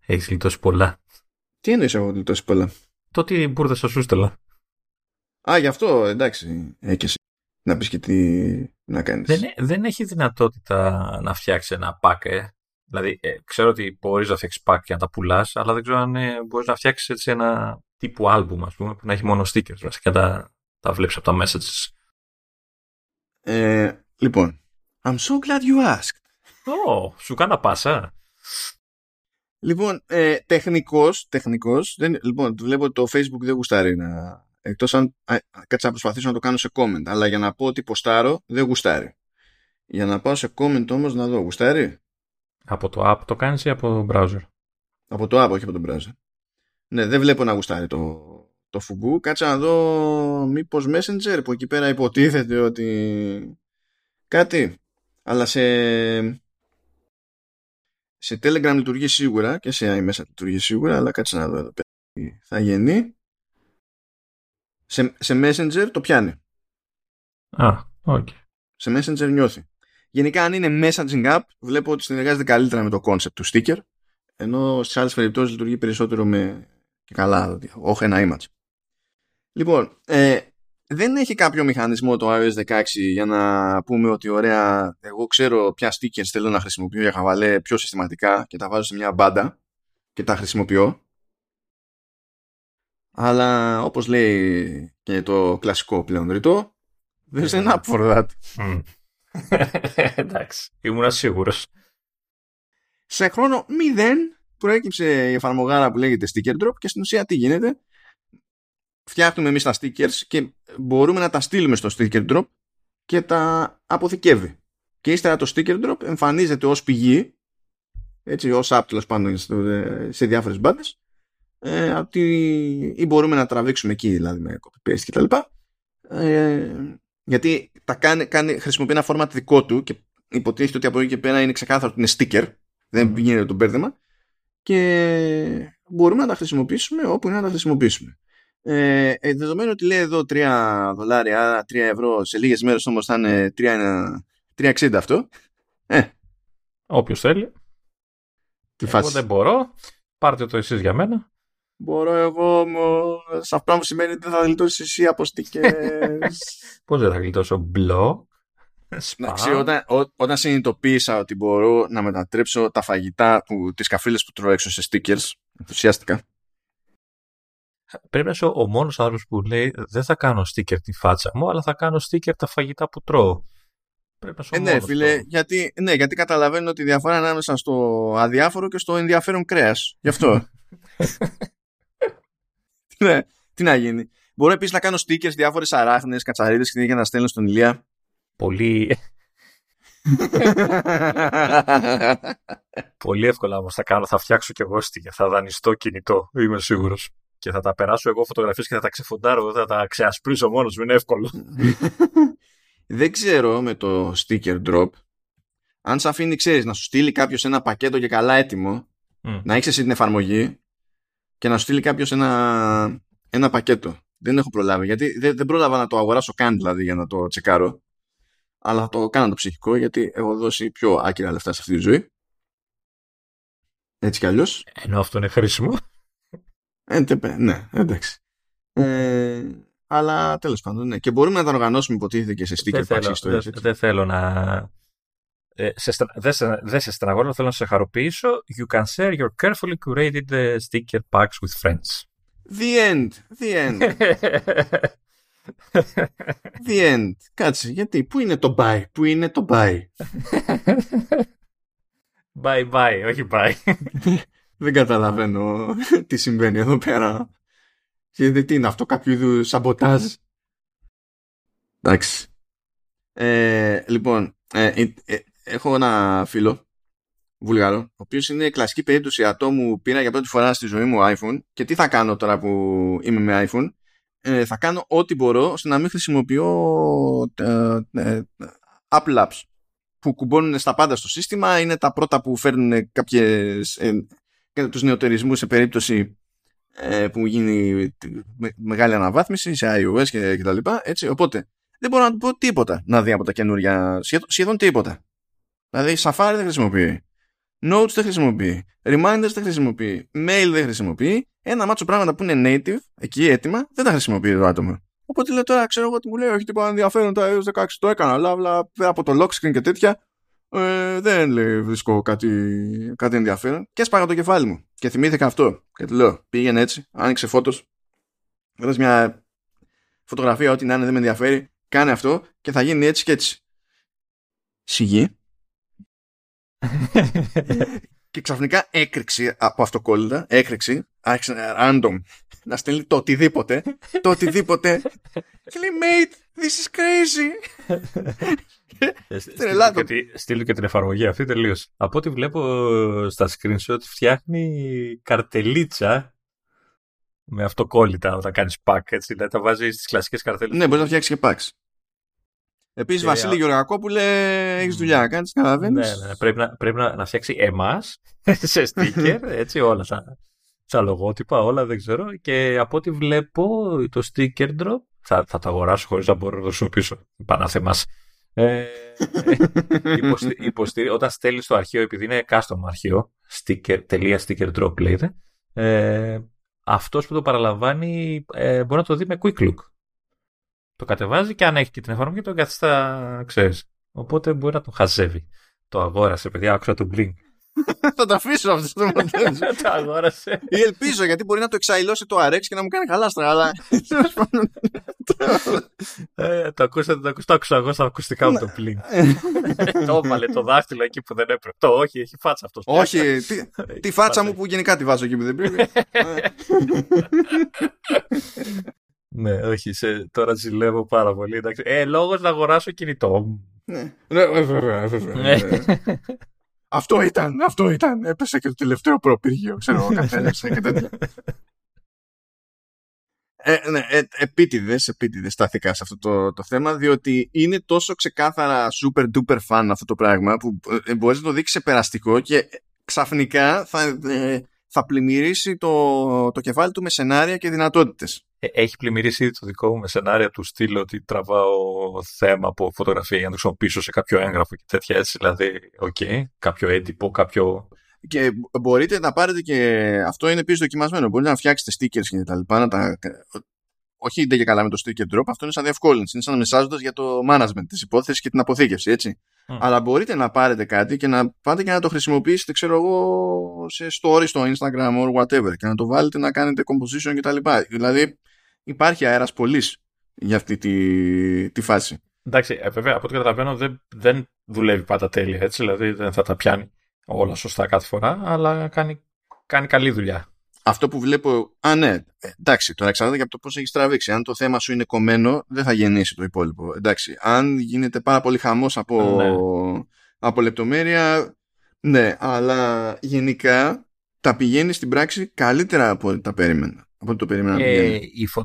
έχεις γλιτώσει πολλά. Τι εννοείς έχω γλιτώσει πολλά; Το ότι μπουρδα στο σούστελα. Α, γι' αυτό εντάξει. Έκεση να πεις και τι να κάνεις. Δεν, δεν έχει δυνατότητα να φτιάξει ένα pack, ε. Δηλαδή, ε, ξέρω ότι μπορείς να φτιάξεις pack και να τα πουλάς, αλλά δεν ξέρω αν ε, μπορείς να φτιάξεις ένα τύπου album, ας πούμε, που να έχει μόνο stickers βασικά και τα, τα βλέπεις από τα messages. Ε, λοιπόν, I'm so glad you asked. Oh, σου κάνα πάσα. Λοιπόν, ε, τεχνικός, τεχνικός δεν, λοιπόν, βλέπω ότι το Facebook δεν γουστάρει να, Εκτός αν κάτσε να προσπαθήσω να το κάνω σε comment. Αλλά για να πω ότι ποστάρω δεν γουστάρει. Για να πάω σε comment όμως να δω. Γουστάρει; Από το app το κάνεις ή από το browser; Από το app, όχι από το browser. Ναι, δεν βλέπω να γουστάρει το, το φουμπού. Κάτσε να δω μήπως Messenger που εκεί πέρα υποτίθεται ότι κάτι. Αλλά σε, σε Telegram λειτουργεί σίγουρα και σε iMessage λειτουργεί σίγουρα, αλλά κάτσε να δω εδώ πέρα. Θα γεννεί. Σε, σε Messenger το πιάνει. Α, OK. Okay. Σε Messenger νιώθει. Γενικά αν είναι messaging app βλέπω ότι συνεργάζεται καλύτερα με το concept του sticker ενώ σε άλλες περιπτώσεις λειτουργεί περισσότερο με και καλά, όχι ένα image. Λοιπόν, ε, δεν έχει κάποιο μηχανισμό το iOS 16 για να πούμε ότι ωραία, εγώ ξέρω ποια stickers θέλω να χρησιμοποιώ για χαβαλέ πιο συστηματικά και τα βάζω σε μια μπάντα και τα χρησιμοποιώ. Αλλά όπως λέει και το κλασικό πλέον ρητό, there's an app for that. Εντάξει, ήμουν σίγουρος. Σε χρόνο 0 προέκυψε η εφαρμογάρα που λέγεται Sticker Drop και στην ουσία τι γίνεται; Φτιάχνουμε εμείς τα stickers και μπορούμε να τα στείλουμε στο sticker drop και τα αποθηκεύει. Και ύστερα το sticker drop εμφανίζεται ως πηγή, έτσι, ως app τέλος πάντων σε διάφορες μπάντες, ε, ότι, ή μπορούμε να τραβήξουμε εκεί δηλαδή με copy paste κτλ. Ε, γιατί τα κάνει, κάνει, χρησιμοποιεί ένα format δικό του και υποτίθεται ότι από εκεί και πέρα είναι ξεκάθαρο ότι είναι sticker, δεν γίνεται το μπέρδεμα και μπορούμε να τα χρησιμοποιήσουμε όπου είναι να τα χρησιμοποιήσουμε. Ε, ε, δεδομένου ότι λέει εδώ 3 δολάρια, 3 ευρώ, σε λίγες μέρες όμως θα είναι 3,60 αυτό. Ε. Όποιος θέλει. Τι εγώ φάση. δεν μπορώ. Πάρτε το εσείς για μένα. Μπορώ εγώ όμως. Αυτό μου σημαίνει ότι θα γλιτώσεις εσύ από στικές. Πώς δεν θα γλιτώσω μπλοκ. Εντάξει, όταν, ό, όταν συνειδητοποίησα ότι μπορώ να μετατρέψω τα φαγητά, που, τις καφίλες που τρώω έξω σε stickers, ενθουσιάστηκα πρέπει να είσαι ο μόνος άνθρωπο που λέει δεν θα κάνω sticker τη φάτσα μου, αλλά θα κάνω sticker τα φαγητά που τρώω. Πρέπει να είσαι ε, ναι, φίλε, γιατί, ναι, γιατί καταλαβαίνω τη διαφορά ανάμεσα στο αδιάφορο και στο ενδιαφέρον κρέας. Γι' αυτό. ναι, τι να γίνει. Μπορώ επίσης να κάνω stickers διάφορες αράχνες, κατσαρίδες και για να στέλνω στον Ηλία. Πολύ. Πολύ εύκολα όμως θα κάνω. Θα φτιάξω κι εγώ sticker. Θα δανειστώ κινητό. Είμαι σίγουρος και θα τα περάσω εγώ φωτογραφίες και θα τα ξεφοντάρω, θα τα ξεασπρίσω μόνος μου, είναι εύκολο. Δεν ξέρω με το sticker drop αν σε αφήνει, ξέρεις, να σου στείλει κάποιος ένα πακέτο και καλά έτοιμο, να έχεις εσύ την εφαρμογή και να σου στείλει κάποιος ένα, ένα πακέτο. Δεν έχω προλάβει, γιατί δεν, δεν πρόλαβα να το αγοράσω καν δηλαδή για να το τσεκάρω. Αλλά θα το κάνω το ψυχικό γιατί έχω δώσει πιο άκυρα λεφτά σε αυτή τη ζωή. Έτσι κι αλλιώς. Ενώ αυτό είναι χρήσιμο. Ε, ναι, εντάξει. Ε, αλλά τέλος πάντων, ναι. Και μπορούμε να τα οργανώσουμε υποτίθεται και σε sticker δεν θέλω, δεν, θέλω να. Ε, δεν σε, δε σε στεναγώνω, θέλω να σε χαροποιήσω. You can share your carefully curated uh, sticker packs with friends. The end. The end. The end. Κάτσε, γιατί, πού είναι το bye, πού είναι το bye; bye bye, όχι bye. Δεν καταλαβαίνω τι συμβαίνει εδώ πέρα. Και τι είναι αυτό, κάποιο είδου σαμποτάζ; Εντάξει. Ε, λοιπόν, ε, ε, ε, έχω ένα φίλο Βουλγαρό, ο οποίος είναι κλασική περίπτωση ατόμου πήρα για πρώτη φορά στη ζωή μου iPhone και τι θα κάνω τώρα που είμαι με iPhone; Ε, θα κάνω ό,τι μπορώ ώστε να μην χρησιμοποιώ Apple Apps που κουμπώνουν στα πάντα στο σύστημα είναι τα πρώτα που φέρνουν κάποιες και τους νεοτερισμούς σε περίπτωση ε, που γίνει μεγάλη αναβάθμιση σε iOS και, και τα λοιπά, έτσι. Οπότε δεν μπορώ να του πω τίποτα να δει από τα καινούρια, σχεδόν, σχεδόν τίποτα. Δηλαδή Safari δεν χρησιμοποιεί, Notes δεν χρησιμοποιεί, Reminders δεν χρησιμοποιεί, Mail δεν χρησιμοποιεί, ένα μάτσο πράγματα που είναι native, εκεί έτοιμα, δεν τα χρησιμοποιεί το άτομο. Οπότε λέω τώρα, ξέρω εγώ ότι μου λέει, όχι τίποτα ενδιαφέρον το iOS 16 το έκανα, αλλά από το lock screen και τέτοια, ε, δεν λέει, βρίσκω κάτι, κάτι ενδιαφέρον. Και έσπαγα το κεφάλι μου. Και θυμήθηκα αυτό. Και του λέω πήγαινε έτσι, άνοιξε φώτος. Έδωσε μια φωτογραφία ό,τι να είναι δεν με ενδιαφέρει. Κάνε αυτό και θα γίνει έτσι και έτσι. Σιγή και ξαφνικά έκρηξη από αυτοκόλλητα έκρηξη άρχισε random να στέλνει το οτιδήποτε, το οτιδήποτε και λέει mate, this is crazy. Στείλω και την εφαρμογή αυτή τελείως. Από ό,τι βλέπω στα screenshot φτιάχνει καρτελίτσα με αυτοκόλλητα όταν κάνεις pack. Έτσι, δηλαδή τα βάζεις στις κλασικές καρτέλες. Ναι, μπορείς να φτιάξεις και packs. Επίσης, Βασίλη Γεωργακόπουλε, έχεις δουλειά να κάνεις, καταλαβαίνεις. Ναι, ναι, πρέπει, να, πρέπει να, να φτιάξει εμάς σε sticker, έτσι όλα σαν, σαν λογότυπα, όλα δεν ξέρω. Και από ό,τι βλέπω, το sticker drop θα, θα το αγοράσω χωρίς να μπορώ να το χρησιμοποιήσω. Πανάθεμα. Ε, υποστη, υποστη, όταν στέλνεις το αρχείο, επειδή είναι custom αρχείο, sticker, τελεία sticker drop λέγεται, ε, αυτός που το παραλαμβάνει ε, μπορεί να το δει με quick look. Το κατεβάζει και αν έχει και την εφαρμογή το καθιστά, ξέρεις. Οπότε μπορεί να το χαζεύει. Το αγόρασε, παιδιά, άκουσα το blink. θα το αφήσω αυτό το μοντέλο. το αγόρασε. Ή ελπίζω γιατί μπορεί να το εξαϊλώσει το RX και να μου κάνει χαλάστρα, αλλά. ε, το ακούσατε, το ακούσατε, το άκουσα εγώ στα ακουστικά μου το πλήν. το έβαλε το δάχτυλο εκεί που δεν έπρεπε. Το όχι, έχει φάτσα αυτό. Όχι, τη φάτσα μου που γενικά τη βάζω εκεί που δεν πρέπει. Ναι, όχι, σε, τώρα ζηλεύω πάρα πολύ. Εντάξει. Ε, λόγος να αγοράσω κινητό. Ναι, βέβαια, βέβαια. Αυτό ήταν, αυτό ήταν. Έπεσε και το τελευταίο προπύργιο, ξέρω εγώ, καθένασε και τέτοια. Ε, ναι, ε, επίτηδες, επίτηδες στάθηκα σε αυτό το, το θέμα διότι είναι τόσο ξεκάθαρα super duper fan αυτό το πράγμα που ε, μπορείς να το δείξει σε περαστικό και ξαφνικά θα, ε, θα πλημμυρίσει το, το κεφάλι του με σενάρια και δυνατότητες. Ε, έχει πλημμυρίσει ήδη το δικό μου με σενάρια του στείλω ότι τραβάω θέμα από φωτογραφία για να το χρησιμοποιήσω σε κάποιο έγγραφο και τέτοια έτσι. Δηλαδή, OK, okay, κάποιο έντυπο, κάποιο. Και μπορείτε να πάρετε και αυτό είναι επίσης δοκιμασμένο. Μπορείτε να φτιάξετε stickers και τα λοιπά. Να τα... Όχι δεν και καλά με το sticker drop, αυτό είναι σαν διευκόλυνση. Είναι σαν μεσάζοντας για το management της υπόθεσης και την αποθήκευση, έτσι. Mm. Αλλά μπορείτε να πάρετε κάτι και να πάτε και να το χρησιμοποιήσετε, ξέρω εγώ, σε story στο Instagram or whatever και να το βάλετε να κάνετε composition κτλ. Δηλαδή, υπάρχει αέρας πολύ για αυτή τη, τη φάση. Εντάξει, ε, βέβαια από ό,τι καταλαβαίνω δεν, δεν δουλεύει πάντα τέλεια έτσι, δηλαδή δεν θα τα πιάνει όλα σωστά κάθε φορά, αλλά κάνει, κάνει καλή δουλειά. Αυτό που βλέπω. Α, ναι, ε, εντάξει, τώρα εξαρτάται από το πώς έχεις τραβήξει. Αν το θέμα σου είναι κομμένο, δεν θα γεννήσει το υπόλοιπο. Εντάξει, αν γίνεται πάρα πολύ χαμός από, ναι. από λεπτομέρεια, ναι, αλλά γενικά τα πηγαίνεις στην πράξη καλύτερα από ό,τι τα περίμενα από το περίμενα. Ε,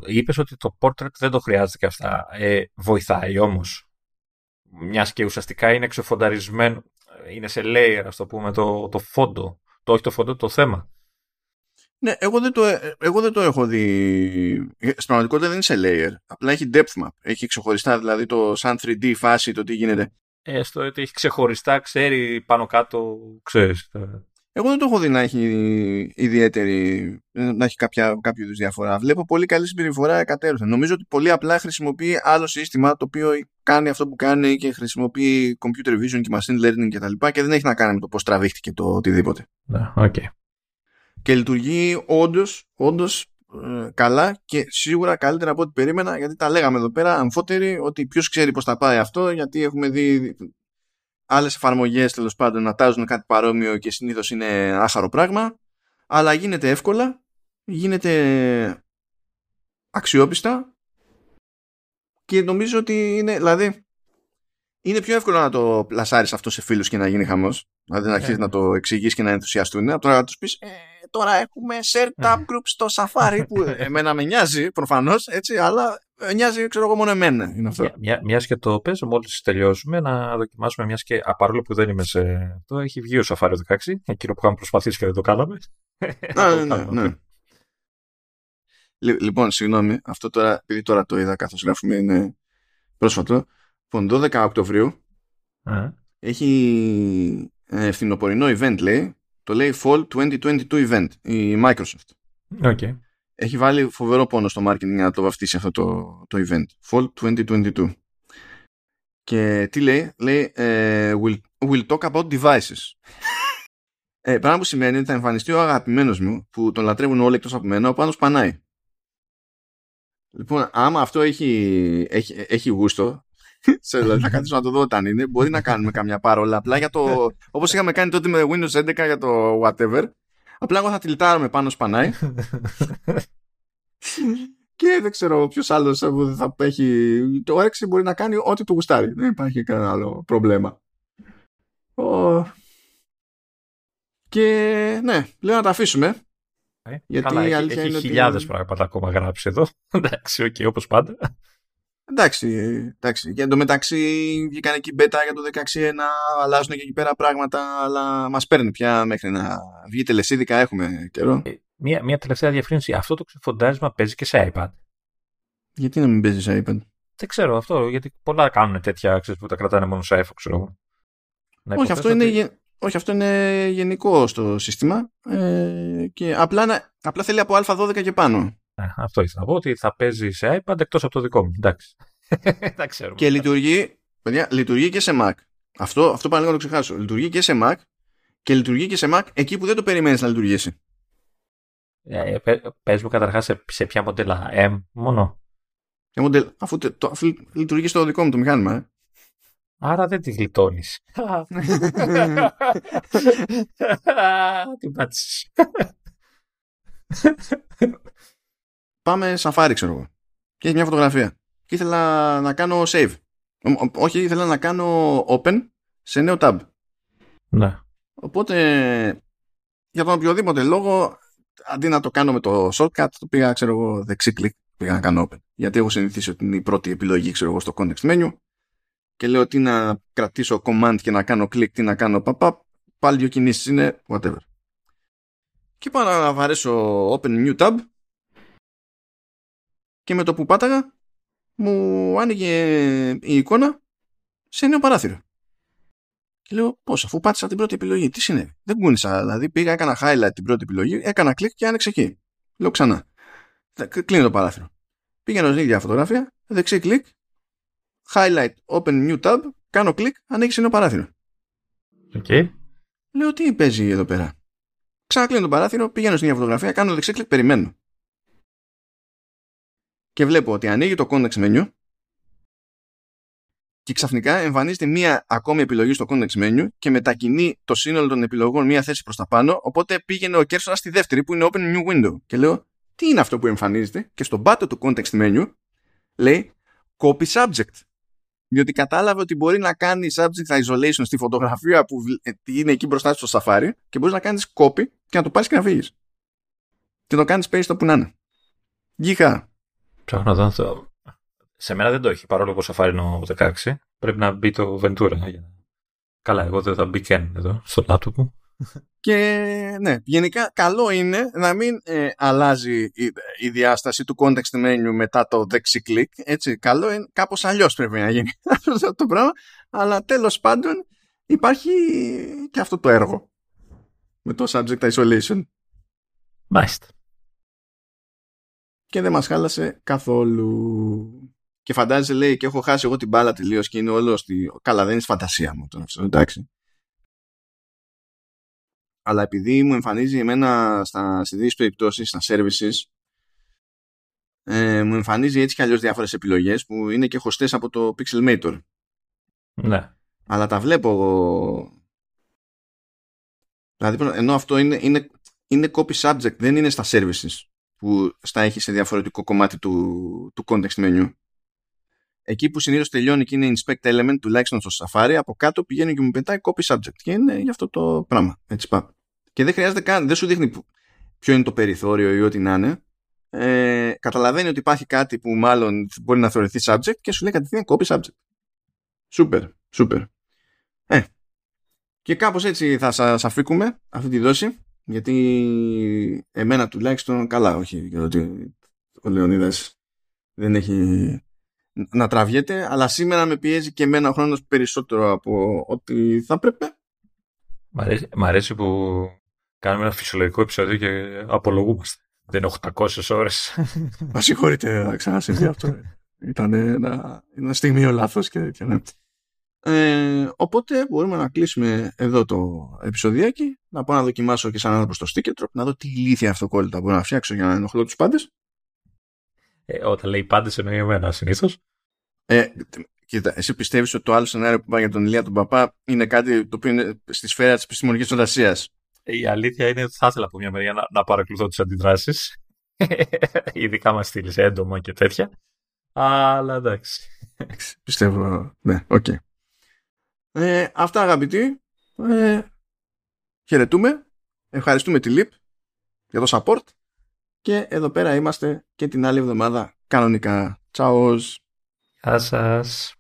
είπες ότι το portrait δεν το χρειάζεται και αυτά. Ε, βοηθάει όμως. Μιας και ουσιαστικά είναι εξεφονταρισμένο. Είναι σε layer, ας το πούμε, το, το φόντο. Το όχι το φόντο, το θέμα. Ναι, εγώ δεν, το, εγώ δεν το έχω δει. Στην πραγματικότητα δεν είναι σε layer. Απλά έχει depth map. Έχει ξεχωριστά δηλαδή το σαν 3D φάση το τι γίνεται. Έστω ότι έχει ξεχωριστά, ξέρει πάνω κάτω, ξέρεις. Εγώ δεν το έχω δει να έχει ιδιαίτερη, να έχει κάποια, κάποιο είδους διαφορά. Βλέπω πολύ καλή συμπεριφορά εκατέρωθεν. Νομίζω ότι πολύ απλά χρησιμοποιεί άλλο σύστημα το οποίο κάνει αυτό που κάνει και χρησιμοποιεί computer vision και machine learning κτλ. Και, και δεν έχει να κάνει με το πώς τραβήχτηκε το οτιδήποτε. Ναι, okay. Και λειτουργεί όντως όντως, ε, καλά και σίγουρα καλύτερα από ό,τι περίμενα γιατί τα λέγαμε εδώ πέρα αμφότεροι ότι ποιος ξέρει πώς θα πάει αυτό γιατί έχουμε δει άλλες εφαρμογές τέλος πάντων να τάζουν κάτι παρόμοιο και συνήθως είναι άχαρο πράγμα. Αλλά γίνεται εύκολα, γίνεται αξιόπιστα και νομίζω ότι είναι, δηλαδή, είναι πιο εύκολο να το πλασάρεις αυτό σε φίλους και να γίνει χαμός. Δηλαδή να αρχίσεις yeah. να το εξηγήσει και να ενθουσιαστούν. Από τώρα να τους πεις, ε, τώρα έχουμε share tab group στο Safari που εμένα με νοιάζει προφανώς, έτσι, αλλά νοιάζει, ξέρω εγώ, μόνο εμένα. Είναι αυτό. Μια, μιας και το παίζω, μόλις τελειώσουμε, να δοκιμάσουμε μιας και παρόλο που δεν είμαι σε. Το έχει βγει ο Safari 16, εκείνο που είχαμε προσπαθήσει και δεν το κάναμε. ναι, ναι, ναι. Λοιπόν, συγγνώμη, αυτό τώρα, επειδή τώρα το είδα καθώς γράφουμε, είναι πρόσφατο. Λοιπόν, 12 Οκτωβρίου έχει ε, φθινοπορεινό event, λέει. Το λέει Fall 2022 event, η Microsoft. Okay έχει βάλει φοβερό πόνο στο marketing για να το βαφτίσει αυτό το, το event. Fall 2022. Και τι λέει, λέει ε, we'll, we'll talk about devices. ε, πράγμα που σημαίνει ότι θα εμφανιστεί ο αγαπημένος μου που τον λατρεύουν όλοι εκτός από μένα, ο Πάνος Πανάει. Λοιπόν, άμα αυτό έχει, έχει, έχει γούστο, σε, δηλαδή θα κάτσω να το δω όταν είναι, μπορεί να κάνουμε καμιά παρόλα. Απλά για το, όπως είχαμε κάνει τότε με Windows 11 για το whatever, Απλά εγώ θα τυλτάρουμε πάνω σπανάει. και δεν ξέρω ποιος άλλος θα έχει. Το όρεξη μπορεί να κάνει ό,τι του γουστάρει. Δεν υπάρχει κανένα άλλο πρόβλημα. Και ναι, λέω να τα αφήσουμε. Ε, γιατί καλά, η αλήθεια έχει, είναι έχει χιλιάδες ότι... πράγματα ακόμα γράψει εδώ. εντάξει, οκ, okay, όπως πάντα. Εντάξει, εντάξει. Και εντωμεταξύ βγήκαν εκεί μπέτα για το 16.1, αλλάζουν και εκεί πέρα πράγματα, αλλά μας παίρνει πια μέχρι να βγει τελεσίδικα, έχουμε καιρό. Ε, μία, μία τελευταία διαφρύνση. Αυτό το ξεφοντάρισμα παίζει και σε iPad; Γιατί να μην παίζει σε iPad; Δεν ξέρω αυτό, γιατί πολλά κάνουν τέτοια ξέρεις, που τα κρατάνε μόνο σε iPhone, ξέρω Όχι, αυτό είναι, όχι, αυτό είναι γενικό στο σύστημα ε, και απλά, απλά θέλει από α12 και πάνω. Ε, αυτό ήθελα να πω, ότι θα παίζει σε iPad εκτός από το δικό μου. Εντάξει. Τα ξέρουμε. Και λειτουργεί, παιδιά, λειτουργεί και σε Mac. Αυτό, αυτό πάνε να το ξεχάσω. Λειτουργεί και σε Mac και λειτουργεί και σε Mac εκεί που δεν το περιμένεις να λειτουργήσει. Ε, πες μου καταρχάς σε, σε ποια μοντέλα M μόνο. μοντέλα, αφού, το, αφού λειτουργεί στο δικό μου το μηχάνημα. Ε. Άρα δεν τη γλιτώνεις. Τι πάτησες. Πάμε σαφάρι, ξέρω εγώ. Και έχει μια φωτογραφία. Και ήθελα να κάνω save. Όχι, ήθελα να κάνω open σε νέο tab. Ναι. Οπότε, για τον οποιοδήποτε λόγο, αντί να το κάνω με το shortcut, το πήγα, ξέρω εγώ, δεξί κλικ, πήγα να κάνω open. Γιατί έχω συνηθίσει ότι είναι η πρώτη επιλογή, ξέρω εγώ, στο context menu και λέω τι να κρατήσω command και να κάνω click, τι να κάνω pop-up, πάλι δύο κινήσεις είναι whatever. Και πάω να βαρέσω open new tab και με το που πάταγα μου άνοιγε η εικόνα σε νέο παράθυρο. Και λέω πώς αφού πάτησα την πρώτη επιλογή, τι συνέβη; Δεν κούνησα, δηλαδή πήγα, έκανα highlight την πρώτη επιλογή, έκανα κλικ και άνοιξε εκεί. Λέω ξανά. Κλείνει το παράθυρο. Πήγαινα στην ίδια φωτογραφία, δεξί κλικ, highlight, open new tab, κάνω κλικ, ανοίγει ένα παράθυρο. Okay. Λέω τι παίζει εδώ πέρα; Ξανακλείνω το παράθυρο, πηγαίνω στην ίδια φωτογραφία, κάνω δεξί κλικ, περιμένω. Και βλέπω ότι ανοίγει το context menu και ξαφνικά εμφανίζεται μία ακόμη επιλογή στο context menu και μετακινεί το σύνολο των επιλογών μία θέση προς τα πάνω, οπότε πήγαινε ο κέρσονα στη δεύτερη που είναι open new window. Και λέω, τι είναι αυτό που εμφανίζεται; Και στον πάτο του context menu λέει copy subject διότι κατάλαβε ότι μπορεί να κάνει subject isolation στη φωτογραφία που ε, είναι εκεί μπροστά στο Safari και μπορείς να κάνεις copy και να το πάρεις και να φύγεις. Και το κάνεις paste όπου να είναι. Γεια. Ψάχνω να δω. Σε μένα δεν το έχει παρόλο που Safari είναι 16. Πρέπει να μπει το Ventura. Καλά, εγώ δεν θα μπει και εδώ στο laptop μου. Και ναι, γενικά καλό είναι να μην ε, αλλάζει η, η, διάσταση του context menu μετά το δεξί κλικ. Έτσι, καλό είναι κάπως αλλιώς πρέπει να γίνει αυτό το πράγμα. Αλλά τέλος πάντων υπάρχει και αυτό το έργο με το subject isolation. Μάλιστα. Και δεν μας χάλασε καθόλου. Και φαντάζεσαι λέει και έχω χάσει εγώ την μπάλα τελείως και είναι όλο στη... Καλά δεν είναι φαντασία μου τώρα αυτό, εντάξει αλλά επειδή μου εμφανίζει εμένα στα, σε δύο περιπτώσεις, στα services, ε, μου εμφανίζει έτσι κι αλλιώς διάφορες επιλογές που είναι και χωστές από το Pixelmator. Ναι. Αλλά τα βλέπω εγώ. Δηλαδή, ενώ αυτό είναι, είναι, είναι copy subject, δεν είναι στα services που στα έχει σε διαφορετικό κομμάτι του, του context menu. Εκεί που συνήθως τελειώνει και είναι inspect element, τουλάχιστον στο Safari, από κάτω πηγαίνει και μου πετάει copy subject. Και είναι για αυτό το πράγμα. Έτσι πά. Και δεν χρειάζεται καν, δεν σου δείχνει ποιο είναι το περιθώριο ή ό,τι να είναι. Ε, καταλαβαίνει ότι υπάρχει κάτι που μάλλον μπορεί να θεωρηθεί subject και σου λέει κατευθείαν copy subject. Σούπερ, σούπερ. Ε, και κάπως έτσι θα σας αφήκουμε αυτή τη δόση γιατί εμένα τουλάχιστον καλά όχι γιατί ο Λεωνίδας δεν έχει να τραβιέται αλλά σήμερα με πιέζει και εμένα ο χρόνος περισσότερο από ό,τι θα πρέπει Μ' αρέσει, που κάνουμε ένα φυσιολογικό επεισόδιο και απολογούμαστε. Δεν είναι 800 ώρες. Μα συγχωρείτε να ξανασυμβεί αυτό. Ήταν ένα, ένα στιγμίο λάθος και, και ναι. Ε, οπότε μπορούμε να κλείσουμε εδώ το επεισοδιάκι να πάω να δοκιμάσω και σαν άνθρωπος στο sticker να δω τι ηλίθια αυτοκόλλητα μπορώ να φτιάξω για να ενοχλώ τους πάντες ε, όταν λέει πάντες εννοεί εμένα συνήθως ε, κοίτα, εσύ πιστεύεις ότι το άλλο σενάριο που πάει για τον Ηλία τον Παπά είναι κάτι το οποίο είναι στη σφαίρα της επιστημονικής φαντασίας; η αλήθεια είναι ότι θα ήθελα από μια μεριά να, να παρακολουθώ τις αντιδράσεις. Ειδικά μας στείλεις έντομα και τέτοια. Αλλά εντάξει. Πιστεύω. Ναι, OK. Okay. Ε, αυτά αγαπητοί. Ε, χαιρετούμε. Ευχαριστούμε τη ΛΥΠ για το support. Και εδώ πέρα είμαστε και την άλλη εβδομάδα κανονικά. Τσάος. Γεια σας.